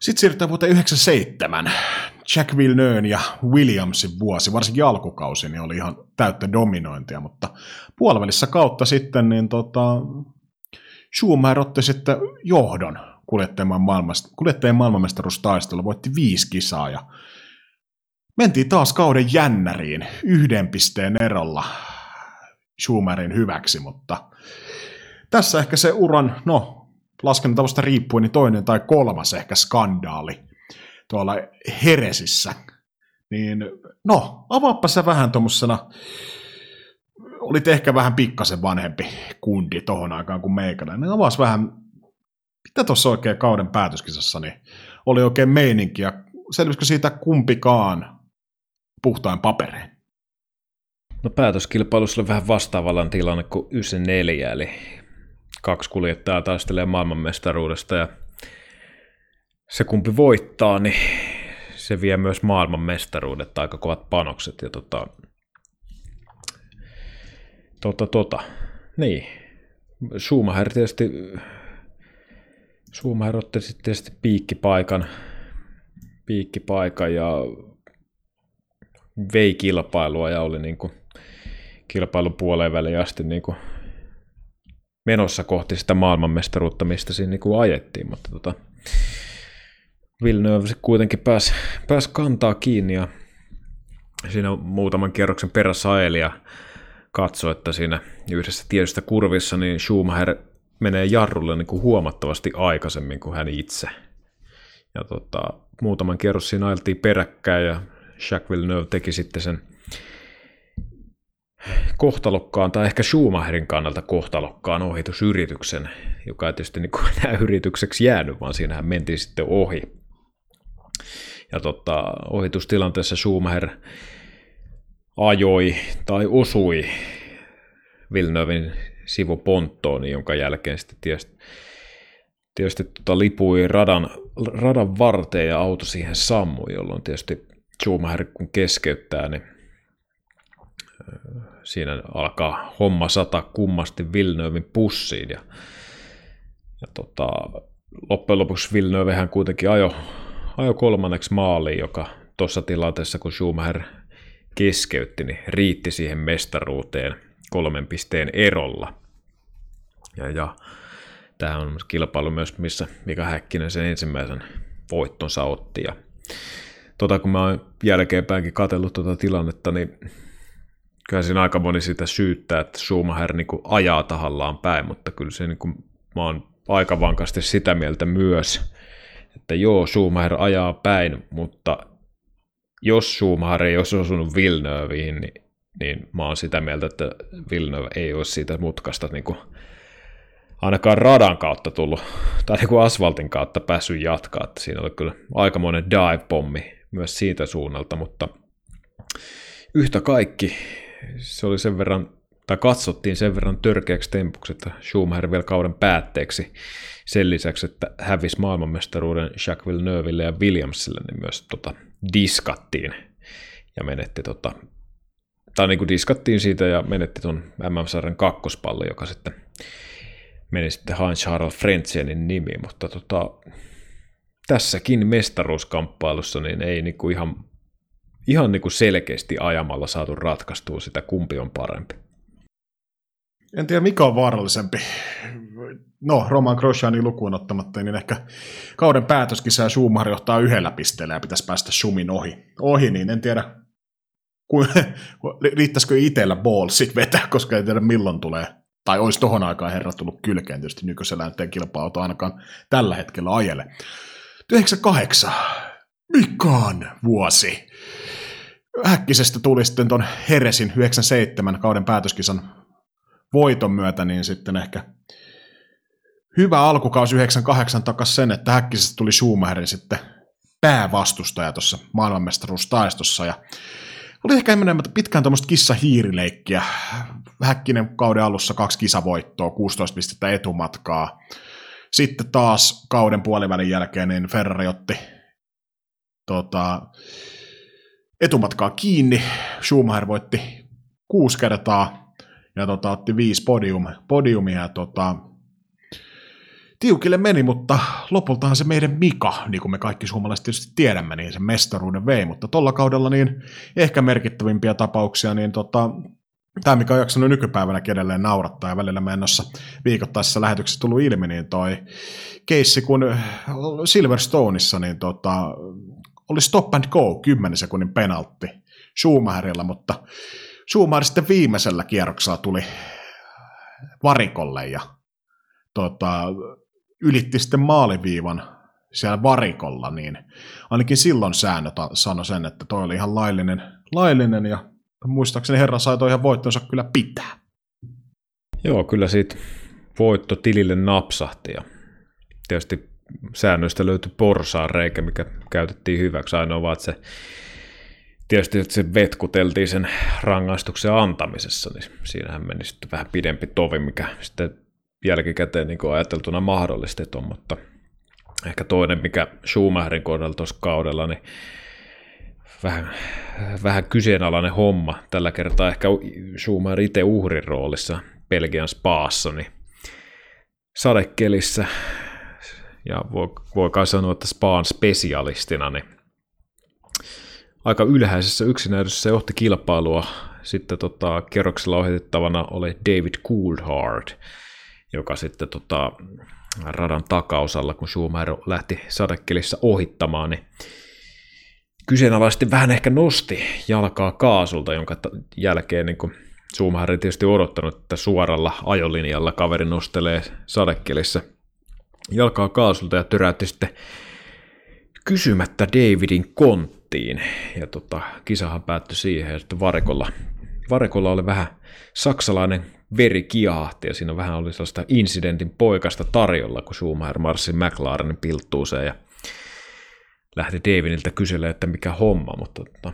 Sitten siirrytään vuoteen 97. Jack Villeneuve ja Williamsin vuosi, varsinkin alkukausi, niin oli ihan täyttä dominointia, mutta puolivälissä kautta sitten niin tota, Schumacher otti sitten johdon kuljettajien, maailmasta, kuljettajien maailmanmestaruustaistelu, voitti viisi kisaa ja mentiin taas kauden jännäriin yhden pisteen erolla Schumacherin hyväksi, mutta tässä ehkä se uran, no laskentatavasta riippuen, niin toinen tai kolmas ehkä skandaali tuolla Heresissä. Niin, no, avaappa se vähän tuommoisena, olit ehkä vähän pikkasen vanhempi kundi tohon aikaan kuin meikäläinen. Avas vähän, mitä tuossa oikein kauden päätöskisassa, niin oli oikein meininki, ja selvisikö siitä kumpikaan puhtain papereen? No päätöskilpailussa oli vähän vastaavallan tilanne kuin 94, eli kaksi kuljettajaa taistelee maailmanmestaruudesta ja se kumpi voittaa, niin se vie myös maailmanmestaruudet, aika kovat panokset. Ja tota, tota, tota. Niin. Schumacher tietysti, Schumacher otti sitten tietysti piikkipaikan, piikkipaikan ja vei kilpailua ja oli niin kuin kilpailun puoleen väliin asti niin kuin menossa kohti sitä maailmanmestaruutta, mistä siinä niin kuin ajettiin, mutta tota, Villeneuve kuitenkin pääsi pääs kantaa kiinni ja siinä muutaman kierroksen perässä ajeli ja katsoi, että siinä yhdessä tietystä kurvissa niin Schumacher menee jarrulle niin kuin huomattavasti aikaisemmin kuin hän itse. Ja tota, muutaman kierros siinä ajeltiin peräkkäin ja Jacques Villeneuve teki sitten sen kohtalokkaan, tai ehkä Schumacherin kannalta kohtalokkaan ohitusyrityksen, joka ei tietysti niin enää yritykseksi jäänyt, vaan siinähän mentiin sitten ohi. Ja tota, ohitustilanteessa Schumacher ajoi tai osui Villeneuvein sivuponttoon, jonka jälkeen sitten tietysti, tietysti tota lipui radan, radan varteen ja auto siihen sammui, jolloin tietysti Schumacher kun keskeyttää, niin siinä alkaa homma sata kummasti Villeneuvein pussiin ja, ja tota, loppujen lopuksi Villeneuvehän kuitenkin ajo, ajo kolmanneksi maaliin, joka tuossa tilanteessa kun Schumacher keskeytti, niin riitti siihen mestaruuteen kolmen pisteen erolla. Ja, ja tämä on kilpailu myös, missä Mika Häkkinen sen ensimmäisen voittonsa otti. Ja tota, kun mä oon jälkeenpäinkin katsellut tuota tilannetta, niin kyllä siinä aika moni sitä syyttää, että Schumacher niin kuin ajaa tahallaan päin, mutta kyllä se niin kuin, mä oon aika vankasti sitä mieltä myös, että joo, Schumacher ajaa päin, mutta jos Schumacher ei olisi osunut Villeneuviin, niin, niin mä oon sitä mieltä, että Villeneuve ei olisi siitä mutkasta niin kuin ainakaan radan kautta tullut, tai niin kuin asfaltin kautta päässyt jatkaa. Että siinä oli kyllä aikamoinen dive-pommi myös siitä suunnalta, mutta yhtä kaikki se oli sen verran, tai katsottiin sen verran törkeäksi tempuksi, että Schumacher vielä kauden päätteeksi sen lisäksi, että hävisi maailmanmestaruuden Jacques Villeneuveille ja Williamsille, niin myös tota, diskattiin ja menetti tota, tai niin kuin diskattiin siitä ja menetti tuon MM-sarjan kakkospalli, joka sitten meni sitten Hans Harald Frentzenin nimi, mutta tota, tässäkin mestaruuskamppailussa niin ei niin kuin ihan, ihan niin kuin selkeästi ajamalla saatu ratkaistua sitä, kumpi on parempi. En tiedä, mikä on vaarallisempi. No, Roman Grosjeanin lukuun ottamatta, niin ehkä kauden päätöskisä Schumacher johtaa yhdellä pisteellä ja pitäisi päästä Schumin ohi. Ohi, niin en tiedä, kuin, riittäisikö itsellä ballsit vetää, koska ei tiedä milloin tulee tai olisi tohon aikaan herra tullut kylkeen, tietysti nykyisellä nyt kilpa-auto ainakaan tällä hetkellä ajele. 98, mikaan vuosi. Äkkisestä tuli sitten ton Heresin 97 kauden päätöskisan voiton myötä, niin sitten ehkä hyvä alkukausi 98 takas sen, että äkkisestä tuli Schumacherin sitten päävastustaja tuossa maailmanmestaruustaistossa ja oli ehkä enemmän pitkään tuommoista kissa-hiirileikkiä. Häkkinen kauden alussa kaksi kisavoittoa, 16 pistettä etumatkaa. Sitten taas kauden puolivälin jälkeen niin Ferrari otti tota, etumatkaa kiinni. Schumacher voitti kuusi kertaa ja tota, otti viisi podium, podiumia. Tota, tiukille meni, mutta lopultahan se meidän Mika, niin kuin me kaikki suomalaiset tietysti tiedämme, niin se mestaruuden vei, mutta tuolla kaudella niin ehkä merkittävimpiä tapauksia, niin tota, tämä mikä on jaksanut nykypäivänä edelleen naurattaa ja välillä me noissa viikoittaisessa lähetyksessä tullut ilmi, niin toi keissi kun Silverstoneissa, niin tota, oli stop and go 10 sekunnin penaltti Schumacherilla, mutta Schumacher sitten viimeisellä kierroksella tuli varikolle ja tota, ylitti sitten maaliviivan siellä varikolla, niin ainakin silloin säännöt sanoi sen, että toi oli ihan laillinen, laillinen ja muistaakseni herra sai toi ihan voittonsa kyllä pitää. Joo, kyllä siitä voitto tilille napsahti ja tietysti säännöistä löytyi porsaan reikä, mikä käytettiin hyväksi ainoa vaan, että se tietysti että se vetkuteltiin sen rangaistuksen antamisessa, niin siinähän meni sitten vähän pidempi tovi, mikä sitten jälkikäteen niin kuin ajateltuna mahdollistettu, mutta ehkä toinen, mikä Schumacherin kohdalla tuossa kaudella, niin vähän, vähän kyseenalainen homma. Tällä kertaa ehkä Schumacher itse uhrin roolissa Belgian spaassa, niin sadekelissä, ja voi, voi kai sanoa, että spaan spesialistina, niin aika ylhäisessä yksinäydyssä se johti kilpailua. Sitten tota, kerroksella ohitettavana oli David Coulthard, joka sitten tota, radan takaosalla, kun Schumacher lähti sadekelissä ohittamaan, niin kyseenalaisesti vähän ehkä nosti jalkaa kaasulta, jonka jälkeen niin kuin Schumacher tietysti odottanut, että suoralla ajolinjalla kaveri nostelee sadekelissä jalkaa kaasulta ja töräytti sitten kysymättä Davidin konttiin. Ja tota, kisahan päättyi siihen, että varikolla, varikolla oli vähän saksalainen veri kiahti ja siinä vähän oli sellaista incidentin poikasta tarjolla, kun Schumacher marssi McLarenin pilttuuseen ja lähti Davidiltä kyselemään, että mikä homma, mutta tota,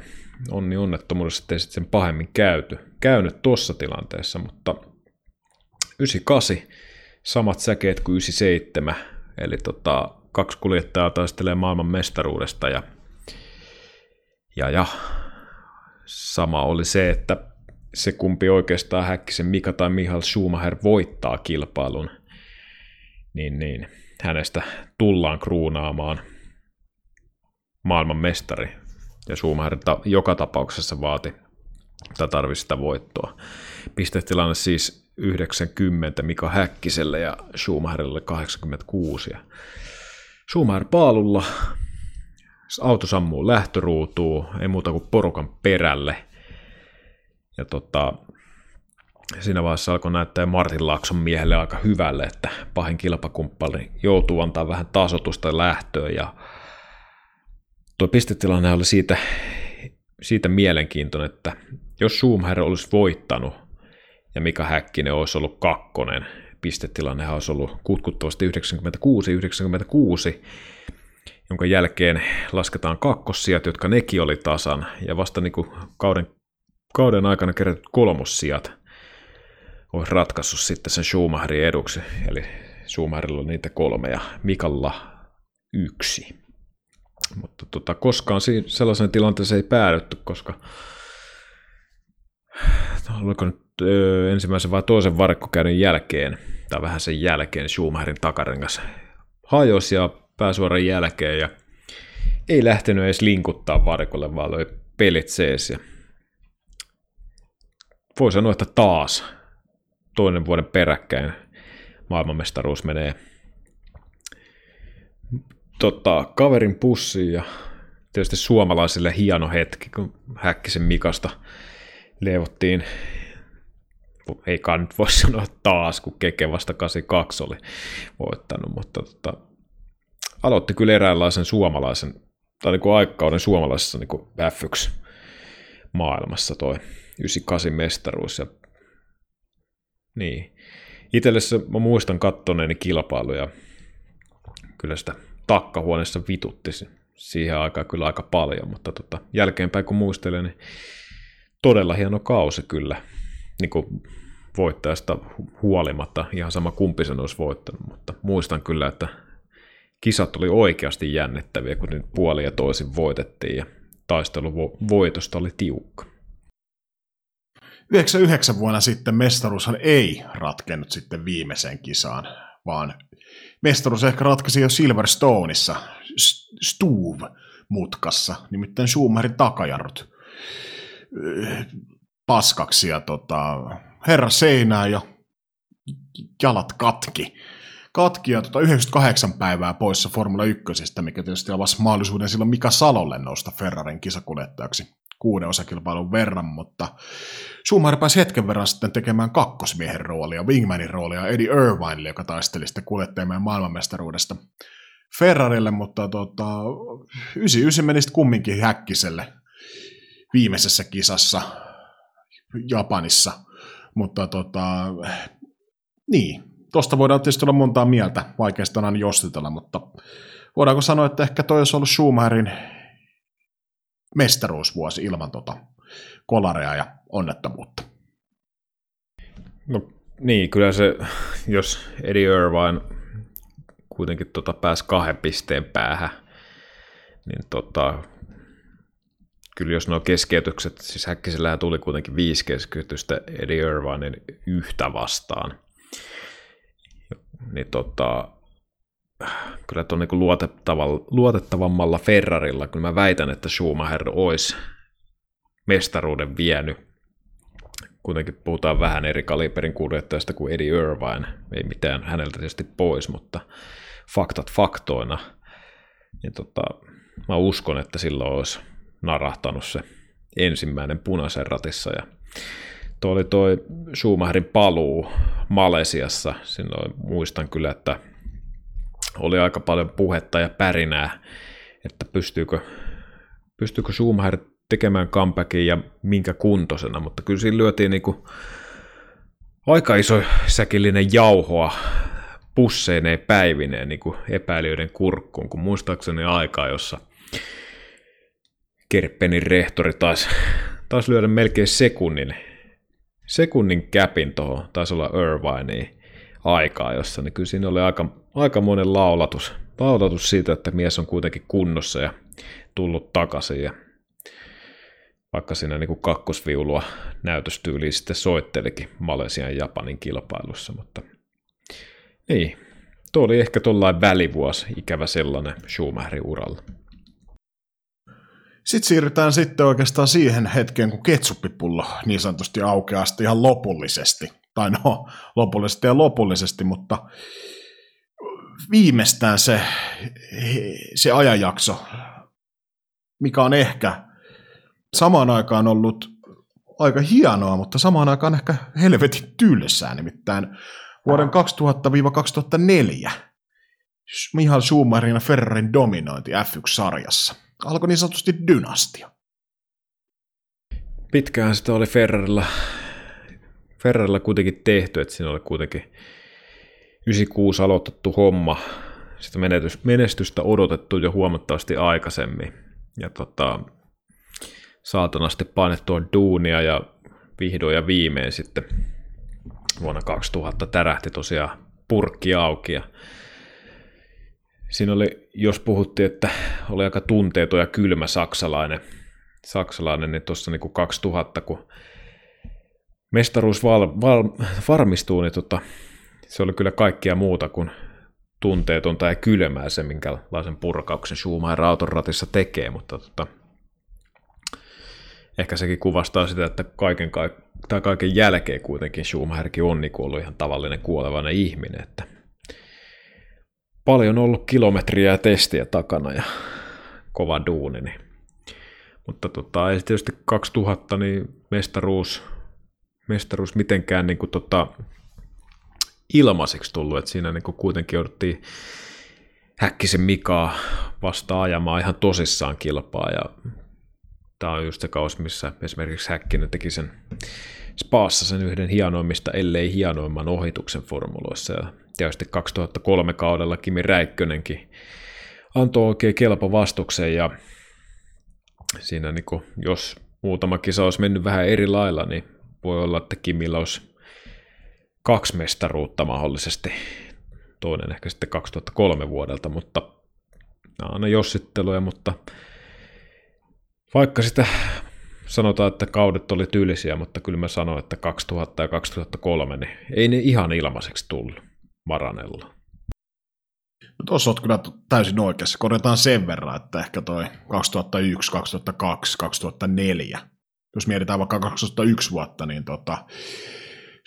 onni onnettomuudessa ei sitten sen pahemmin käyty, käynyt tuossa tilanteessa, mutta 98, samat säkeet kuin 97, eli tota, kaksi kuljettajaa taistelee maailman mestaruudesta ja, ja, ja sama oli se, että se kumpi oikeastaan Häkkisen Mika tai Mihail Schumacher voittaa kilpailun, niin, niin hänestä tullaan kruunaamaan maailman mestari. Ja Schumacher joka tapauksessa vaati tai tarvitsi sitä voittoa. Pistetilanne siis 90 Mika Häkkiselle ja Schumacherille 86. Ja Schumacher paalulla, auto sammuu lähtöruutuun, ei muuta kuin porukan perälle – ja tota, siinä vaiheessa alkoi näyttää Martin Lakson miehelle aika hyvälle, että pahin kilpakumppani joutuu antaa vähän tasotusta lähtöön ja tuo pistetilanne oli siitä siitä mielenkiintoinen, että jos Schumacher olisi voittanut ja Mika Häkkinen olisi ollut kakkonen, pistetilannehan olisi ollut kutkuttavasti 96-96, jonka jälkeen lasketaan kakkossijat, jotka nekin oli tasan, ja vasta niin kuin kauden, kauden aikana kerätyt kolmossijat olisi ratkaissut sitten sen Schumacherin eduksi, eli Schumacherilla on niitä kolme ja Mikalla yksi. Mutta tota, koskaan sellaisen tilanteeseen ei päädytty, koska oliko nyt ensimmäisen vai toisen varikkokäynnin jälkeen, tai vähän sen jälkeen Schumacherin takarengas hajosi ja pääsuoran jälkeen ja ei lähtenyt edes linkuttaa varikolle, vaan löi pelit sees. Ja voi sanoa, että taas toinen vuoden peräkkäin maailmanmestaruus menee tota, kaverin pussiin ja tietysti suomalaisille hieno hetki, kun Häkkisen Mikasta leivottiin, ei nyt voi sanoa taas, kun Keke vasta 82 oli voittanut, mutta tota, aloitti kyllä eräänlaisen suomalaisen, tai niin kuin aikakauden suomalaisessa niin kuin F1 maailmassa toi 98 mestaruus. Ja, niin. Itellessä mä muistan kattoneeni kilpailuja, kyllä sitä takkahuoneessa vitutti siihen aikaan kyllä aika paljon, mutta tota, jälkeenpäin kun muistelen, niin todella hieno kausi kyllä niin kuin voittajasta huolimatta, ihan sama kumpi sen olisi voittanut, mutta muistan kyllä, että kisat oli oikeasti jännittäviä, kun nyt puoli ja toisin voitettiin ja taistelu voitosta oli tiukka. 99 vuonna sitten mestaruushan ei ratkennut sitten viimeiseen kisaan, vaan mestaruus ehkä ratkesi jo Silverstoneissa, Stuve-mutkassa, nimittäin Schumacherin takajarrut paskaksi ja tota, herra seinää ja jalat katki. Katki ja tota 98 päivää poissa Formula 1, mikä tietysti avasi mahdollisuuden silloin Mika Salolle nousta Ferrarin kisakuljettajaksi kuuden osakilpailun verran, mutta Schumacher pääsi hetken verran sitten tekemään kakkosmiehen roolia, Wingmanin roolia Eddie Irvinelle, joka taisteli sitten kuljettajien maailmanmestaruudesta Ferrarille, mutta tota, 99 meni sitten kumminkin Häkkiselle viimeisessä kisassa Japanissa, mutta tota, niin, tuosta voidaan tietysti olla montaa mieltä, vaikeasta aina jostitella, mutta voidaanko sanoa, että ehkä toi olisi ollut Schumacherin mestaruusvuosi ilman tota kolarea ja onnettomuutta. No niin, kyllä se, jos Eddie Irvine kuitenkin tota pääsi kahden pisteen päähän, niin tota, kyllä jos nuo keskeytykset, siis Häkkisellähän tuli kuitenkin viisi keskeytystä Eddie Irvinein yhtä vastaan, niin tota, kyllä tuon niin luotettavammalla Ferrarilla, kyllä mä väitän, että Schumacher olisi mestaruuden vienyt. Kuitenkin puhutaan vähän eri kaliberin kuljettajasta kuin Eddie Irvine, ei mitään häneltä tietysti pois, mutta faktat faktoina. Niin tota, mä uskon, että silloin olisi narahtanut se ensimmäinen punaisen ratissa. Ja tuo oli toi Schumacherin paluu Malesiassa. Silloin muistan kyllä, että oli aika paljon puhetta ja pärinää, että pystyykö, pystyykö Schumacher tekemään comebackin ja minkä kuntoisena, mutta kyllä siinä lyötiin niinku aika iso säkillinen jauhoa pusseineen päivineen niin epäilijöiden kurkkuun, kun muistaakseni aikaa, jossa Kerppenin rehtori taisi, taisi lyödä melkein sekunnin, sekunnin käpin tuohon, taisi olla Irvineen aikaa, jossa niin kyllä siinä oli aika, aika monen laulatus, laulatus siitä, että mies on kuitenkin kunnossa ja tullut takaisin ja vaikka siinä niin kuin kakkosviulua näytöstyyliin sitten soittelikin Malesian ja Japanin kilpailussa, mutta niin, tuo oli ehkä tuollainen välivuosi, ikävä sellainen Schumacherin uralla. Sitten siirrytään sitten oikeastaan siihen hetkeen, kun ketsuppipullo niin sanotusti aukeaa sitten ihan lopullisesti. Tai no, lopullisesti ja lopullisesti, mutta viimeistään se, se ajanjakso, mikä on ehkä samaan aikaan ollut aika hienoa, mutta samaan aikaan ehkä helvetin tylsää, nimittäin vuoden 2000-2004 Mihail Schumacherin ja Ferrarin dominointi F1-sarjassa alkoi niin sanotusti dynastia. pitkään sitä oli Ferrarilla, Ferrarilla kuitenkin tehty, että siinä oli kuitenkin 96 aloitettu homma, sitä menestystä odotettu jo huomattavasti aikaisemmin. Ja tota, saatanasti painettua duunia ja vihdoin ja viimein sitten vuonna 2000 tärähti tosiaan purkki auki ja siinä oli, jos puhuttiin, että oli aika tunteeton ja kylmä saksalainen, saksalainen niin tuossa niin 2000, kun mestaruus val, val, varmistuu, niin tota, se oli kyllä kaikkia muuta kuin tunteetonta ja kylmää se, minkälaisen purkauksen Schumacher autonratissa tekee, mutta tota, ehkä sekin kuvastaa sitä, että kaiken, tai kaiken jälkeen kuitenkin Schumacherkin on niin ollut ihan tavallinen kuolevainen ihminen, että paljon ollut kilometriä ja testiä takana ja kova duuni, niin. mutta tota, ei tietysti 2000 niin mestaruus, mestaruus mitenkään niin kuin tota, ilmaiseksi tullut, että siinä niin kuin kuitenkin jouduttiin Häkkisen Mikaa vastaan ajamaan ihan tosissaan kilpaa ja tämä on just se kaus, missä esimerkiksi Häkkinen teki sen Spaassa sen yhden hienoimmista, ellei hienoimman ohituksen formuloissa. Ja tietysti 2003 kaudella Kimi Räikkönenkin antoi oikein kelpo vastuksen ja siinä niin kuin, jos muutama kisa olisi mennyt vähän eri lailla, niin voi olla, että Kimillä olisi kaksi mestaruutta mahdollisesti. Toinen ehkä sitten 2003 vuodelta, mutta aina jossitteluja, mutta vaikka sitä sanotaan, että kaudet oli tyylisiä, mutta kyllä mä sanoin, että 2000 ja 2003, niin ei ne ihan ilmaiseksi tullut Maranella. No tuossa olet kyllä täysin oikeassa. Korjataan sen verran, että ehkä toi 2001, 2002, 2004, jos mietitään vaikka 2001 vuotta, niin tota,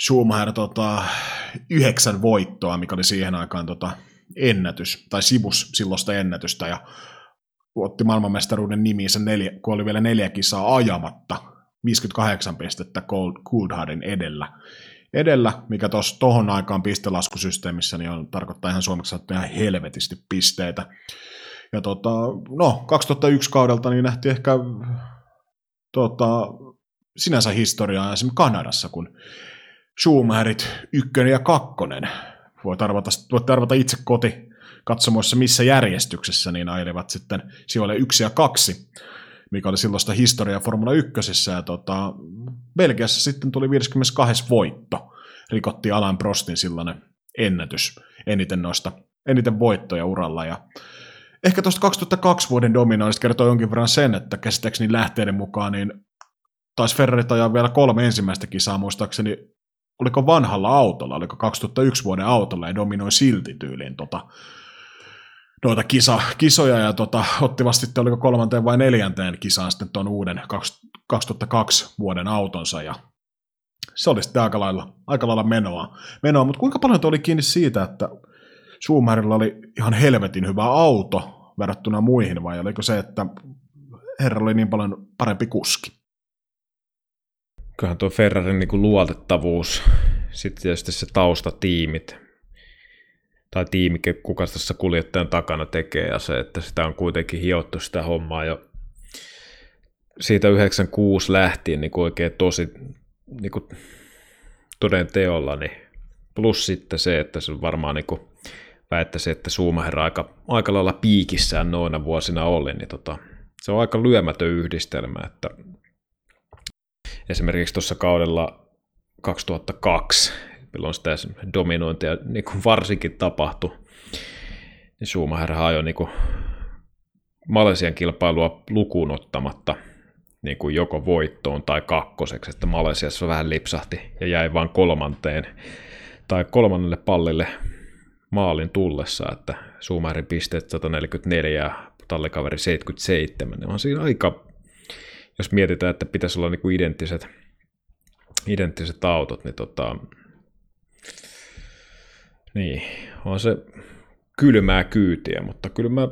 Schumacher tota, yhdeksän voittoa, mikä oli siihen aikaan tota, ennätys, tai sivus silloista ennätystä, ja otti maailmanmestaruuden nimiinsä, neljä, kun oli vielä neljä kisaa ajamatta, 58 pistettä Coulthardin edellä. Edellä, mikä tuohon aikaan pistelaskusysteemissä niin on, tarkoittaa ihan suomeksi että ihan helvetisti pisteitä. Ja tota, no, 2001 kaudelta niin nähtiin ehkä tota, sinänsä historiaa esimerkiksi Kanadassa, kun Schumacherit ykkönen ja kakkonen, voit arvata, voit arvata itse koti, katsomoissa missä järjestyksessä, niin ajelivat sitten sijoille yksi ja kaksi, mikä oli silloista historiaa Formula 1. Ja tota, Belgiassa sitten tuli 52. voitto. Rikottiin Alan Prostin silloinen ennätys eniten noista, eniten voittoja uralla. Ja ehkä tuosta 2002 vuoden dominoista kertoo jonkin verran sen, että käsittääkseni lähteiden mukaan niin taisi Ferrari ajaa vielä kolme ensimmäistä kisaa muistaakseni oliko vanhalla autolla, oliko 2001 vuoden autolla ja dominoi silti tyyliin tota, noita kisa, kisoja ja tota, ottivat sitten, oliko kolmanteen vai neljänteen kisaan sitten tuon uuden 2002 vuoden autonsa ja se oli sitten aika lailla, aika lailla menoa. menoa. Mutta kuinka paljon oli kiinni siitä, että Schumacherilla oli ihan helvetin hyvä auto verrattuna muihin, vai oliko se, että herra oli niin paljon parempi kuski? Kyllähän tuo Ferrarin niin luotettavuus, sitten tietysti se taustatiimit, tai tiimi, kuka tässä kuljettajan takana tekee, ja se, että sitä on kuitenkin hiottu sitä hommaa jo siitä 96 lähtien niin oikein tosi niin kuin toden teolla, niin plus sitten se, että se varmaan niin kuin väittäisi, että Schumacher aika, aika lailla piikissään noina vuosina oli, niin tota, se on aika lyömätön yhdistelmä, että esimerkiksi tuossa kaudella 2002 milloin sitä dominointia niin kuin varsinkin tapahtui. Niin Schumacher ajoi niin kuin Malesian kilpailua lukuun ottamatta niin kuin joko voittoon tai kakkoseksi, että Malesiassa vähän lipsahti ja jäi vain kolmanteen tai kolmannelle pallille maalin tullessa, että Schumacherin pisteet 144 ja tallikaveri 77, niin on siinä aika, jos mietitään, että pitäisi olla niin kuin identtiset, identtiset autot, niin tota, niin, on se kylmää kyytiä, mutta kyllä mä,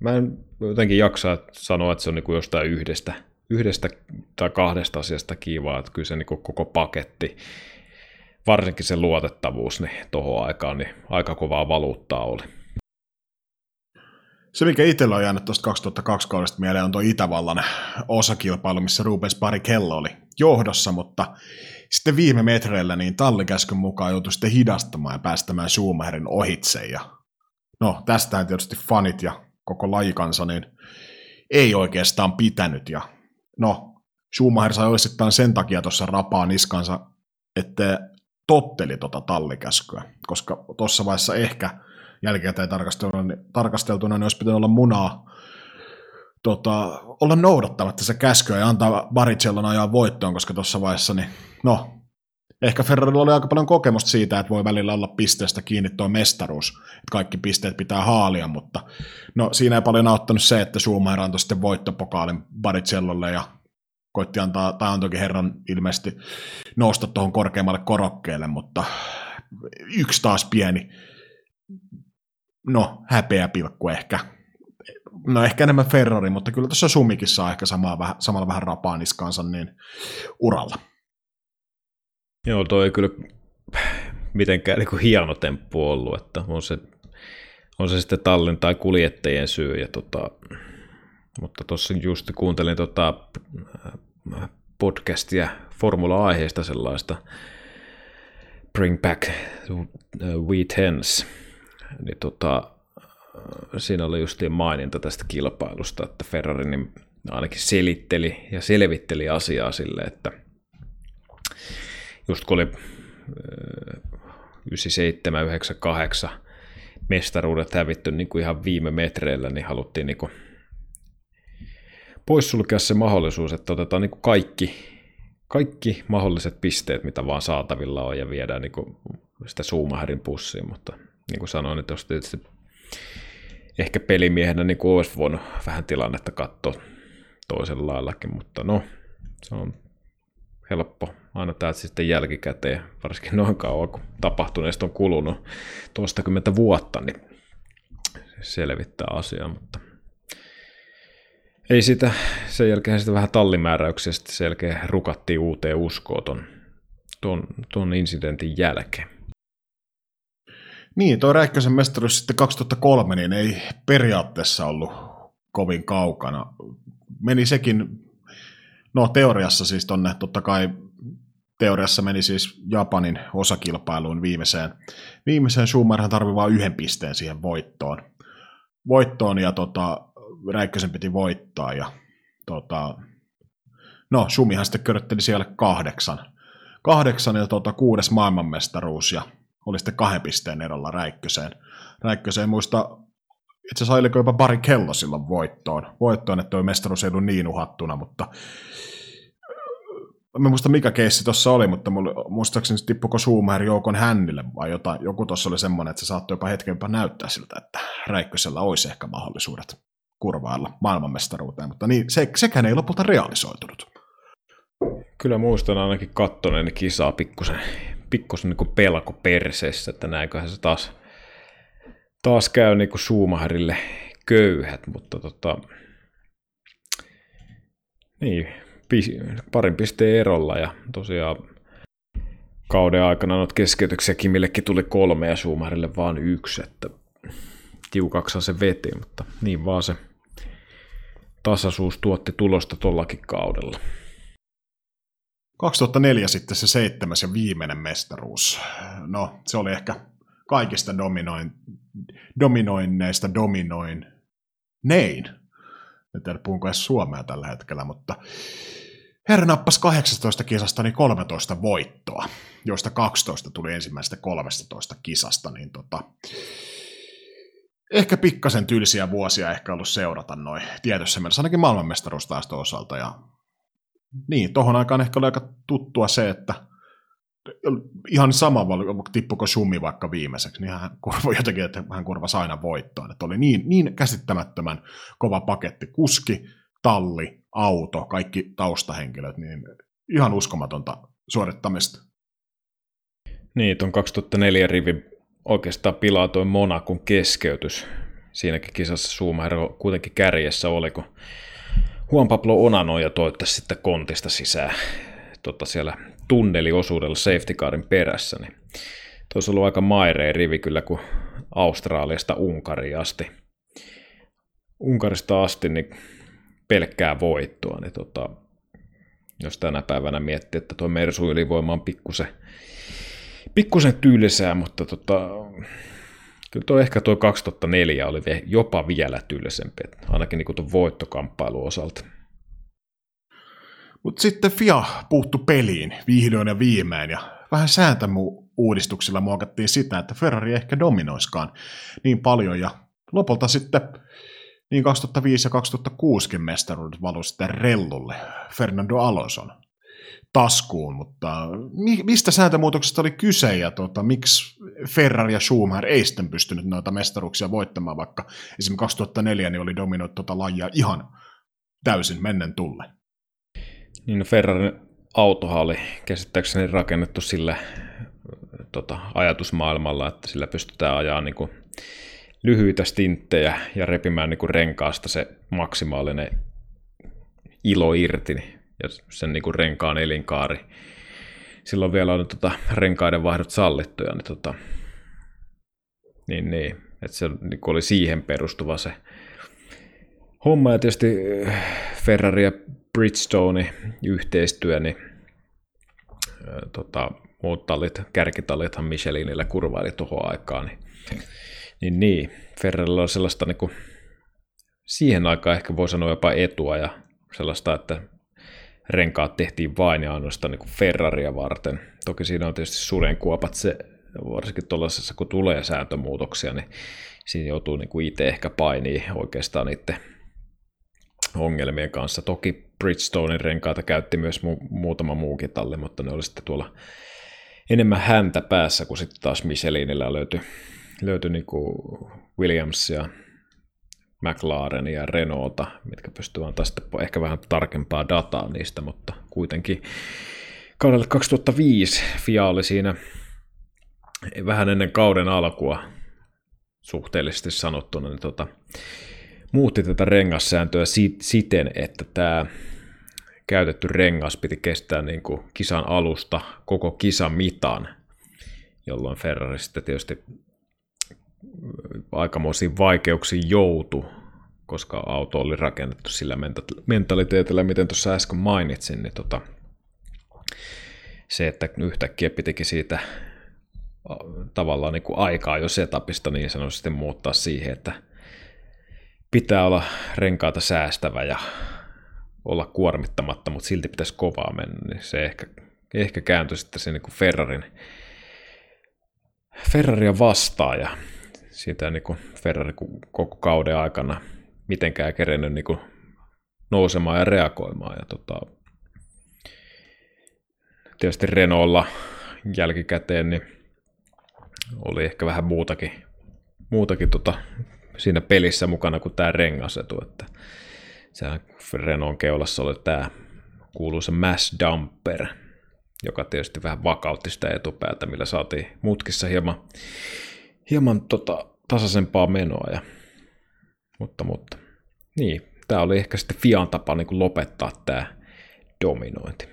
mä en jotenkin jaksaa sanoa, että se on niin kuin jostain yhdestä, yhdestä tai kahdesta asiasta kivaa, että kyllä se niin kuin koko paketti, varsinkin se luotettavuus, niin tuohon aikaan niin aika kovaa valuuttaa oli. Se, mikä itsellä on jäänyt tuosta 2002 kaudesta mieleen, on tuo Itävallan osakilpailu, missä Rubens Kello oli johdossa, mutta sitten viime metreillä niin tallikäskyn mukaan joutui sitten hidastamaan ja päästämään Schumacherin ohitse. Ja no, tästähän tietysti fanit ja koko lajikansa niin ei oikeastaan pitänyt. Ja no, Schumacher sai osittain sen takia tuossa rapaa niskansa, että totteli tota tallikäskyä, koska tuossa vaiheessa ehkä jälkikäteen tarkasteltuna, tarkasteltuna niin olisi pitänyt olla munaa tota, olla noudattamatta se käskyä ja antaa Baricellon ajaa voittoon, koska tuossa vaiheessa, niin no, ehkä Ferrarilla oli aika paljon kokemusta siitä, että voi välillä olla pisteestä kiinni tuo mestaruus, että kaikki pisteet pitää haalia, mutta no siinä ei paljon auttanut se, että Schumacher antoi sitten voittopokaalin Baricellolle ja koitti antaa, tai antoikin herran ilmeisesti nousta tuohon korkeammalle korokkeelle, mutta yksi taas pieni, no häpeä pilkku ehkä. No ehkä enemmän Ferrari, mutta kyllä tuossa Sumikin saa ehkä samaa, samalla vähän rapaa niskansa niin uralla. Joo, toi ei kyllä mitenkään niin hieno temppu ollut, että on se, on se sitten tallin tai kuljettajien syy. Ja tota, mutta tuossa just kuuntelin tota podcastia formula-aiheesta sellaista Bring Back We Tens, niin tota, siinä oli justiin maininta tästä kilpailusta, että Ferrari niin ainakin selitteli ja selvitteli asiaa sille, että just kun oli 97, 98 mestaruudet hävitty niin kuin ihan viime metreillä, niin haluttiin niin kuin poissulkea se mahdollisuus, että otetaan niin kuin kaikki, kaikki mahdolliset pisteet, mitä vaan saatavilla on, ja viedään niin kuin sitä Suumaherin pussiin, mutta niin kuin sanoin, että jos tietysti ehkä pelimiehenä niin kuin olisi voinut vähän tilannetta katsoa toisella laillakin, mutta no, se on helppo aina tämä sitten jälkikäteen, varsinkin noin kauan, kun tapahtuneesta on kulunut toistakymmentä vuotta, niin selvittää asiaa, mutta ei sitä, sen jälkeen sitten vähän tallimääräyksestä sen jälkeen rukattiin uuteen uskoon ton, ton, ton incidentin jälkeen. Niin, tuo Räikkösen mestaruus sitten 2003 niin ei periaatteessa ollut kovin kaukana. Meni sekin, no teoriassa siis tonne totta kai teoriassa meni siis Japanin osakilpailuun viimeiseen. Viimeiseen Schumacherhan tarvii vain yhden pisteen siihen voittoon. Voittoon ja tota, Räikkösen piti voittaa ja tota, no Sumihan sitten körötteli siellä kahdeksan. Kahdeksan ja tota, kuudes maailmanmestaruus ja oli sitten kahden pisteen erolla Räikköseen. Räikköseen muista, itse asiassa oliko jopa pari kello silloin voittoon. Voittoon, että tuo mestaruus ei ollut niin uhattuna, mutta Mä muista mikä keissi tuossa oli, mutta mulla, muistaakseni tippuko Schumacher joukon hännille vai jotain. Joku tuossa oli semmoinen, että se saattoi jopa hetken jopa näyttää siltä, että Räikkösellä olisi ehkä mahdollisuudet kurvailla maailmanmestaruuteen, mutta niin, se, sekään ei lopulta realisoitunut. Kyllä muistan ainakin kattoneen kisaa pikkusen, pikkusen niin pelko perseessä, että näinköhän se taas, taas käy niin kuin Schumacherille köyhät, mutta tota, niin, parin pisteen erolla ja tosiaan kauden aikana noita keskeytyksiä Kimillekin tuli kolme ja Schumacherille vaan yksi, että tiukaksa se veti, mutta niin vaan se tasaisuus tuotti tulosta tollakin kaudella. 2004 sitten se seitsemäs ja viimeinen mestaruus. No, se oli ehkä kaikista dominoin, dominoinneista dominoin nein. En tiedä, puhunko edes suomea tällä hetkellä, mutta Herra nappasi 18 kisasta niin 13 voittoa, joista 12 tuli ensimmäisestä 13 kisasta, niin tota, ehkä pikkasen tylsiä vuosia ehkä ollut seurata noin tietyssä mielessä, ainakin maailmanmestaruustaiston osalta. Ja niin, tohon aikaan ehkä oli aika tuttua se, että ihan sama tippuko Sumi vaikka viimeiseksi, niin hän kurva jotenkin, että hän kurvasi aina voittoon. Että oli niin, niin käsittämättömän kova paketti. Kuski, talli, auto, kaikki taustahenkilöt, niin ihan uskomatonta suorittamista. Niin, tuon 2004 rivi oikeastaan pilaa tuo Monakun keskeytys. Siinäkin kisassa Schumacher kuitenkin kärjessä oli, kun Juan Pablo Onano ja toivottavasti sitten kontista sisään tota siellä tunneliosuudella safety carin perässä. Niin tuossa ollut aika maireen rivi kyllä, kun Australiasta Unkariin asti Unkarista asti niin pelkkää voittoa, niin tota, jos tänä päivänä miettii, että tuo Mersu ylivoima on pikkusen, pikkusen tylsää, mutta tota, kyllä tuo ehkä tuo 2004 oli jopa vielä tylsempi, ainakin niin tuon voittokamppailun osalta. Mutta sitten FIA puuttu peliin vihdoin ja viimein, ja vähän sääntöuudistuksilla muokattiin sitä, että Ferrari ehkä dominoiskaan niin paljon, ja lopulta sitten niin 2005 ja 2006 mestaruudet valu sitten rellulle Fernando Alonson taskuun, mutta mistä sääntömuutoksesta oli kyse ja tota, miksi Ferrari ja Schumacher ei sitten pystynyt noita mestaruuksia voittamaan, vaikka esimerkiksi 2004 niin oli dominoit tuota lajia ihan täysin mennen tulle. Niin no Ferrarin autohan oli käsittääkseni rakennettu sillä tota, ajatusmaailmalla, että sillä pystytään ajaa niin kuin lyhyitä stinttejä ja repimään niin kuin renkaasta se maksimaalinen ilo irti ja sen niin kuin renkaan elinkaari. Silloin vielä oli tota, renkaiden vaihdot sallittuja, niin, tota, niin, niin että se niin oli siihen perustuva se homma. Ja tietysti äh, Ferrari ja Bridgestone yhteistyö, niin äh, tota, muut tallit, kärkitallithan Michelinillä kurvaili tuohon aikaan, niin niin, niin. Ferrarilla on sellaista niin kuin, siihen aikaan ehkä voi sanoa jopa etua ja sellaista, että renkaat tehtiin vain ja ainoastaan niin kuin Ferraria varten. Toki siinä on tietysti sudenkuopat se, varsinkin tuollaisessa, kun tulee sääntömuutoksia, niin siinä joutuu niin kuin itse ehkä painii oikeastaan niiden ongelmien kanssa. Toki Bridgestonein renkaita käytti myös mu- muutama muukin talli, mutta ne oli sitten tuolla enemmän häntä päässä, kun sitten taas Michelinillä löytyi löytyi niin kuin Williamsia, McLaren ja Renaulta, mitkä pystyvät antaa sitten ehkä vähän tarkempaa dataa niistä, mutta kuitenkin kaudelle 2005 FIA oli siinä vähän ennen kauden alkua suhteellisesti sanottuna, niin tota, muutti tätä rengassääntöä siten, että tämä käytetty rengas piti kestää niin kuin kisan alusta koko kisan mitan, jolloin Ferrari sitten tietysti aikamoisiin vaikeuksiin joutu, koska auto oli rakennettu sillä mentaliteetillä, miten tuossa äsken mainitsin, niin tota, se, että yhtäkkiä pitikin siitä tavallaan niin kuin aikaa jo setupista niin sanotusti muuttaa siihen, että pitää olla renkaata säästävä ja olla kuormittamatta, mutta silti pitäisi kovaa mennä, niin se ehkä, ehkä kääntyi sitten se niin kuin Ferrarin, Ferraria vastaan ja siitä niin kuin Ferrari koko kauden aikana mitenkään kerennyt niin kuin nousemaan ja reagoimaan. Ja tota, tietysti Renaultlla jälkikäteen niin oli ehkä vähän muutakin, muutakin tota, siinä pelissä mukana kuin tämä rengasetu. Että sehän Renault keulassa oli tämä kuuluisa mass dumper, joka tietysti vähän vakautti sitä etupäätä, millä saatiin mutkissa hieman, hieman tota, tasaisempaa menoa. Ja, mutta, mutta niin, tämä oli ehkä sitten Fian tapa niin lopettaa tämä dominointi.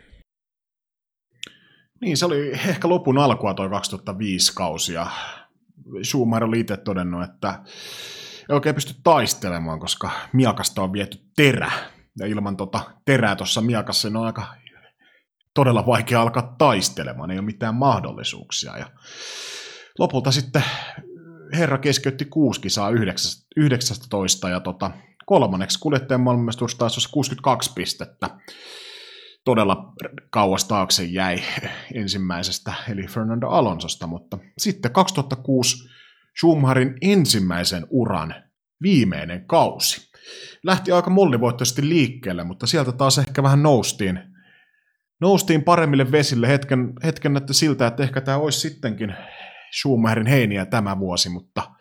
Niin, se oli ehkä lopun alkua toi 2005 kausi ja Schumacher oli itse todennut, että ei oikein pysty taistelemaan, koska miakasta on viety terä. Ja ilman tota terää tuossa miakassa niin on aika todella vaikea alkaa taistelemaan, ei ole mitään mahdollisuuksia. Ja lopulta sitten herra keskeytti kuusi kisaa 19 ja tota, kolmanneksi kuljettajan maailmanmestaruus taas olisi 62 pistettä. Todella kauas taakse jäi ensimmäisestä, eli Fernando Alonsosta, mutta sitten 2006 Schumacherin ensimmäisen uran viimeinen kausi. Lähti aika mollivoittoisesti liikkeelle, mutta sieltä taas ehkä vähän noustiin, noustiin paremmille vesille hetken, hetken että siltä, että ehkä tämä olisi sittenkin Schumacherin heiniä tämä vuosi, mutta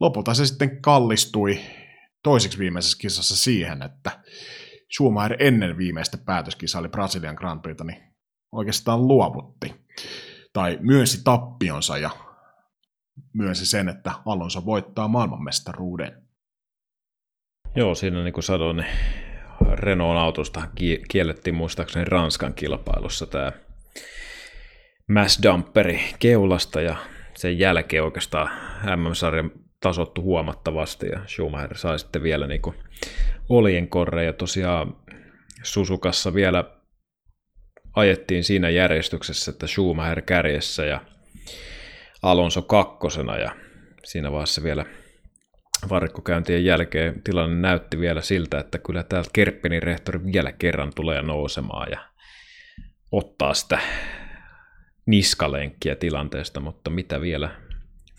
lopulta se sitten kallistui toiseksi viimeisessä kisassa siihen, että Schumacher ennen viimeistä päätöskisaa oli Brasilian Grand Prixta, niin oikeastaan luovutti. Tai myönsi tappionsa ja myönsi sen, että Alonso voittaa maailmanmestaruuden. Joo, siinä niin kuin sanoin, niin Renault autosta kiellettiin muistaakseni Ranskan kilpailussa tämä mass dumperi keulasta ja sen jälkeen oikeastaan MM-sarjan tasottu huomattavasti ja Schumacher sai sitten vielä niin kuin olien korre ja tosiaan Susukassa vielä ajettiin siinä järjestyksessä, että Schumacher kärjessä ja Alonso kakkosena. Ja siinä vaiheessa vielä varikkokäyntien jälkeen tilanne näytti vielä siltä, että kyllä täältä Kerppenin rehtori vielä kerran tulee nousemaan ja ottaa sitä niskalenkkiä tilanteesta, mutta mitä vielä?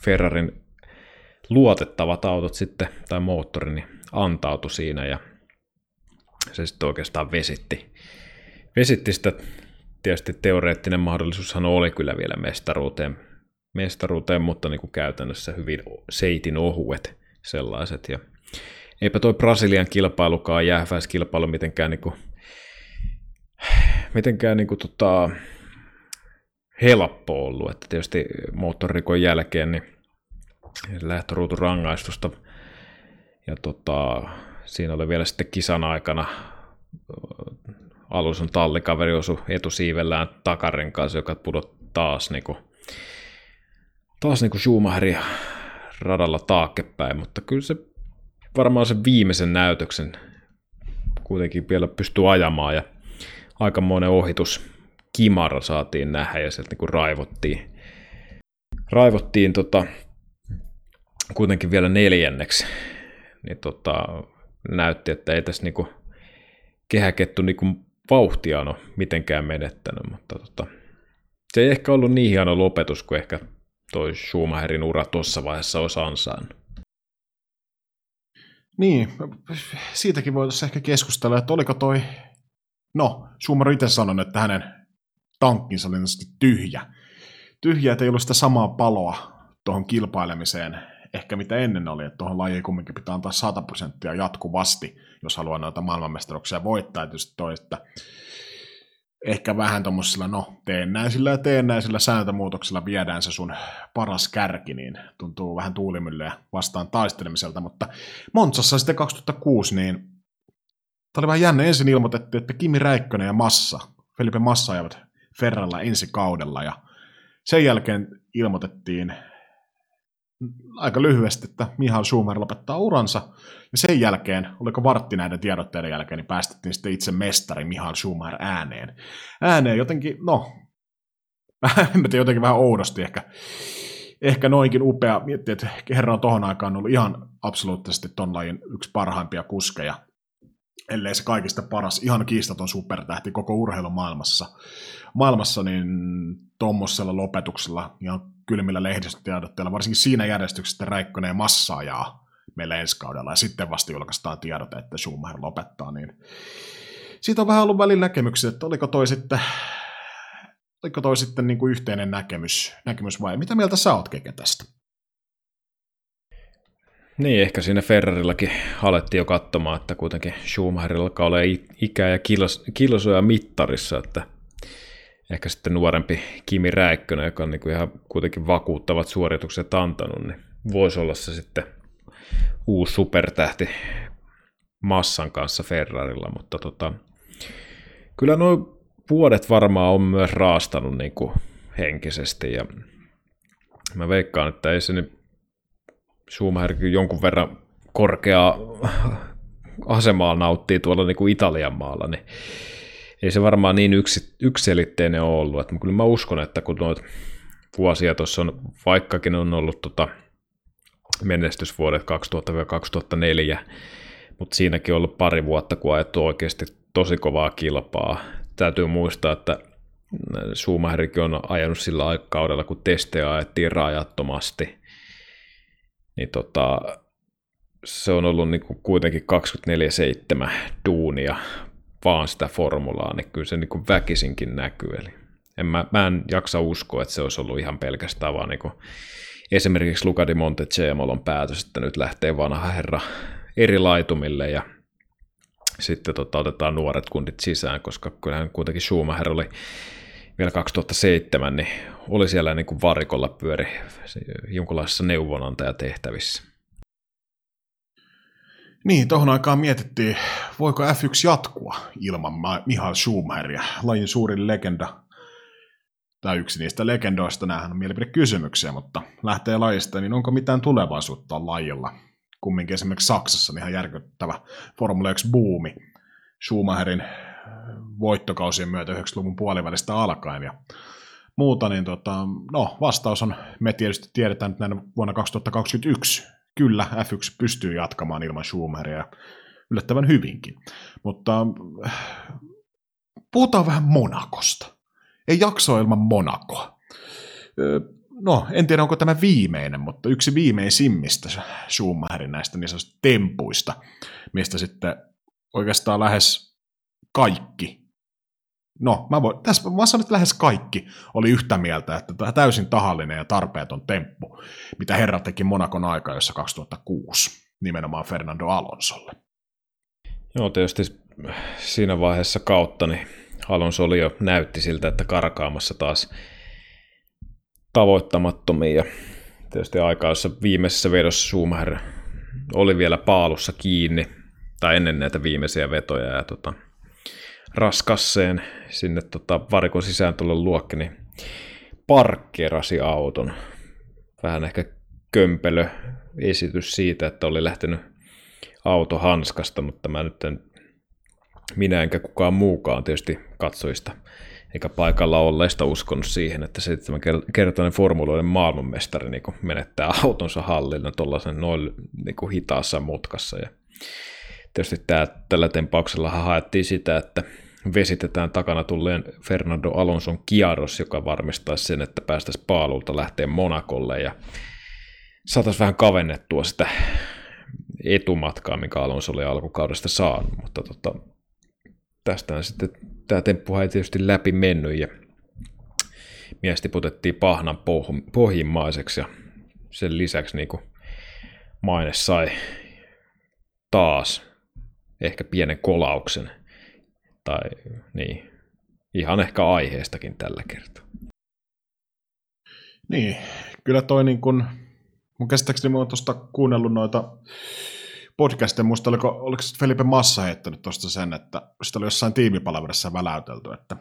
Ferrarin luotettavat autot sitten, tai moottori, niin antautu siinä ja se sitten oikeastaan vesitti, vesitti sitä, tietysti teoreettinen mahdollisuushan oli kyllä vielä mestaruuteen, mestaruuteen mutta niin kuin käytännössä hyvin seitin ohuet sellaiset. Ja eipä toi Brasilian kilpailukaan jäähväiskilpailu mitenkään, niin kuin, mitenkään niin kuin, tota, helppo ollut, että tietysti moottorikon jälkeen niin lähtöruutun rangaistusta ja tota, siinä oli vielä sitten kisan aikana alussa tallikaveri osui etusiivellään takaren kanssa, joka pudot taas niin kuin, taas niin kuin Schumacherin radalla taakkepäin, mutta kyllä se varmaan sen viimeisen näytöksen kuitenkin vielä pystyy ajamaan ja aikamoinen ohitus kimara saatiin nähdä ja sieltä niin raivottiin, raivottiin tota, kuitenkin vielä neljänneksi, niin tota, näytti, että ei tässä niinku kehäkettu niinku vauhtia ole mitenkään menettänyt, mutta tota, se ei ehkä ollut niin hieno lopetus kuin ehkä toi Schumacherin ura tuossa vaiheessa olisi ansainnut. Niin, siitäkin voitaisiin ehkä keskustella, että oliko toi, no, Schumacher itse sanonut, että hänen tankkinsa oli tyhjä. Tyhjä, että ei ollut sitä samaa paloa tuohon kilpailemiseen, ehkä mitä ennen oli, että tuohon lajiin kumminkin pitää antaa 100 prosenttia jatkuvasti, jos haluaa noita maailmanmestaruuksia voittaa. Tietysti toi, että ehkä vähän tuommoisilla, no teennäisillä ja teennäisillä sääntömuutoksilla viedään se sun paras kärki, niin tuntuu vähän tuulimyllyä vastaan taistelemiselta, mutta Montsassa sitten 2006, niin tämä oli vähän jännä, ensin ilmoitettiin, että Kimi Räikkönen ja Massa, Felipe Massa ajavat Ferralla ensi kaudella, ja sen jälkeen ilmoitettiin aika lyhyesti, että Mihail Schumer lopettaa uransa. Ja sen jälkeen, oliko vartti näiden tiedotteiden jälkeen, niin päästettiin sitten itse mestari Mihail Schumer ääneen. Ääneen jotenkin, no, en tiedä, jotenkin vähän oudosti ehkä, ehkä noinkin upea. Miettii, että herra on tohon aikaan ollut ihan absoluuttisesti ton lajin yksi parhaimpia kuskeja, ellei se kaikista paras, ihan kiistaton supertähti koko urheilumaailmassa. Maailmassa, niin tuommoisella lopetuksella ihan kylmillä lehdistötiedotteilla, varsinkin siinä järjestyksessä, Räikkönen ja Massa ajaa meillä ensi kaudella, ja sitten vasta julkaistaan tiedote, että Schumacher lopettaa, niin siitä on vähän ollut välillä näkemyksiä, että oliko toi sitten, oliko toi sitten niin kuin yhteinen näkemys, näkemys vai mitä mieltä sä oot Keke tästä? Niin, ehkä siinä Ferrarillakin alettiin jo katsomaan, että kuitenkin Schumacherilla olla ikää ja kilosoja mittarissa, että ehkä sitten nuorempi Kimi Räikkönen, joka on niin kuin ihan kuitenkin vakuuttavat suoritukset antanut, niin voisi olla se sitten uusi supertähti massan kanssa Ferrarilla, mutta tota, kyllä nuo vuodet varmaan on myös raastanut niin kuin henkisesti ja mä veikkaan, että ei se nyt Schumacher jonkun verran korkeaa asemaa nauttii tuolla niin kuin Italian maalla, niin ei se varmaan niin yksi, yksiselitteinen ole ollut. Että kyllä mä uskon, että kun noita vuosia tuossa on, vaikkakin on ollut tota menestysvuodet 2000-2004, mutta siinäkin on ollut pari vuotta, kun ajettu oikeasti tosi kovaa kilpaa. Täytyy muistaa, että Schumacherikin on ajanut sillä aikakaudella, kun testejä ajettiin rajattomasti. Niin tota, se on ollut niin kuin kuitenkin 24-7 duunia vaan sitä formulaa, niin kyllä se niin kuin väkisinkin näkyy. Eli en mä, mä en jaksa uskoa, että se olisi ollut ihan pelkästään vaan niin kuin esimerkiksi Luca di Montecemolon päätös, että nyt lähtee vanha herra eri laitumille ja sitten tota, otetaan nuoret kundit sisään, koska kyllähän kuitenkin Schumacher oli vielä 2007, niin oli siellä niin kuin varikolla pyöri jonkinlaisessa neuvonantajatehtävissä. Niin, tuohon aikaan mietittiin, voiko F1 jatkua ilman Mihail Schumacheria, lajin suurin legenda. tai yksi niistä legendoista, näähän on mielipidekysymyksiä, mutta lähtee lajista, niin onko mitään tulevaisuutta lajilla? Kumminkin esimerkiksi Saksassa on ihan järkyttävä Formula 1-buumi Schumacherin voittokausien myötä 90-luvun puolivälistä alkaen ja muuta, niin tota, no, vastaus on, me tietysti tiedetään, että näin vuonna 2021 kyllä F1 pystyy jatkamaan ilman Schumacheria yllättävän hyvinkin. Mutta puhutaan vähän Monakosta. Ei jakso ilman Monakoa. No, en tiedä onko tämä viimeinen, mutta yksi viimeisimmistä Schumacherin näistä niin tempuista, mistä sitten oikeastaan lähes kaikki, no mä voin, tässä mä sanon, että lähes kaikki oli yhtä mieltä, että tämä täysin tahallinen ja tarpeeton temppu, mitä herra teki Monakon jossa 2006, nimenomaan Fernando Alonsolle. Joo, tietysti siinä vaiheessa kautta niin Alonso oli jo näytti siltä, että karkaamassa taas tavoittamattomia. Ja tietysti aikaa, jossa viimeisessä vedossa Schumacher oli vielä paalussa kiinni, tai ennen näitä viimeisiä vetoja, ja tota, raskasseen sinne tota, varikon tulon luokki, niin parkkeerasi auton. Vähän ehkä kömpelö esitys siitä, että oli lähtenyt auto hanskasta, mutta mä nyt en, minä enkä kukaan muukaan tietysti katsojista eikä paikalla olleista uskonut siihen, että seitsemänkertainen formuloiden maailmanmestari niin menettää autonsa hallilla tuollaisen noin niin hitaassa mutkassa. Ja tietysti tämä, tällä tempauksella haettiin sitä, että vesitetään takana tulleen Fernando Alonson kierros, joka varmistaisi sen, että päästäisiin paalulta lähteen Monakolle ja saataisiin vähän kavennettua sitä etumatkaa, mikä Alonso oli alkukaudesta saanut, mutta tota, tästä sitten tämä temppu ei tietysti läpi mennyt ja mies tiputettiin pahnan pohjimmaiseksi ja sen lisäksi niin kuin maine sai taas ehkä pienen kolauksen tai niin, ihan ehkä aiheestakin tällä kertaa. Niin, kyllä toi niin kun, mun käsittääkseni mä oon tuosta kuunnellut noita podcasteja, muista oliko, oliko Felipe Massa heittänyt tuosta sen, että sitä oli jossain tiimipalaverissa väläytelty, että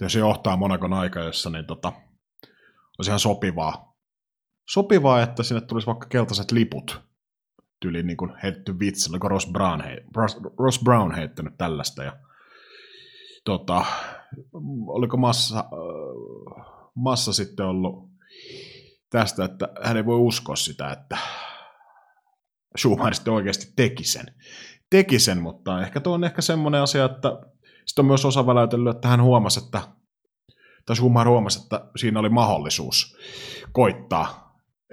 jos se johtaa Monakon jossa niin tota, olisi ihan sopivaa, sopivaa, että sinne tulisi vaikka keltaiset liput, tyyliin niin kuin heitetty vitsi, oliko Ross Brown, hei, Ross Brown heittänyt tällaista, ja tota, oliko Massa, äh, Massa sitten ollut tästä, että hän ei voi uskoa sitä, että Schumacher sitten oikeasti teki sen. Teki sen, mutta ehkä tuo on ehkä semmoinen asia, että sitten on myös osa väläytellyt, että hän huomasi, että tai Schumacher huomasi, että siinä oli mahdollisuus koittaa.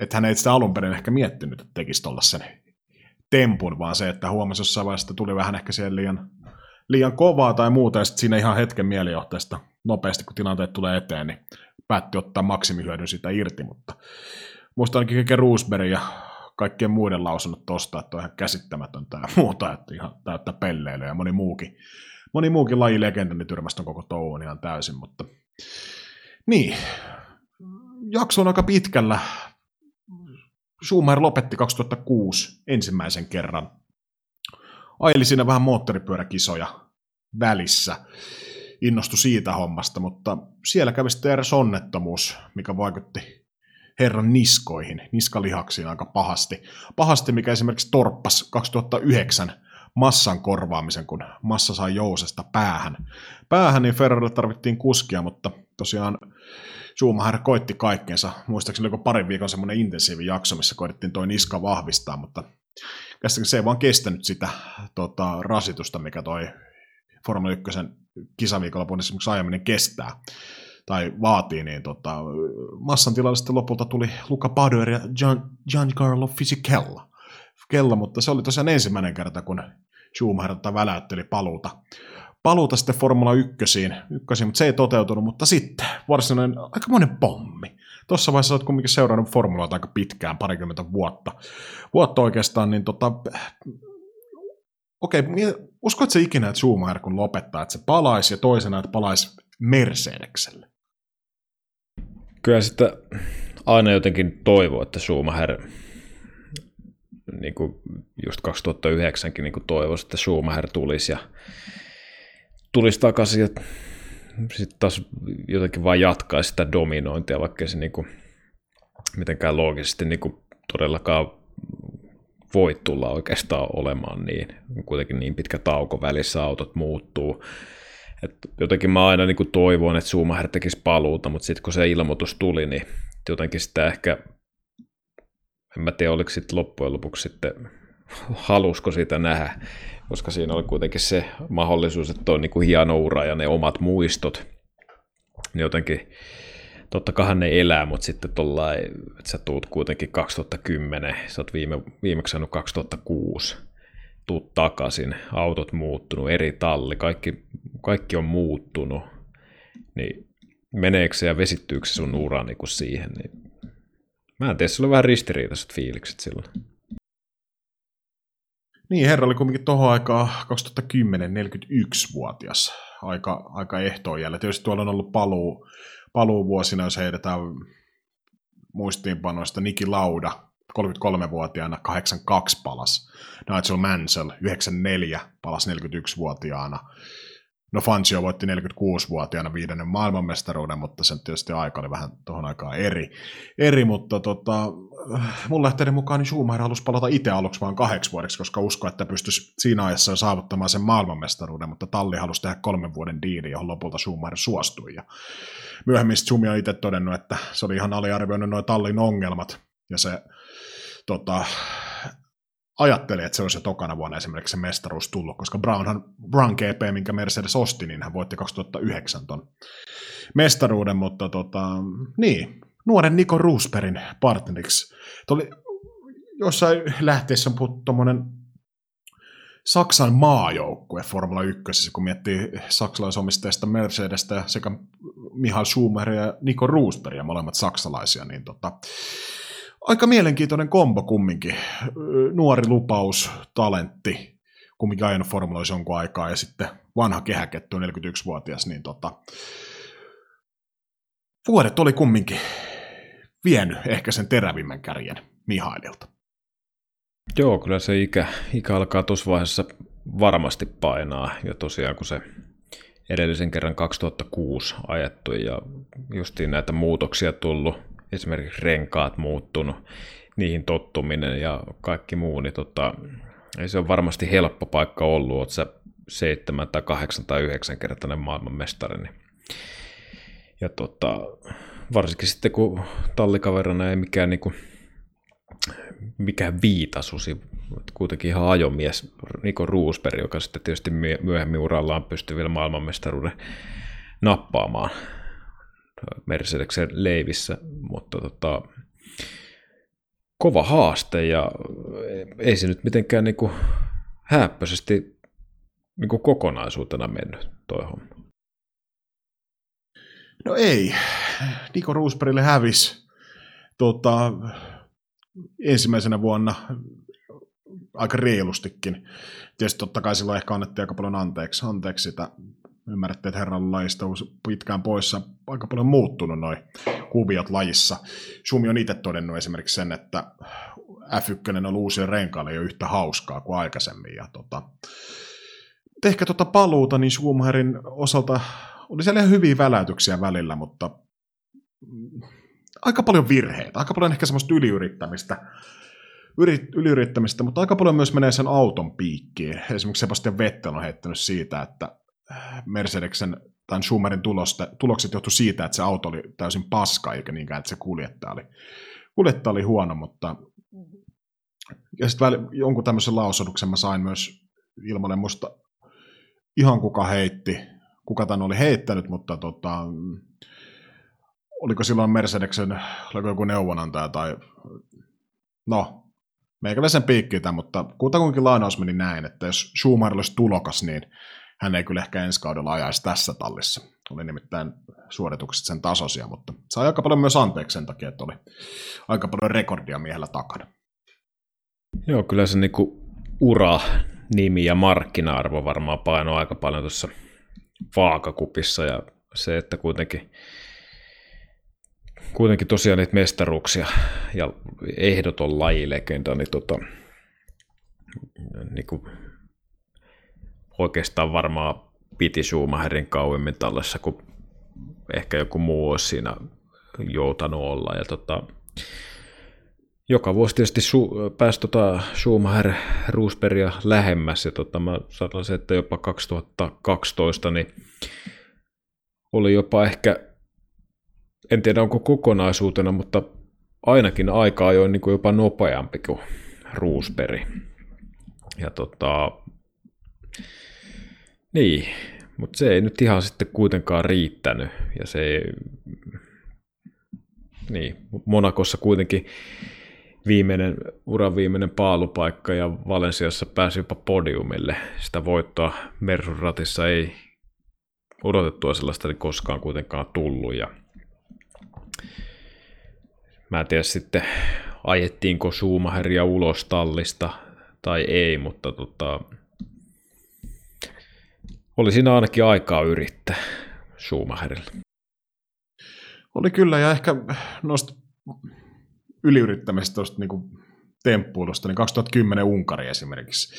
Että hän ei sitä alun perin ehkä miettinyt, että tekisi sen tempun, vaan se, että huomasi jossain vaiheessa, tuli vähän ehkä siihen liian, liian kovaa tai muuta, ja sitten siinä ihan hetken mielijohteesta nopeasti, kun tilanteet tulee eteen, niin päätti ottaa maksimihyödyn siitä irti, mutta muista ainakin Keke Roosberg ja kaikkien muiden lausunnot tosta, että on ihan käsittämätöntä ja muuta, että ihan täyttä pelleilyä ja moni muukin, moni muukin lajilegenda niin tyrmästä koko touhun ihan täysin, mutta niin, jakso on aika pitkällä. Schumacher lopetti 2006 ensimmäisen kerran. Aili siinä vähän moottoripyöräkisoja välissä. Innostui siitä hommasta, mutta siellä kävi sitten eräs onnettomuus, mikä vaikutti herran niskoihin, niskalihaksiin aika pahasti. Pahasti, mikä esimerkiksi torppas 2009 massan korvaamisen, kun massa sai jousesta päähän. Päähän niin Ferrarille tarvittiin kuskia, mutta tosiaan Schumacher koitti kaikkeensa. Muistaakseni oliko parin viikon semmoinen intensiivi jakso, missä koitettiin toi niska vahvistaa, mutta se ei vaan kestänyt sitä tota, rasitusta, mikä toi Formula 1 kisaviikonlopun esimerkiksi aiemmin kestää tai vaatii, niin tota, massan tilalle sitten lopulta tuli Luca Badoer ja Gian, Giancarlo Fisichella. Kella, mutta se oli tosiaan ensimmäinen kerta, kun Schumacher väläytteli paluuta. Paluuta sitten Formula 1, ykkösiin, mutta se ei toteutunut, mutta sitten varsinainen aikamoinen pommi. Tuossa vaiheessa olet kuitenkin seurannut formulaa aika pitkään, parikymmentä vuotta. Vuotta oikeastaan, niin tota, okei, okay, uskoitko se ikinä, että Schumacher kun lopettaa, että se palaisi ja toisena, että palaisi Mercedekselle? kyllä sitä aina jotenkin toivoo, että Schumacher, niin kuin just 2009 niin toivoisi, että Schumacher tulisi ja tulisi takaisin ja sitten taas jotenkin vaan jatkaa sitä dominointia, vaikka se niin kuin, mitenkään loogisesti niin kuin todellakaan voi tulla oikeastaan olemaan niin. Kuitenkin niin pitkä tauko välissä autot muuttuu. Et jotenkin mä aina niin toivon, että Schumacher tekisi paluuta, mutta sitten kun se ilmoitus tuli, niin jotenkin sitä ehkä, en mä tiedä oliko sitten loppujen lopuksi sitten, halusko sitä nähdä, koska siinä oli kuitenkin se mahdollisuus, että on niin kuin hieno ura ja ne omat muistot, niin jotenkin totta kai ne elää, mutta sitten tollain, että sä tuut kuitenkin 2010, sä oot viime, viimeksi saanut 2006, tuut takaisin, autot muuttunut, eri talli, kaikki, kaikki on muuttunut, niin meneekö se ja vesittyykö se sun ura niin kuin siihen, niin mä en tiedä, sulla on vähän ristiriitaiset fiilikset silloin. Niin, herra oli kuitenkin tuohon aikaan 2010, 41-vuotias, aika, aika ehtoon jäljellä. Tietysti tuolla on ollut paluu, paluuvuosina, jos heitetään muistiinpanoista Niki Lauda, 33-vuotiaana 82 palas. Nigel Mansell 94 palas 41-vuotiaana. No Fangio voitti 46-vuotiaana viidennen maailmanmestaruuden, mutta sen tietysti aika oli vähän tuohon aikaan eri. eri mutta tota, mun lähteiden mukaan niin Schumacher halusi palata itse aluksi vain kahdeksi vuodeksi, koska usko, että pystyisi siinä ajassa saavuttamaan sen maailmanmestaruuden, mutta Talli halusi tehdä kolmen vuoden diili, johon lopulta Schumacher suostui. Ja myöhemmin Schumi on itse todennut, että se oli ihan aliarvioinut noin Tallin ongelmat, ja se tota, ajatteli, että se olisi jo tokana vuonna esimerkiksi se mestaruus tullut, koska Brownhan, Brown GP, minkä Mercedes osti, niin hän voitti 2009 ton mestaruuden, mutta tota, niin, nuoren Niko Roosperin partneriksi. Oli jossain lähteessä on puhuttu tuommoinen Saksan maajoukkue Formula 1, kun miettii saksalaisomisteista Mercedestä sekä Mihail Schumacher ja Niko Roosperia, molemmat saksalaisia, niin tota, aika mielenkiintoinen kombo kumminkin. Nuori lupaus, talentti, kumminkin ajanut formuloissa jonkun aikaa, ja sitten vanha kehäketty, 41-vuotias, niin tota, vuodet oli kumminkin vienyt ehkä sen terävimmän kärjen Mihaililta. Joo, kyllä se ikä, ikä alkaa tuossa vaiheessa varmasti painaa, ja tosiaan kun se edellisen kerran 2006 ajettu ja justiin näitä muutoksia tullut, esimerkiksi renkaat muuttunut, niihin tottuminen ja kaikki muu, niin tota, ei se ole varmasti helppo paikka ollut, oot sä seitsemän tai kahdeksan tai yhdeksän kertainen maailmanmestari. Niin. Ja tota, varsinkin sitten kun tallikaverina ei mikään, niin kuin, mikään viitasusi, kuitenkin ihan ajomies Niko Roosberg, joka sitten tietysti myöhemmin urallaan pystyy vielä maailmanmestaruuden nappaamaan Mercedeksen leivissä, mutta tota, kova haaste ja ei se nyt mitenkään niin kuin häppöisesti niin kuin kokonaisuutena mennyt toi homma. No ei. Niko Roosbergille hävisi tota, ensimmäisenä vuonna aika reilustikin. Tietysti totta kai silloin ehkä annettiin aika paljon anteeksi, anteeksi sitä ymmärrätte, että herran lajista pitkään poissa aika paljon muuttunut noin kuviot lajissa. Sumi on itse todennut esimerkiksi sen, että F1 on uusien renkaalle jo yhtä hauskaa kuin aikaisemmin. Ja tota, ehkä tuota paluuta, niin Schumacherin osalta oli siellä ihan hyviä väläytyksiä välillä, mutta aika paljon virheitä, aika paljon ehkä semmoista yliyrittämistä, yliyrittämistä, mutta aika paljon myös menee sen auton piikkiin. Esimerkiksi Sebastian Vettel on heittänyt siitä, että Mercedeksen tai Schumerin tulosta, tulokset johtu siitä, että se auto oli täysin paska, eikä niinkään, että se kuljettaja oli, kuljettaja oli huono, mutta ja sitten jonkun tämmöisen lausoduksen mä sain myös ilmoille musta ihan kuka heitti, kuka tämän oli heittänyt, mutta tota, oliko silloin Mercedeksen, oliko joku neuvonantaja tai no, meikäläisen piikki tämän, mutta kutakuinkin lainaus meni näin, että jos Schumacher olisi tulokas, niin hän ei kyllä ehkä ensi kaudella ajaisi tässä tallissa. Oli nimittäin suoritukset sen tasoisia, mutta sai aika paljon myös anteeksi sen takia, että oli aika paljon rekordia miehellä takana. Joo, kyllä se niinku ura, nimi ja markkina-arvo varmaan painoi aika paljon tuossa vaakakupissa ja se, että kuitenkin, kuitenkin tosiaan niitä mestaruuksia ja ehdoton lajilegenda, niin, tota, niin kuin oikeastaan varmaan piti Schumacherin kauemmin tallessa, kun ehkä joku muu olisi siinä joutanut olla. Ja tota, joka vuosi tietysti su- pääsi tota Schumacher Roosbergia lähemmäs, ja tota, mä sanoisin, että jopa 2012 niin oli jopa ehkä, en tiedä onko kokonaisuutena, mutta ainakin aika ajoin niin kuin jopa nopeampi kuin Roosberg. Ja tota, niin, mutta se ei nyt ihan sitten kuitenkaan riittänyt, ja se ei, niin, Monakossa kuitenkin viimeinen, uran viimeinen paalupaikka ja Valensiassa pääsi jopa podiumille. Sitä voittoa Mersun ratissa ei odotettua sellaista niin koskaan kuitenkaan tullut. Ja mä en tiedä sitten ajettiinko Schumacheria ulos tallista tai ei, mutta tota, oli siinä ainakin aikaa yrittää Schumacherille. Oli kyllä, ja ehkä noista yliyrittämisestä tuosta niin temppuilusta, niin 2010 Unkari esimerkiksi.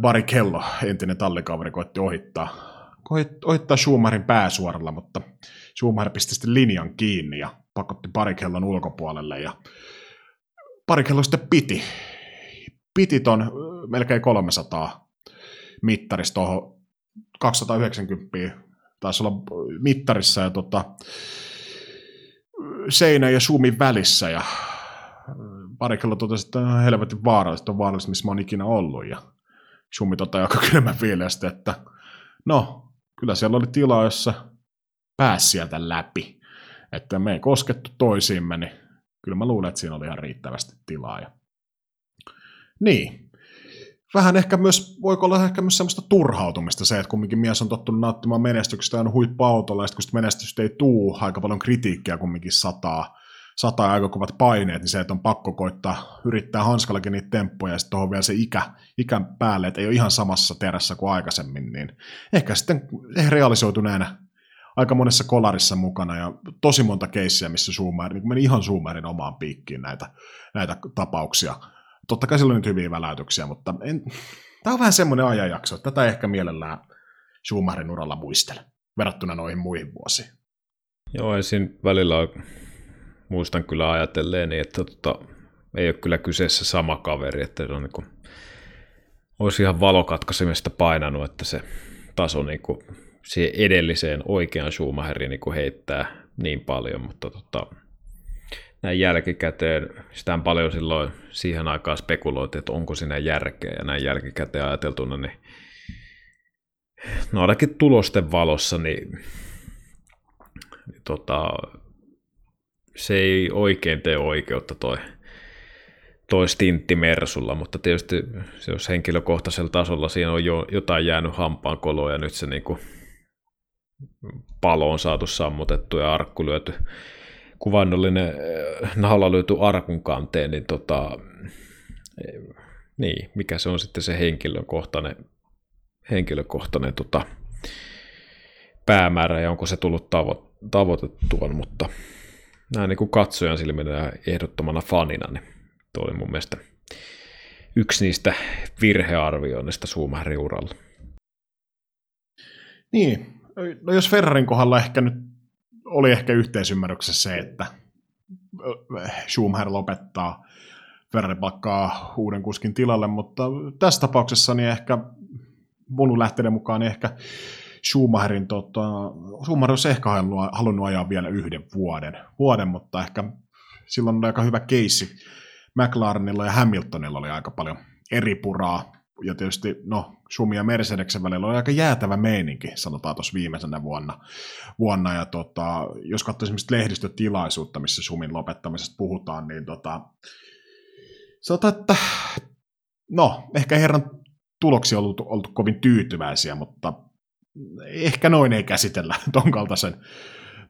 Bari Kello, entinen tallikaveri, koitti ohittaa, ohittaa Schumacherin pääsuoralla, mutta Schumacher pisti sitten linjan kiinni ja pakotti Barikellon ulkopuolelle ja Barikello sitten piti, piti ton melkein 300 mittarista tuohon 290 taisi olla mittarissa ja tota, seinä ja suumin välissä ja Barikella totesi, että on helvetin vaarallista, on vaarallista, missä mä oon ikinä ollut ja Sumi tota aika kylmän fiilestä, että no, kyllä siellä oli tila, jossa pääsi sieltä läpi, että me ei koskettu toisiimme, niin kyllä mä luulen, että siinä oli ihan riittävästi tilaa. Ja... Niin, vähän ehkä myös, voiko olla ehkä myös semmoista turhautumista se, että kumminkin mies on tottunut nauttimaan menestyksestä on huippa-autolla, ja kun sitä menestystä ei tuu, aika paljon kritiikkiä kumminkin sataa, sataa aika kovat paineet, niin se, että on pakko koittaa yrittää hanskallakin niitä temppuja, ja sitten tuohon vielä se ikä, ikän päälle, että ei ole ihan samassa terässä kuin aikaisemmin, niin ehkä sitten realisoituneena aika monessa kolarissa mukana ja tosi monta keissiä, missä Schumacher, niin meni ihan Schumacherin omaan piikkiin näitä, näitä tapauksia. Totta kai sillä on nyt hyviä väläytyksiä, mutta en, tämä on vähän semmoinen ajanjakso, että tätä ehkä mielellään Schumacherin uralla muistele verrattuna noihin muihin vuosiin. Joo, ensin välillä muistan kyllä ajatelleen, että tota, ei ole kyllä kyseessä sama kaveri, että se on niin kuin, olisi ihan valokatkaisemista painanut, että se taso niin kuin, siihen edelliseen oikean Schumacheriin niin heittää niin paljon, mutta tota, näin jälkikäteen, sitä paljon silloin siihen aikaan spekuloitiin, että onko siinä järkeä, ja näin jälkikäteen ajateltuna, niin no ainakin tulosten valossa, niin, niin tota, se ei oikein tee oikeutta toi, toi stintti Mersulla, mutta tietysti se jos henkilökohtaisella tasolla siinä on jo jotain jäänyt hampaan koloa ja nyt se niinku palo on saatu sammutettu ja arkku lyöty kuvannollinen äh, nahalla löyty arkun kanteen, niin, tota, niin mikä se on sitten se henkilökohtainen, henkilökohtainen tota, päämäärä ja onko se tullut tavo- tavoitettua, mutta näin niin kuin katsojan silminä ja ehdottomana fanina, niin tuo oli mun mielestä yksi niistä virhearvioinnista Schumacherin. Niin, no jos Ferrarin kohdalla ehkä nyt oli ehkä yhteisymmärryksessä se, että Schumacher lopettaa, Ferrari palkkaa uuden kuskin tilalle, mutta tässä tapauksessa niin ehkä mun lähteiden mukaan niin ehkä Schumacherin, tota, Schumacher olisi ehkä halunnut, halunnut ajaa vielä yhden vuoden, vuoden, mutta ehkä silloin oli aika hyvä keissi. McLarenilla ja Hamiltonilla oli aika paljon eri puraa, ja tietysti, no, Sumi ja Mercedeksen välillä oli aika jäätävä meininki, sanotaan tuossa viimeisenä vuonna. vuonna ja tota, jos katsoo esimerkiksi lehdistötilaisuutta, missä Sumin lopettamisesta puhutaan, niin tota, sanotaan, että no, ehkä herran tuloksia on ollut, oltu kovin tyytyväisiä, mutta ehkä noin ei käsitellä ton kaltaisen,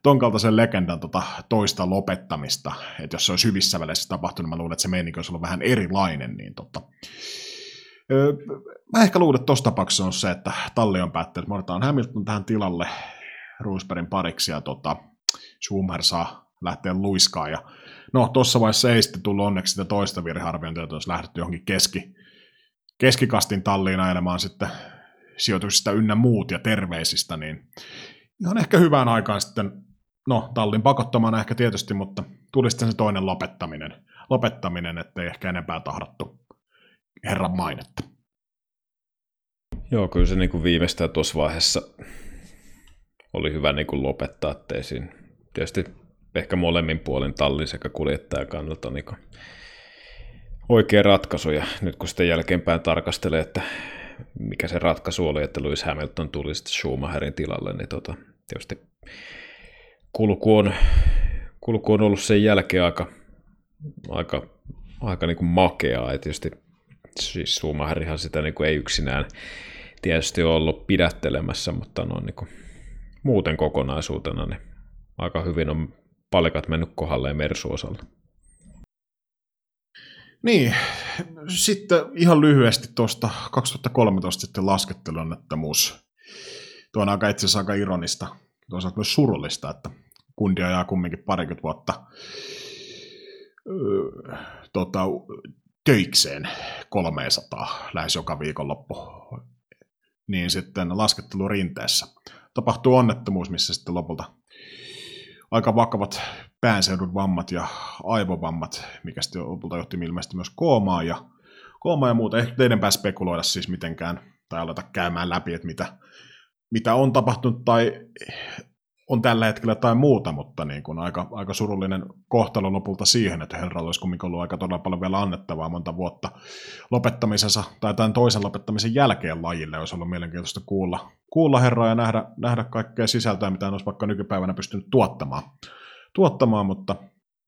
ton kaltaisen legendan tota, toista lopettamista. että jos se olisi hyvissä väleissä tapahtunut, mä luulen, että se meininki olisi ollut vähän erilainen, niin tota, Mä ehkä luulen, että tuossa tapauksessa on se, että talli on päättänyt, että me otetaan Hamilton tähän tilalle Roosbergin pariksi ja tota, Schumacher saa lähteä luiskaan. Ja no, tuossa vaiheessa ei sitten tullut onneksi sitä toista virhearviointia, että olisi lähdetty johonkin keski, keskikastin talliin ajelemaan sitten sijoituksista ynnä muut ja terveisistä, niin ihan ehkä hyvään aikaan sitten, no tallin pakottamana ehkä tietysti, mutta tuli sitten se toinen lopettaminen, lopettaminen ettei ehkä enempää tahdattu herran mainetta. Joo, kyllä se niin kuin viimeistään tuossa vaiheessa oli hyvä niin kuin lopettaa, ettei siinä tietysti ehkä molemmin puolin tallin sekä kuljettajan kannalta niin oikea ratkaisu. Ja nyt kun sitten jälkeenpäin tarkastelee, että mikä se ratkaisu oli, että Lewis Hamilton tuli sitten Schumacherin tilalle, niin tota, tietysti kulku on, kulku on ollut sen jälkeen aika, aika, aika niin kuin makeaa. Ja tietysti siis Schumacherihan sitä niin kuin ei yksinään tietysti ollut pidättelemässä, mutta no, niin kuin muuten kokonaisuutena niin aika hyvin on palikat mennyt kohdalleen Mersu osalla. Niin, sitten ihan lyhyesti tuosta 2013 sitten laskettelunnettomuus. Tuo on aika itse asiassa aika ironista, toisaalta myös surullista, että kundi ajaa kumminkin parikymmentä vuotta öö, tota, töikseen 300 lähes joka viikonloppu, niin sitten laskettelu rinteessä. Tapahtuu onnettomuus, missä sitten lopulta aika vakavat päänseudun vammat ja aivovammat, mikä sitten lopulta johti ilmeisesti myös koomaan ja, koomaan ja muuta. Ei teidän spekuloida siis mitenkään tai aleta käymään läpi, että mitä, mitä on tapahtunut tai on tällä hetkellä tai muuta, mutta niin kuin aika, aika surullinen kohtalo lopulta siihen, että Herralla olisi kumminkin ollut aika todella paljon vielä annettavaa monta vuotta lopettamisensa tai tämän toisen lopettamisen jälkeen lajille. Olisi ollut mielenkiintoista kuulla, kuulla Herraa ja nähdä, nähdä kaikkea sisältöä, mitä hän olisi vaikka nykypäivänä pystynyt tuottamaan, tuottamaan mutta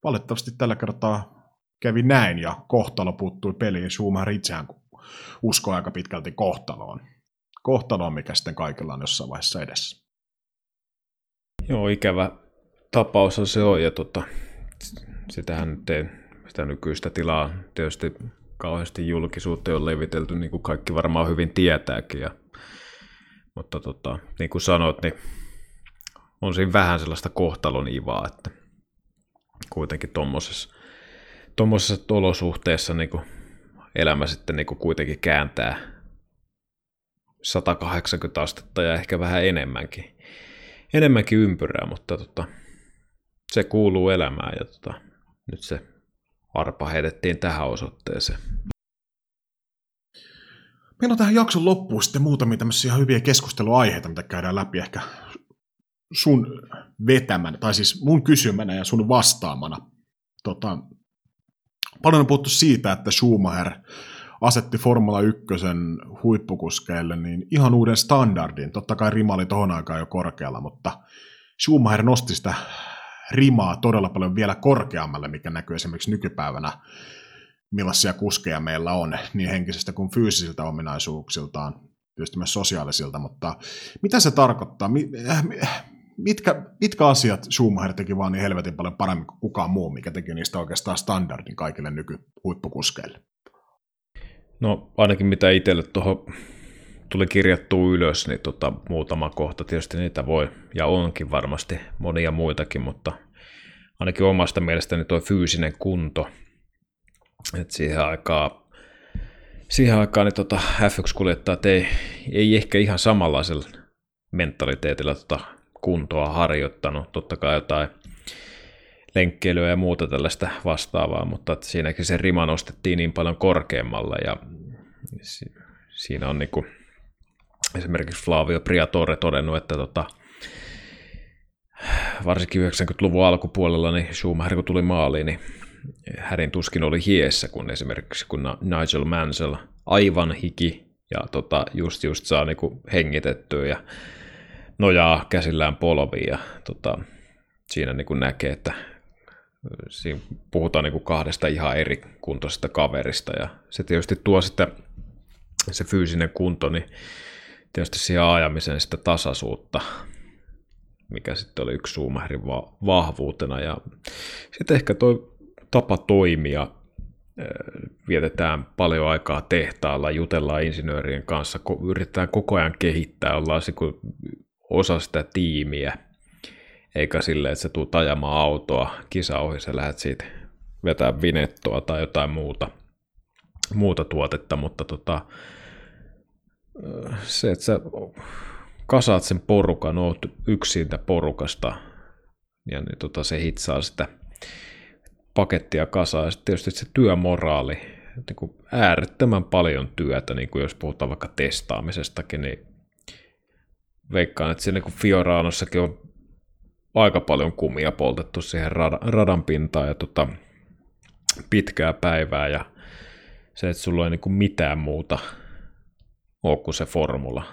valitettavasti tällä kertaa kävi näin ja kohtalo puuttui peliin Schumacher itseään, uskoi aika pitkälti kohtaloon. Kohtaloon, mikä sitten kaikilla on jossain vaiheessa edessä. Joo, ikävä tapaus se on, ja tota, sitähän nyt ei, sitä nykyistä tilaa tietysti kauheasti julkisuutta on levitelty, niin kuin kaikki varmaan hyvin tietääkin. Ja, mutta tota, niin kuin sanoit, niin on siinä vähän sellaista kohtalon ivaa, että kuitenkin tuommoisessa tuommoisessa olosuhteessa niin kuin elämä sitten niin kuin kuitenkin kääntää 180 astetta ja ehkä vähän enemmänkin enemmänkin ympyrää, mutta tota, se kuuluu elämään ja tota, nyt se arpa heitettiin tähän osoitteeseen. Meillä on tähän jakson loppuun sitten muutamia tämmöisiä hyviä keskusteluaiheita, mitä käydään läpi ehkä sun vetämänä, tai siis mun kysymänä ja sun vastaamana. Tota, paljon on puhuttu siitä, että Schumacher asetti Formula 1 huippukuskeille niin ihan uuden standardin. Totta kai rima oli tohon aikaan jo korkealla, mutta Schumacher nosti sitä rimaa todella paljon vielä korkeammalle, mikä näkyy esimerkiksi nykypäivänä, millaisia kuskeja meillä on, niin henkisestä kuin fyysisiltä ominaisuuksiltaan, tietysti myös sosiaalisilta, mutta mitä se tarkoittaa? Äh, mitkä, mitkä asiat Schumacher teki vaan niin helvetin paljon paremmin kuin kukaan muu, mikä teki niistä oikeastaan standardin kaikille nykyhuippukuskeille? No ainakin mitä itselle tuohon tuli kirjattua ylös, niin tota, muutama kohta. Tietysti niitä voi ja onkin varmasti monia muitakin, mutta ainakin omasta mielestäni tuo fyysinen kunto, että siihen aikaan siihen aikaan niin tota F1-kuljettajat ei, ei ehkä ihan samanlaisella mentaliteetillä tota kuntoa harjoittanut. Totta kai jotain lenkkeilyä ja muuta tällaista vastaavaa, mutta että siinäkin se rima nostettiin niin paljon korkeammalle ja siinä on niin kuin, esimerkiksi Flavio Priatore todennut, että tota, varsinkin 90-luvun alkupuolella niin Schumacher kun tuli maaliin, niin härin tuskin oli hiessä, kun esimerkiksi kun Nigel Mansell aivan hiki ja tota, just just saa niinku hengitettyä ja nojaa käsillään polviin ja tota, siinä niinku näkee, että siinä puhutaan niin kuin kahdesta ihan eri kuntoisesta kaverista ja se tietysti tuo sitten se fyysinen kunto, niin tietysti siihen ajamiseen sitä tasaisuutta, mikä sitten oli yksi Schumacherin vahvuutena. Ja sitten ehkä tuo tapa toimia, vietetään paljon aikaa tehtaalla, jutellaan insinöörien kanssa, yritetään koko ajan kehittää, ollaan osa sitä tiimiä – eikä silleen, että sä tuut ajamaan autoa kisa ohi, sä lähdet siitä vetää vinettoa tai jotain muuta, muuta tuotetta, mutta tota, se, että sä kasaat sen porukan, oot yksi siitä porukasta, ja niin tota, se hitsaa sitä pakettia kasaan. Ja sitten tietysti se työmoraali, niin kuin äärettömän paljon työtä, niin kuin jos puhutaan vaikka testaamisestakin, niin veikkaan, että siinä niin Fioranossakin on aika paljon kumia poltettu siihen radan, pintaan ja tota, pitkää päivää ja se, että sulla ei niin kuin mitään muuta ole kuin se formula.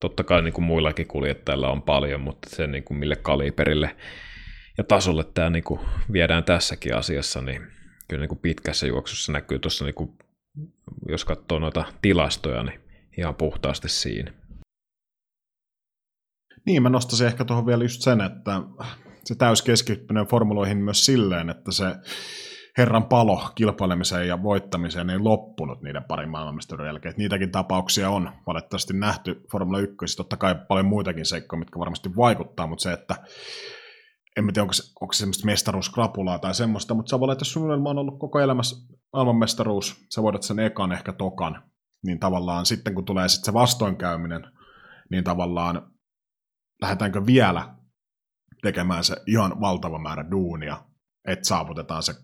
Totta kai niin kuin muillakin kuljettajilla on paljon, mutta se niin kuin mille kaliberille ja tasolle tämä niin kuin viedään tässäkin asiassa, niin kyllä niin kuin pitkässä juoksussa näkyy tuossa, niin kuin, jos katsoo noita tilastoja, niin ihan puhtaasti siinä. Niin, mä nostaisin ehkä tuohon vielä just sen, että se täyskeskittyminen formuloihin myös silleen, että se herran palo kilpailemiseen ja voittamiseen ei loppunut niiden parin maailmanmestaruuden jälkeen. Että niitäkin tapauksia on valitettavasti nähty Formula 1, totta kai paljon muitakin seikkoja, mitkä varmasti vaikuttaa, mutta se, että en tiedä, onko se, onko se semmoista mestaruuskrapulaa tai semmoista, mutta voi että suunnilleen on ollut koko elämässä maailmanmestaruus, sä voidat sen ekan, ehkä tokan, niin tavallaan sitten kun tulee sitten se vastoinkäyminen, niin tavallaan lähdetäänkö vielä tekemään se ihan valtava määrä duunia, että saavutetaan se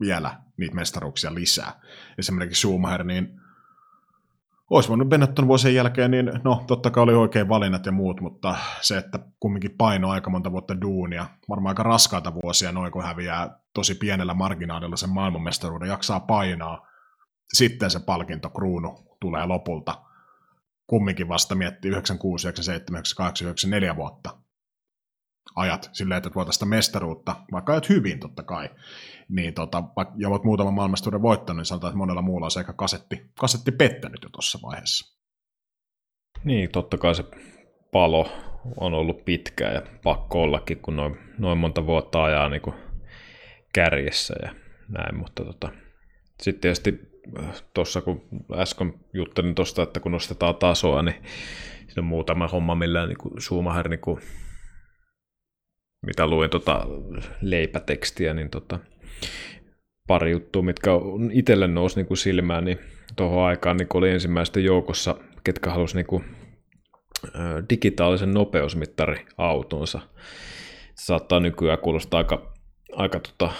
vielä niitä mestaruuksia lisää. Esimerkiksi Schumacher, niin olisi voinut Benetton vuosien jälkeen, niin no totta kai oli oikein valinnat ja muut, mutta se, että kumminkin paino aika monta vuotta duunia, varmaan aika raskaata vuosia noin, kun häviää tosi pienellä marginaalilla sen maailmanmestaruuden, jaksaa painaa, sitten se palkinto, kruunu, tulee lopulta. Kumminkin vasta miettii 96, 97, 98, 94 vuotta ajat silleen, että voit sitä mestaruutta, vaikka ajat hyvin totta kai, niin tota, ja olet muutaman maailmastuuden voittanut, niin sanotaan, että monella muulla on se ehkä kasetti, kasetti pettänyt jo tuossa vaiheessa. Niin, totta kai se palo on ollut pitkään ja pakko ollakin, kun noin, noin monta vuotta ajaa niin kärjessä ja näin, mutta tota, sitten tietysti tuossa kun äsken juttelin tuosta, että kun nostetaan tasoa, niin siinä on muutama homma, millä niin kuin Schumacher, niin kuin, mitä luin tota leipätekstiä, niin tota, pari juttua, mitkä itselle nousi niin kuin silmään, niin tuohon aikaan niin oli ensimmäisten joukossa, ketkä halusi niin kuin, digitaalisen nopeusmittari autonsa. Se saattaa nykyään kuulostaa aika, aika tota,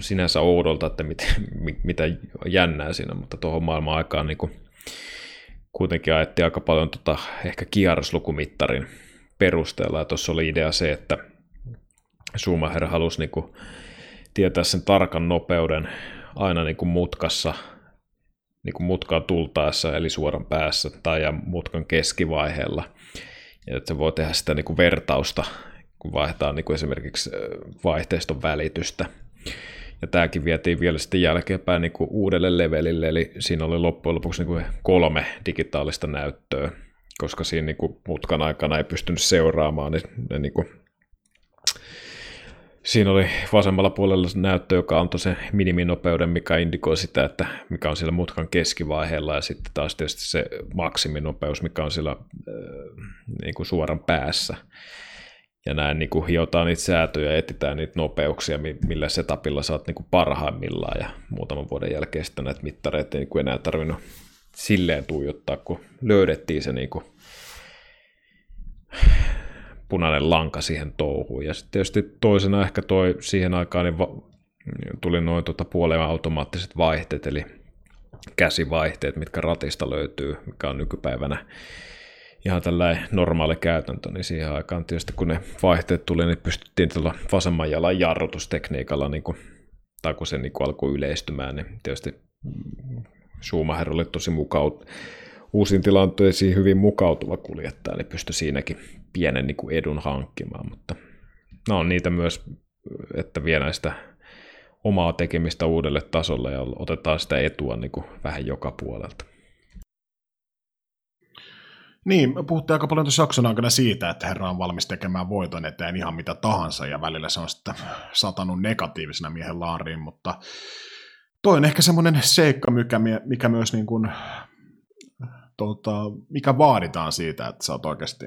sinänsä oudolta, että mit, mitä jännää siinä, mutta tuohon maailman aikaan niin kuin, kuitenkin ajettiin aika paljon tota, ehkä kierroslukumittarin perusteella, ja tuossa oli idea se, että Schumacher halusi niin kuin, tietää sen tarkan nopeuden aina niin kuin mutkassa, niin kuin mutkaa tultaessa, eli suoran päässä tai ja mutkan keskivaiheella. Ja että se voi tehdä sitä niin kuin vertausta, kun vaihtaa niin kuin esimerkiksi vaihteiston välitystä. Ja tämäkin vietiin vielä sitten jälkeenpäin niin kuin uudelle levelille, eli siinä oli loppujen lopuksi niin kuin kolme digitaalista näyttöä, koska siinä niin kuin mutkan aikana ei pystynyt seuraamaan, niin ne niin kuin Siinä oli vasemmalla puolella näyttö, joka antoi sen miniminopeuden, mikä indikoi sitä, että mikä on siellä mutkan keskivaiheella, ja sitten taas tietysti se maksiminopeus, mikä on siellä äh, niin kuin suoran päässä. Ja näin niin kuin hiotaan niitä säätöjä etsitään niitä nopeuksia, millä setupilla saat niin kuin parhaimmillaan. Ja muutaman vuoden jälkeen sitten näitä mittareita ei niin kuin enää tarvinnut silleen tuijottaa, kun löydettiin se niin kuin punainen lanka siihen touhuun. Ja sitten tietysti toisena ehkä toi siihen aikaan niin va- tuli noin tuota puolen automaattiset vaihteet, eli käsivaihteet, mitkä ratista löytyy, mikä on nykypäivänä ihan tällainen normaali käytäntö, niin siihen aikaan tietysti kun ne vaihteet tuli, niin pystyttiin tuolla vasemman jalan jarrutustekniikalla, niin kuin, tai kun se niin kuin alkoi yleistymään, niin tietysti Schumacher oli tosi mukaut, uusiin tilanteisiin hyvin mukautuva kuljettaja, niin pystyi siinäkin pienen niin kuin edun hankkimaan, mutta no on niitä myös, että viedään sitä omaa tekemistä uudelle tasolle ja otetaan sitä etua niin kuin vähän joka puolelta. Niin, puhuttiin aika paljon tuossa jakson aikana siitä, että herra on valmis tekemään voiton eteen ihan mitä tahansa, ja välillä se on sitten satanut negatiivisena miehen laariin, mutta toi on ehkä semmoinen seikka, mikä, mikä myös niin kuin, tota, mikä vaaditaan siitä, että sä oot oikeasti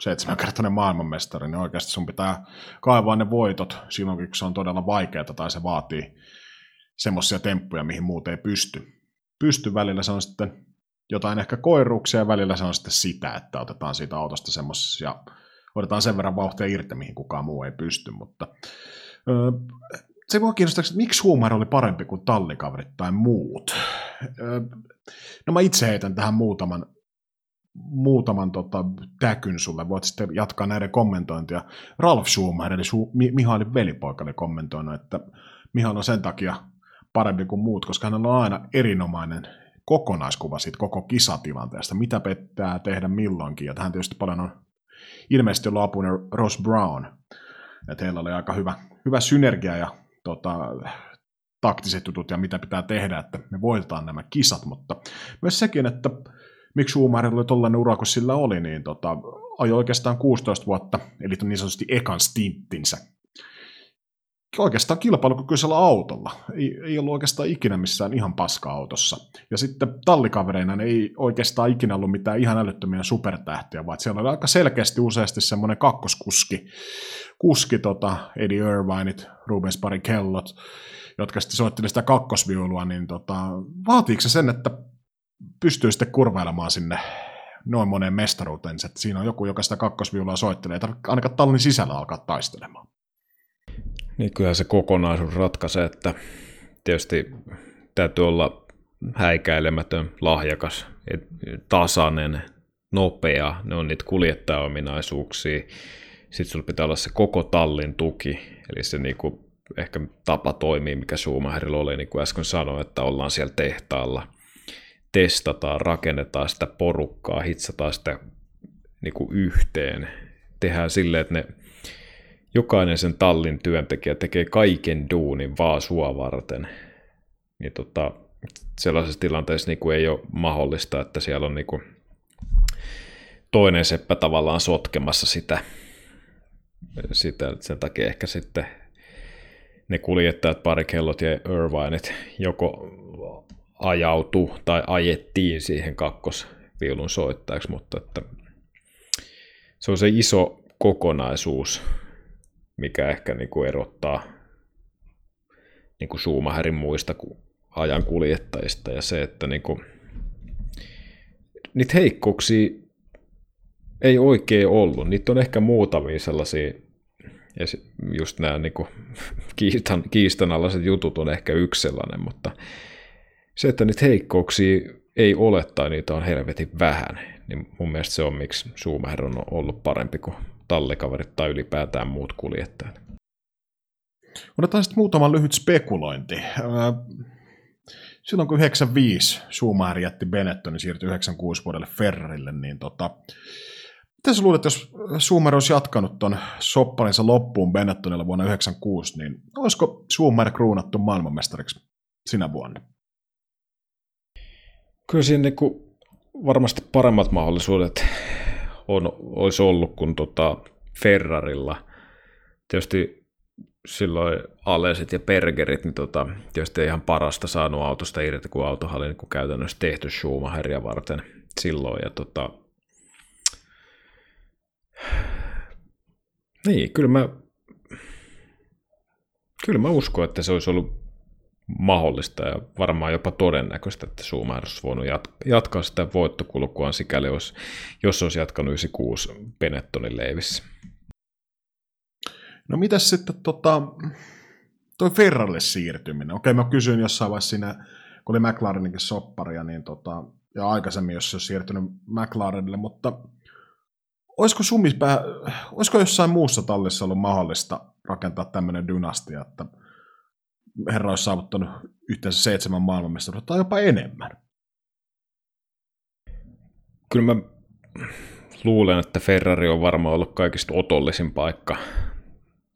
seitsemänkertainen maailmanmestari, niin oikeasti sun pitää kaivaa ne voitot silloin, kun se on todella vaikeaa tai se vaatii semmoisia temppuja, mihin muut ei pysty. Pysty välillä, se on sitten jotain ehkä koiruuksia ja välillä se on sitten sitä, että otetaan siitä autosta semmoisessa ja otetaan sen verran vauhtia irti, mihin kukaan muu ei pysty, mutta öö, se voi kiinnostaa, että miksi Schumacher oli parempi kuin tallikaverit tai muut. Öö, no mä itse heitän tähän muutaman, muutaman tota, täkyn sulle, voit sitten jatkaa näiden kommentointia. Ralf Schumacher, eli Su- Mihailin velipoika, oli kommentoinut, että Mihail on sen takia parempi kuin muut, koska hänellä on aina erinomainen kokonaiskuva siitä koko kisatilanteesta, mitä pitää tehdä milloinkin, ja tähän tietysti paljon on ilmeisesti ollut apuna Ross Brown, että heillä oli aika hyvä, hyvä synergia ja tota, taktiset jutut ja mitä pitää tehdä, että me voitetaan nämä kisat, mutta myös sekin, että miksi Schumacher oli tollainen ura, kun sillä oli, niin tota, ajoi oikeastaan 16 vuotta, eli niin sanotusti ekan stinttinsä oikeastaan kilpailukykyisellä autolla. Ei, ei ollut oikeastaan ikinä missään ihan paska-autossa. Ja sitten tallikavereina ei oikeastaan ikinä ollut mitään ihan älyttömiä supertähtiä, vaan siellä oli aika selkeästi useasti semmoinen kakkoskuski, kuski tota, Eddie Irvineit, Rubens Barricellot, jotka sitten soitteli sitä kakkosviulua, niin tota, vaatiiko se sen, että pystyy sitten kurvailemaan sinne noin moneen mestaruuteen, että siinä on joku, joka sitä kakkosviulua soittelee, ei tarvitse ainakaan tallin sisällä alkaa taistelemaan. Niin kyllä se kokonaisuus ratkaisee, että tietysti täytyy olla häikäilemätön, lahjakas, tasainen, nopea, ne on niitä kuljettajaominaisuuksia. Sitten sulla pitää olla se koko tallin tuki, eli se niinku ehkä tapa toimii, mikä Schumacherilla oli, niin kuin äsken sanoin, että ollaan siellä tehtaalla, testataan, rakennetaan sitä porukkaa, hitsataan sitä niinku yhteen, tehdään silleen, että ne jokainen sen tallin työntekijä tekee kaiken duunin vaan sua varten, niin tota, sellaisessa tilanteessa niin kuin ei ole mahdollista, että siellä on niin kuin toinen seppä tavallaan sotkemassa sitä, sitä sen takia ehkä sitten ne kuljettajat, parikellot ja Irvineit joko ajautu tai ajettiin siihen kakkosviulun soittajaksi, mutta että se on se iso kokonaisuus, mikä ehkä niin kuin erottaa niin kuin Schumacherin muista ajan kuljettajista ja se, että niin kuin, niitä heikkouksia ei oikein ollut. Niitä on ehkä muutamia sellaisia, ja just nämä niin kuin, kiistan, kiistanalaiset jutut on ehkä yksi sellainen, mutta se, että niitä heikkouksia ei ole tai niitä on helvetin vähän, niin mun mielestä se on, miksi Schumacher on ollut parempi kuin tallikaverit tai ylipäätään muut kuljettajat. Otetaan sitten muutama lyhyt spekulointi. Silloin kun 95 Schumacher jätti Benettonin siirtyi 96 vuodelle Ferrarille, niin tota, mitä sä luulet, jos Schumacher olisi jatkanut ton sopparinsa loppuun Benettonilla vuonna 96, niin olisiko Schumacher kruunattu maailmanmestariksi sinä vuonna? Kyllä siinä niin varmasti paremmat mahdollisuudet on, olisi ollut kuin tota Ferrarilla. Tietysti silloin Alesit ja Bergerit, niin tota, tietysti ei ihan parasta saanut autosta irti, kun autohan oli niin käytännössä tehty Schumacheria varten silloin. Ja tota, niin, kyllä mä, kyllä mä uskon, että se olisi ollut mahdollista ja varmaan jopa todennäköistä, että Schumacher olisi voinut jatkaa sitä voittokulkuaan sikäli, jos, jos olisi jatkanut 96 Benettonin leivissä. No mitäs sitten tota, toi Ferrarille siirtyminen? Okei, mä kysyin jossain vaiheessa siinä, kun oli McLareninkin sopparia, niin tota, ja aikaisemmin, jos se olisi siirtynyt McLarenille, mutta olisiko sumispää, olisiko jossain muussa tallissa ollut mahdollista rakentaa tämmöinen dynastia, että herra olisi saavuttanut yhteensä seitsemän maailmanmestaruutta tai jopa enemmän. Kyllä mä luulen, että Ferrari on varmaan ollut kaikista otollisin paikka,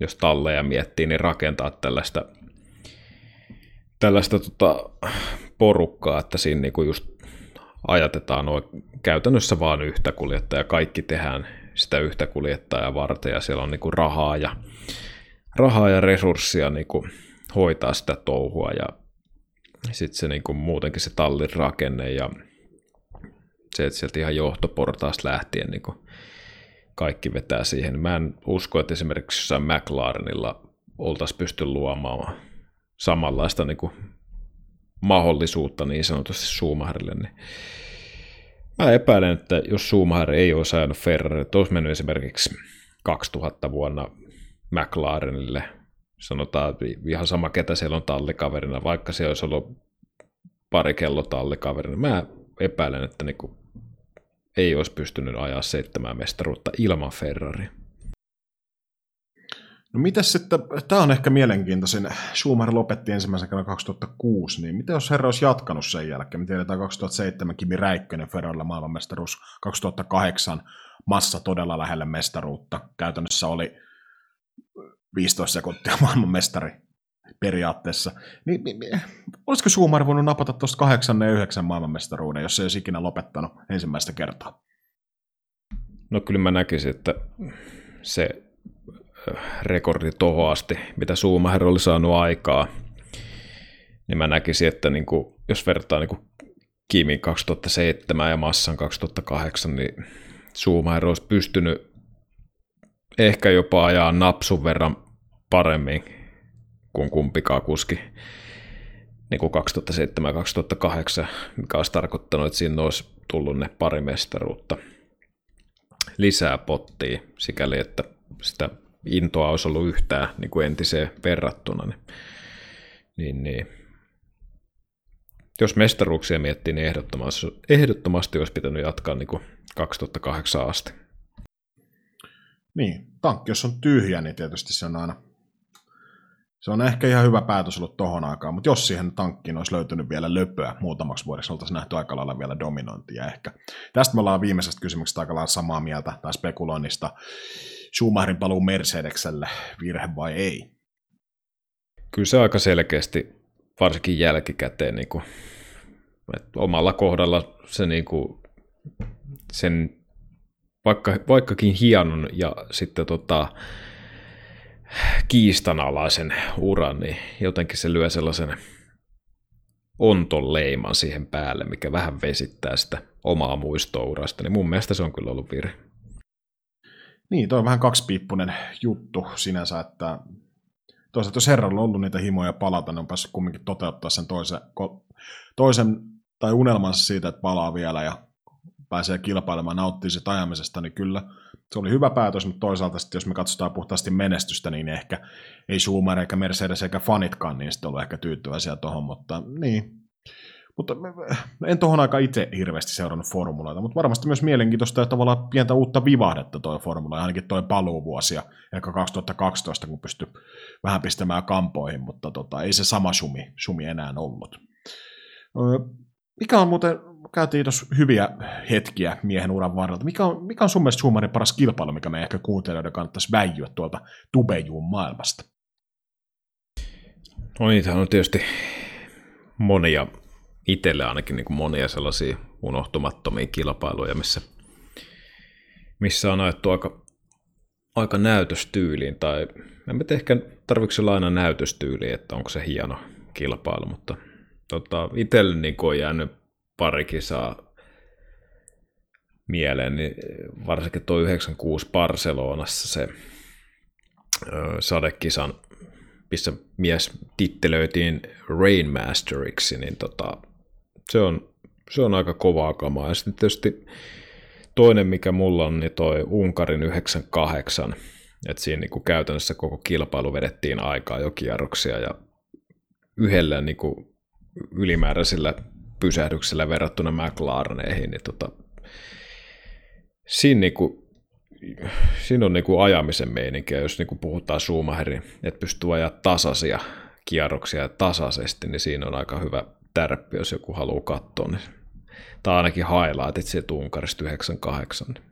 jos talleja miettii, niin rakentaa tällaista, tällaista tota, porukkaa, että siinä niinku just ajatetaan noin käytännössä vaan yhtä kuljettajaa, kaikki tehdään sitä yhtä kuljettajaa varten ja siellä on niinku rahaa ja, rahaa ja resurssia niinku hoitaa sitä touhua ja sitten se niin kuin muutenkin se tallin rakenne ja se, että sieltä ihan johtoportaasta lähtien niin kuin kaikki vetää siihen. Mä en usko, että esimerkiksi jossain McLarenilla oltaisiin pysty luomaan samanlaista niin kuin mahdollisuutta niin sanotusti Schumacherille, niin Mä epäilen, että jos Schumacher ei olisi ajanut Ferrari, että olisi mennyt esimerkiksi 2000 vuonna McLarenille, sanotaan ihan sama ketä siellä on tallikaverina, vaikka se olisi ollut pari kello tallikaverina. Mä epäilen, että niinku ei olisi pystynyt ajaa seitsemää mestaruutta ilman Ferrari. No mitäs sitten, tämä on ehkä mielenkiintoisin, Schumacher lopetti ensimmäisen kerran 2006, niin mitä jos herra olisi jatkanut sen jälkeen? Me tiedetään 2007 Kimi Räikkönen Ferrarilla maailmanmestaruus, 2008 Massa todella lähelle mestaruutta, käytännössä oli 15 sekuntia maailmanmestari periaatteessa. Niin, niin, niin olisiko Schumacher voinut napata tuosta 8 ja 9 maailmanmestaruuden, jos ei olisi ikinä lopettanut ensimmäistä kertaa? No kyllä mä näkisin, että se rekordi tohon asti, mitä Schumacher oli saanut aikaa, niin mä näkisin, että niin kuin, jos vertaa niin kuin Kimin 2007 ja Massan 2008, niin Schumacher olisi pystynyt ehkä jopa ajaa napsun verran paremmin kuin kumpikaan kuski niin kuin 2007 2008, mikä olisi tarkoittanut, että siinä olisi tullut ne pari mestaruutta lisää pottia, sikäli että sitä intoa olisi ollut yhtään niin kuin entiseen verrattuna. Niin, niin, niin. Jos mestaruuksia miettii, niin ehdottomasti, ehdottomasti olisi pitänyt jatkaa niin kuin 2008 asti. Niin, tankki jos on tyhjä, niin tietysti se on aina se on ehkä ihan hyvä päätös ollut tohon aikaan, mutta jos siihen tankkiin olisi löytynyt vielä löpöä muutamaksi vuodeksi, oltaisiin nähty aika lailla vielä dominointia ehkä. Tästä me ollaan viimeisestä kysymyksestä aika lailla samaa mieltä tai spekuloinnista. Schumacherin paluu Mercedekselle, virhe vai ei? Kyllä se aika selkeästi, varsinkin jälkikäteen, niin kuin, että omalla kohdalla se niin kuin, sen vaikka, vaikkakin hienon ja sitten tota, kiistanalaisen uran, niin jotenkin se lyö sellaisen onton leiman siihen päälle, mikä vähän vesittää sitä omaa muistourasta, niin mun mielestä se on kyllä ollut virhe. Niin, toi on vähän kaksipiippunen juttu sinänsä, että toisaalta jos herralla on ollut niitä himoja palata, niin on päässyt kumminkin toteuttaa sen toisen, toisen tai unelmansa siitä, että palaa vielä ja pääsee kilpailemaan, nauttii siitä ajamisesta, niin kyllä se oli hyvä päätös, mutta toisaalta sitten, jos me katsotaan puhtaasti menestystä, niin ehkä ei Schumacher eikä Mercedes eikä fanitkaan niin sitten ollut ehkä tyytyväisiä tuohon, mutta niin. Mutta en tuohon aika itse hirveästi seurannut formuloita, mutta varmasti myös mielenkiintoista ja tavallaan pientä uutta vivahdetta tuo formula, ainakin tuo paluuvuosia, ehkä 2012, kun pystyi vähän pistämään kampoihin, mutta tota, ei se sama sumi, sumi enää ollut. Mikä on muuten käytiin tuossa hyviä hetkiä miehen uran varrelta. Mikä on, mikä on sun mielestä Schumacherin paras kilpailu, mikä me ehkä kuuntelijoiden kannattaisi väijyä tuolta tubejuun maailmasta? No niitähän on tietysti monia, itselle ainakin niin kuin monia sellaisia unohtumattomia kilpailuja, missä, missä on ajettu aika, aika näytöstyyliin, tai en tiedä ehkä tarvitse olla aina näytöstyyliin, että onko se hieno kilpailu, mutta tota, itselle niin on jäänyt pari kisaa mieleen, niin varsinkin tuo 96 Barcelonassa se sadekisan, missä mies tittelöitiin Rainmasteriksi, niin tota, se, on, se on aika kovaa kamaa. Ja sitten tietysti toinen, mikä mulla on, niin toi Unkarin 98, että siinä niin käytännössä koko kilpailu vedettiin aikaa jo kierroksia ja yhdellä niin kuin ylimääräisillä pysähdyksellä verrattuna McLareneihin, niin tota, siinä, niinku, siinä on niinku ajamisen meininki, jos niinku puhutaan Schumacherin, että pystyy ajaa tasaisia kierroksia tasaisesti, niin siinä on aika hyvä tärppi, jos joku haluaa katsoa. Niin, tai ainakin highlightit sieltä Unkarista 98. Niin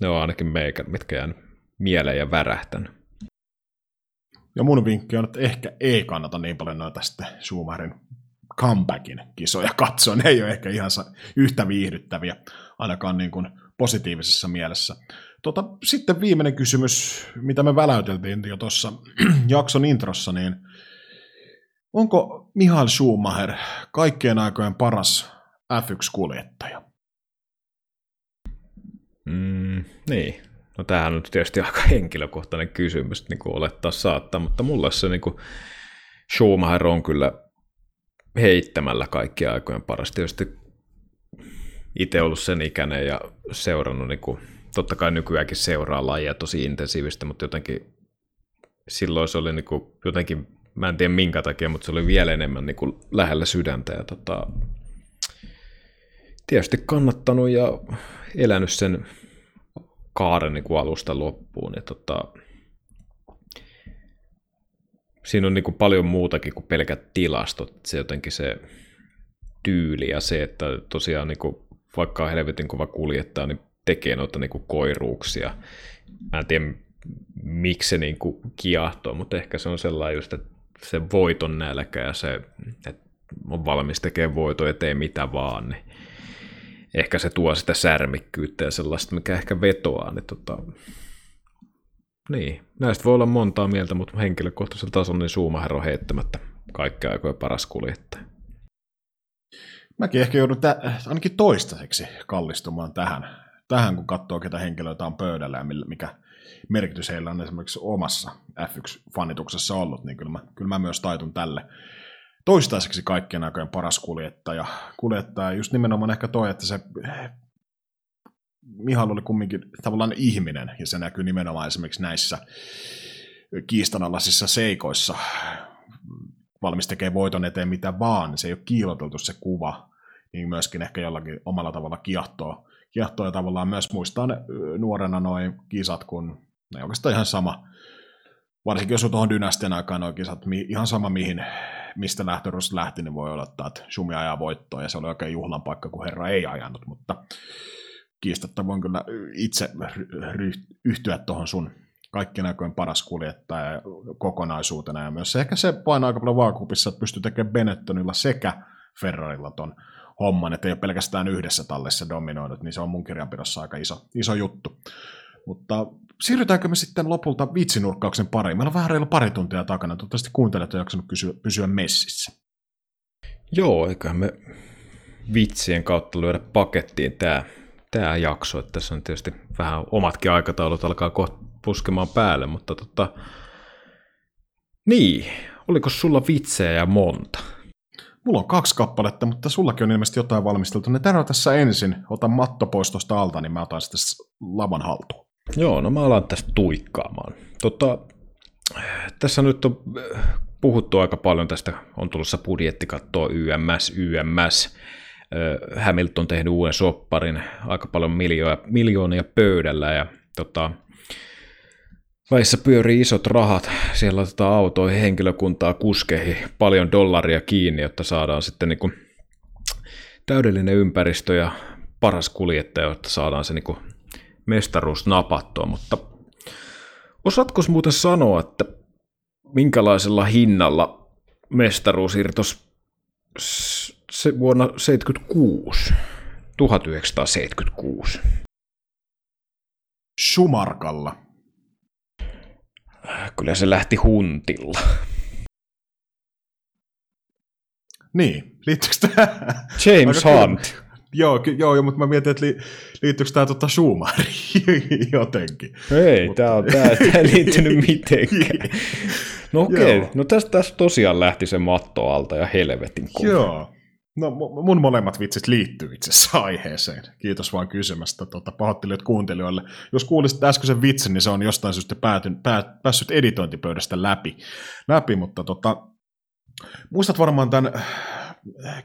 ne on ainakin meikä, mitkä jäänyt mieleen ja värähtänyt. Ja mun vinkki on, että ehkä ei kannata niin paljon noita sitten Schumacherin comebackin kisoja katsoa. Ne ei ole ehkä ihan yhtä viihdyttäviä, ainakaan niin kuin positiivisessa mielessä. Tota, sitten viimeinen kysymys, mitä me väläyteltiin jo tuossa jakson introssa, niin onko Mihail Schumacher kaikkien aikojen paras F1-kuljettaja? Mm, niin, no tämähän on tietysti aika henkilökohtainen kysymys, niin kuin olettaa saattaa, mutta mulle se niin kuin Schumacher on kyllä heittämällä kaikkia aikojen paras. Tietysti itse ollut sen ikäinen ja seurannut, niin kuin, totta kai nykyäänkin seuraa lajia tosi intensiivistä, mutta jotenkin silloin se oli niin kuin, jotenkin, mä en tiedä minkä takia, mutta se oli vielä enemmän niin kuin, lähellä sydäntä ja tota, tietysti kannattanut ja elänyt sen kaaren niin kuin alusta loppuun. Ja tota, siinä on niin kuin paljon muutakin kuin pelkät tilastot. Se jotenkin se tyyli ja se, että tosiaan niin kuin, vaikka on helvetin kova kuljettaa, niin tekee noita niin kuin koiruuksia. Mä en tiedä, miksi se niin kuin kiahtoo, mutta ehkä se on sellainen just, että se voiton nälkä ja se, että on valmis tekemään voito tee mitä vaan, niin ehkä se tuo sitä särmikkyyttä ja sellaista, mikä ehkä vetoaa, niin tota, niin, näistä voi olla montaa mieltä, mutta henkilökohtaisella tasolla niin Schumacher on heittämättä kaikkea aikojen paras kuljettaja. Mäkin ehkä joudun tä- ainakin toistaiseksi kallistumaan tähän, tähän, kun katsoo, ketä henkilöitä on pöydällä ja mikä merkitys heillä on esimerkiksi omassa F1-fanituksessa ollut, niin kyllä mä, kyllä mä myös taitun tälle toistaiseksi kaikkien aikojen paras kuljettaja. kuljettaja. Just nimenomaan ehkä toi, että se Mihal oli kumminkin tavallaan ihminen, ja se näkyy nimenomaan esimerkiksi näissä kiistanalaisissa seikoissa. Valmis tekee voiton eteen mitä vaan, se ei ole kiiloteltu se kuva, niin myöskin ehkä jollakin omalla tavalla kiehtoo. Kiehtoo ja tavallaan myös muistaa nuorena noin kisat, kun ne oikeastaan ihan sama. Varsinkin jos on tuohon dynastian aikaan noin kisat, ihan sama mihin, mistä lähtörus lähti, niin voi odottaa, että Sumi ajaa voittoa, ja se oli oikein juhlan paikka, kun herra ei ajanut, mutta kiistatta voin kyllä itse yhtyä tuohon sun kaikkien aikojen paras kuljettaja kokonaisuutena, ja myös ehkä se painaa aika paljon vaakupissa, että pystyy tekemään Benettonilla sekä Ferrarilla ton homman, että ei ole pelkästään yhdessä tallessa dominoinut, niin se on mun kirjanpidossa aika iso, iso juttu. Mutta siirrytäänkö me sitten lopulta vitsinurkkauksen pariin? Meillä on vähän reilu pari tuntia takana. Toivottavasti kuuntelijat on jaksanut kysyä, pysyä messissä. Joo, eiköhän me vitsien kautta lyödä pakettiin tämä, tämä jakso. Että tässä on tietysti vähän omatkin aikataulut alkaa kohta puskemaan päälle, mutta tota, niin, oliko sulla vitsejä ja monta? Mulla on kaksi kappaletta, mutta sullakin on ilmeisesti jotain valmisteltu. Ne tänään tässä ensin. Otan matto pois tuosta alta, niin mä otan sitten lavan haltuun. Joo, no mä alan tästä tuikkaamaan. Tota, tässä nyt on puhuttu aika paljon tästä, on tulossa budjettikattoa YMS, YMS. Hamilton tehnyt uuden sopparin, aika paljon miljoonia, miljoonia pöydällä ja tota, Väissä pyörii isot rahat, siellä otetaan autoihin henkilökuntaa, kuskeihin, paljon dollaria kiinni, jotta saadaan sitten niin kuin täydellinen ympäristö ja paras kuljettaja, jotta saadaan se niin kuin mestaruus napattua, mutta osaatko muuten sanoa, että minkälaisella hinnalla mestaruus irtos se vuonna 1976, 1976? Sumarkalla. Kyllä se lähti huntilla. Niin, liittyykö tämä? James Hunt. Joo, ky- joo, joo, mutta mä mietin, että li- liittyykö tämä tota Schumacheriin jotenkin. Ei, mutta... tämä on tää, tää ei liittynyt mitenkään. No okei, okay. no tästä, tästä tosiaan lähti se matto alta ja helvetin kuva. Joo. No mun molemmat vitsit liittyy itse asiassa aiheeseen. Kiitos vaan kysymästä. Tota, pahoittelijat kuuntelijoille. Jos kuulisit äskeisen vitsin, niin se on jostain syystä päätyn, pää, päässyt editointipöydästä läpi. läpi mutta tota, muistat varmaan tämän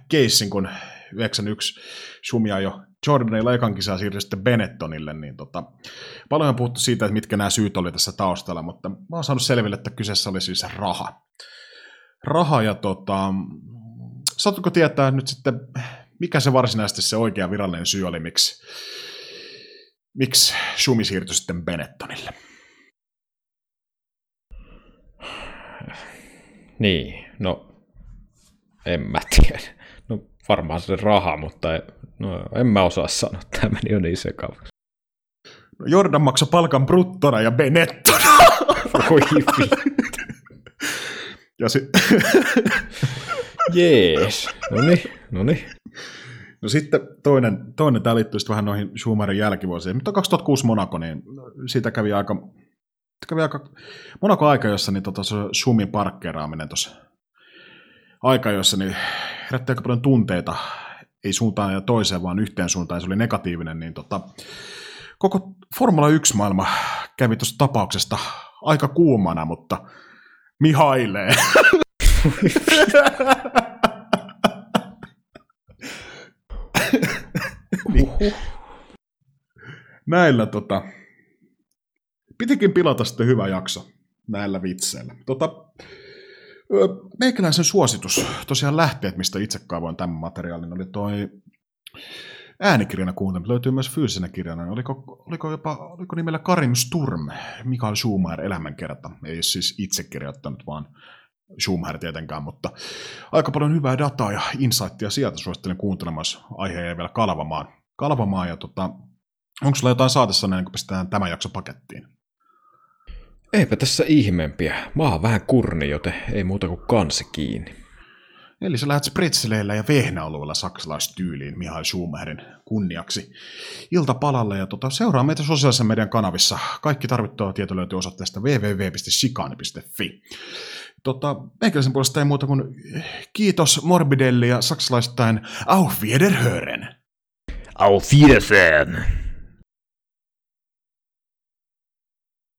keissin, kun 91 Sumia jo Jordanilla ekan kisaa siirtyi sitten Benettonille, niin tota, paljon on puhuttu siitä, että mitkä nämä syyt oli tässä taustalla, mutta mä oon saanut selville, että kyseessä oli siis raha. Raha ja tota, saatko tietää nyt sitten, mikä se varsinaisesti se oikea virallinen syy oli, miksi, miksi Sumi siirtyi sitten Benettonille? Niin, no en mä tiedä varmaan se raha, mutta no, en mä osaa sanoa, tämä meni jo niin sekavaksi. No Jordan maksoi palkan bruttona ja Benettona. Voi Ja si- Jees, no niin, no niin. No sitten toinen, toinen tämä liittyy sitten vähän noihin Schumacherin jälkivuosiin. Mutta 2006 Monaco, niin siitä kävi aika, kävi aika Monaco aika, jossa niin tota, Schumin parkkeeraaminen tuossa aika, jossa niin herätti aika paljon tunteita ei suuntaan ja toiseen, vaan yhteen suuntaan, se oli negatiivinen, niin tota, koko Formula 1-maailma kävi tuosta tapauksesta aika kuumana, mutta mihailee. niin. Näillä tota, pitikin pilata sitten hyvä jakso näillä vitseillä. Tota, meikäläisen suositus, tosiaan lähteet, mistä itse kaavoin tämän materiaalin, oli toi äänikirjana kuuntelma. Löytyy myös fyysisenä kirjana. Oliko, oliko, jopa, oliko nimellä Karim Sturm, Mikael Schumacher elämänkerta. Ei siis itse kirjoittanut, vaan Schumacher tietenkään, mutta aika paljon hyvää dataa ja insightia sieltä suosittelen kuuntelemaan, jos aihe ei vielä kalvamaan. kalvamaan ja tota, onko sulla jotain saatessa ennen kuin pistetään tämä jakso pakettiin? Eipä tässä ihmeempiä. Mä oon vähän kurni, joten ei muuta kuin kansi kiinni. Eli sä lähdet spritseleillä ja vehnäalueella saksalaistyyliin Mihail Schumacherin kunniaksi iltapalalle. Ja tota, seuraa meitä sosiaalisen median kanavissa. Kaikki tarvittava tieto löytyy osoitteesta www.sikani.fi. Tota, meikäläisen puolesta ei muuta kuin kiitos Morbidelli ja saksalaistain Auf Wiederhören. Auf Wiedersehen.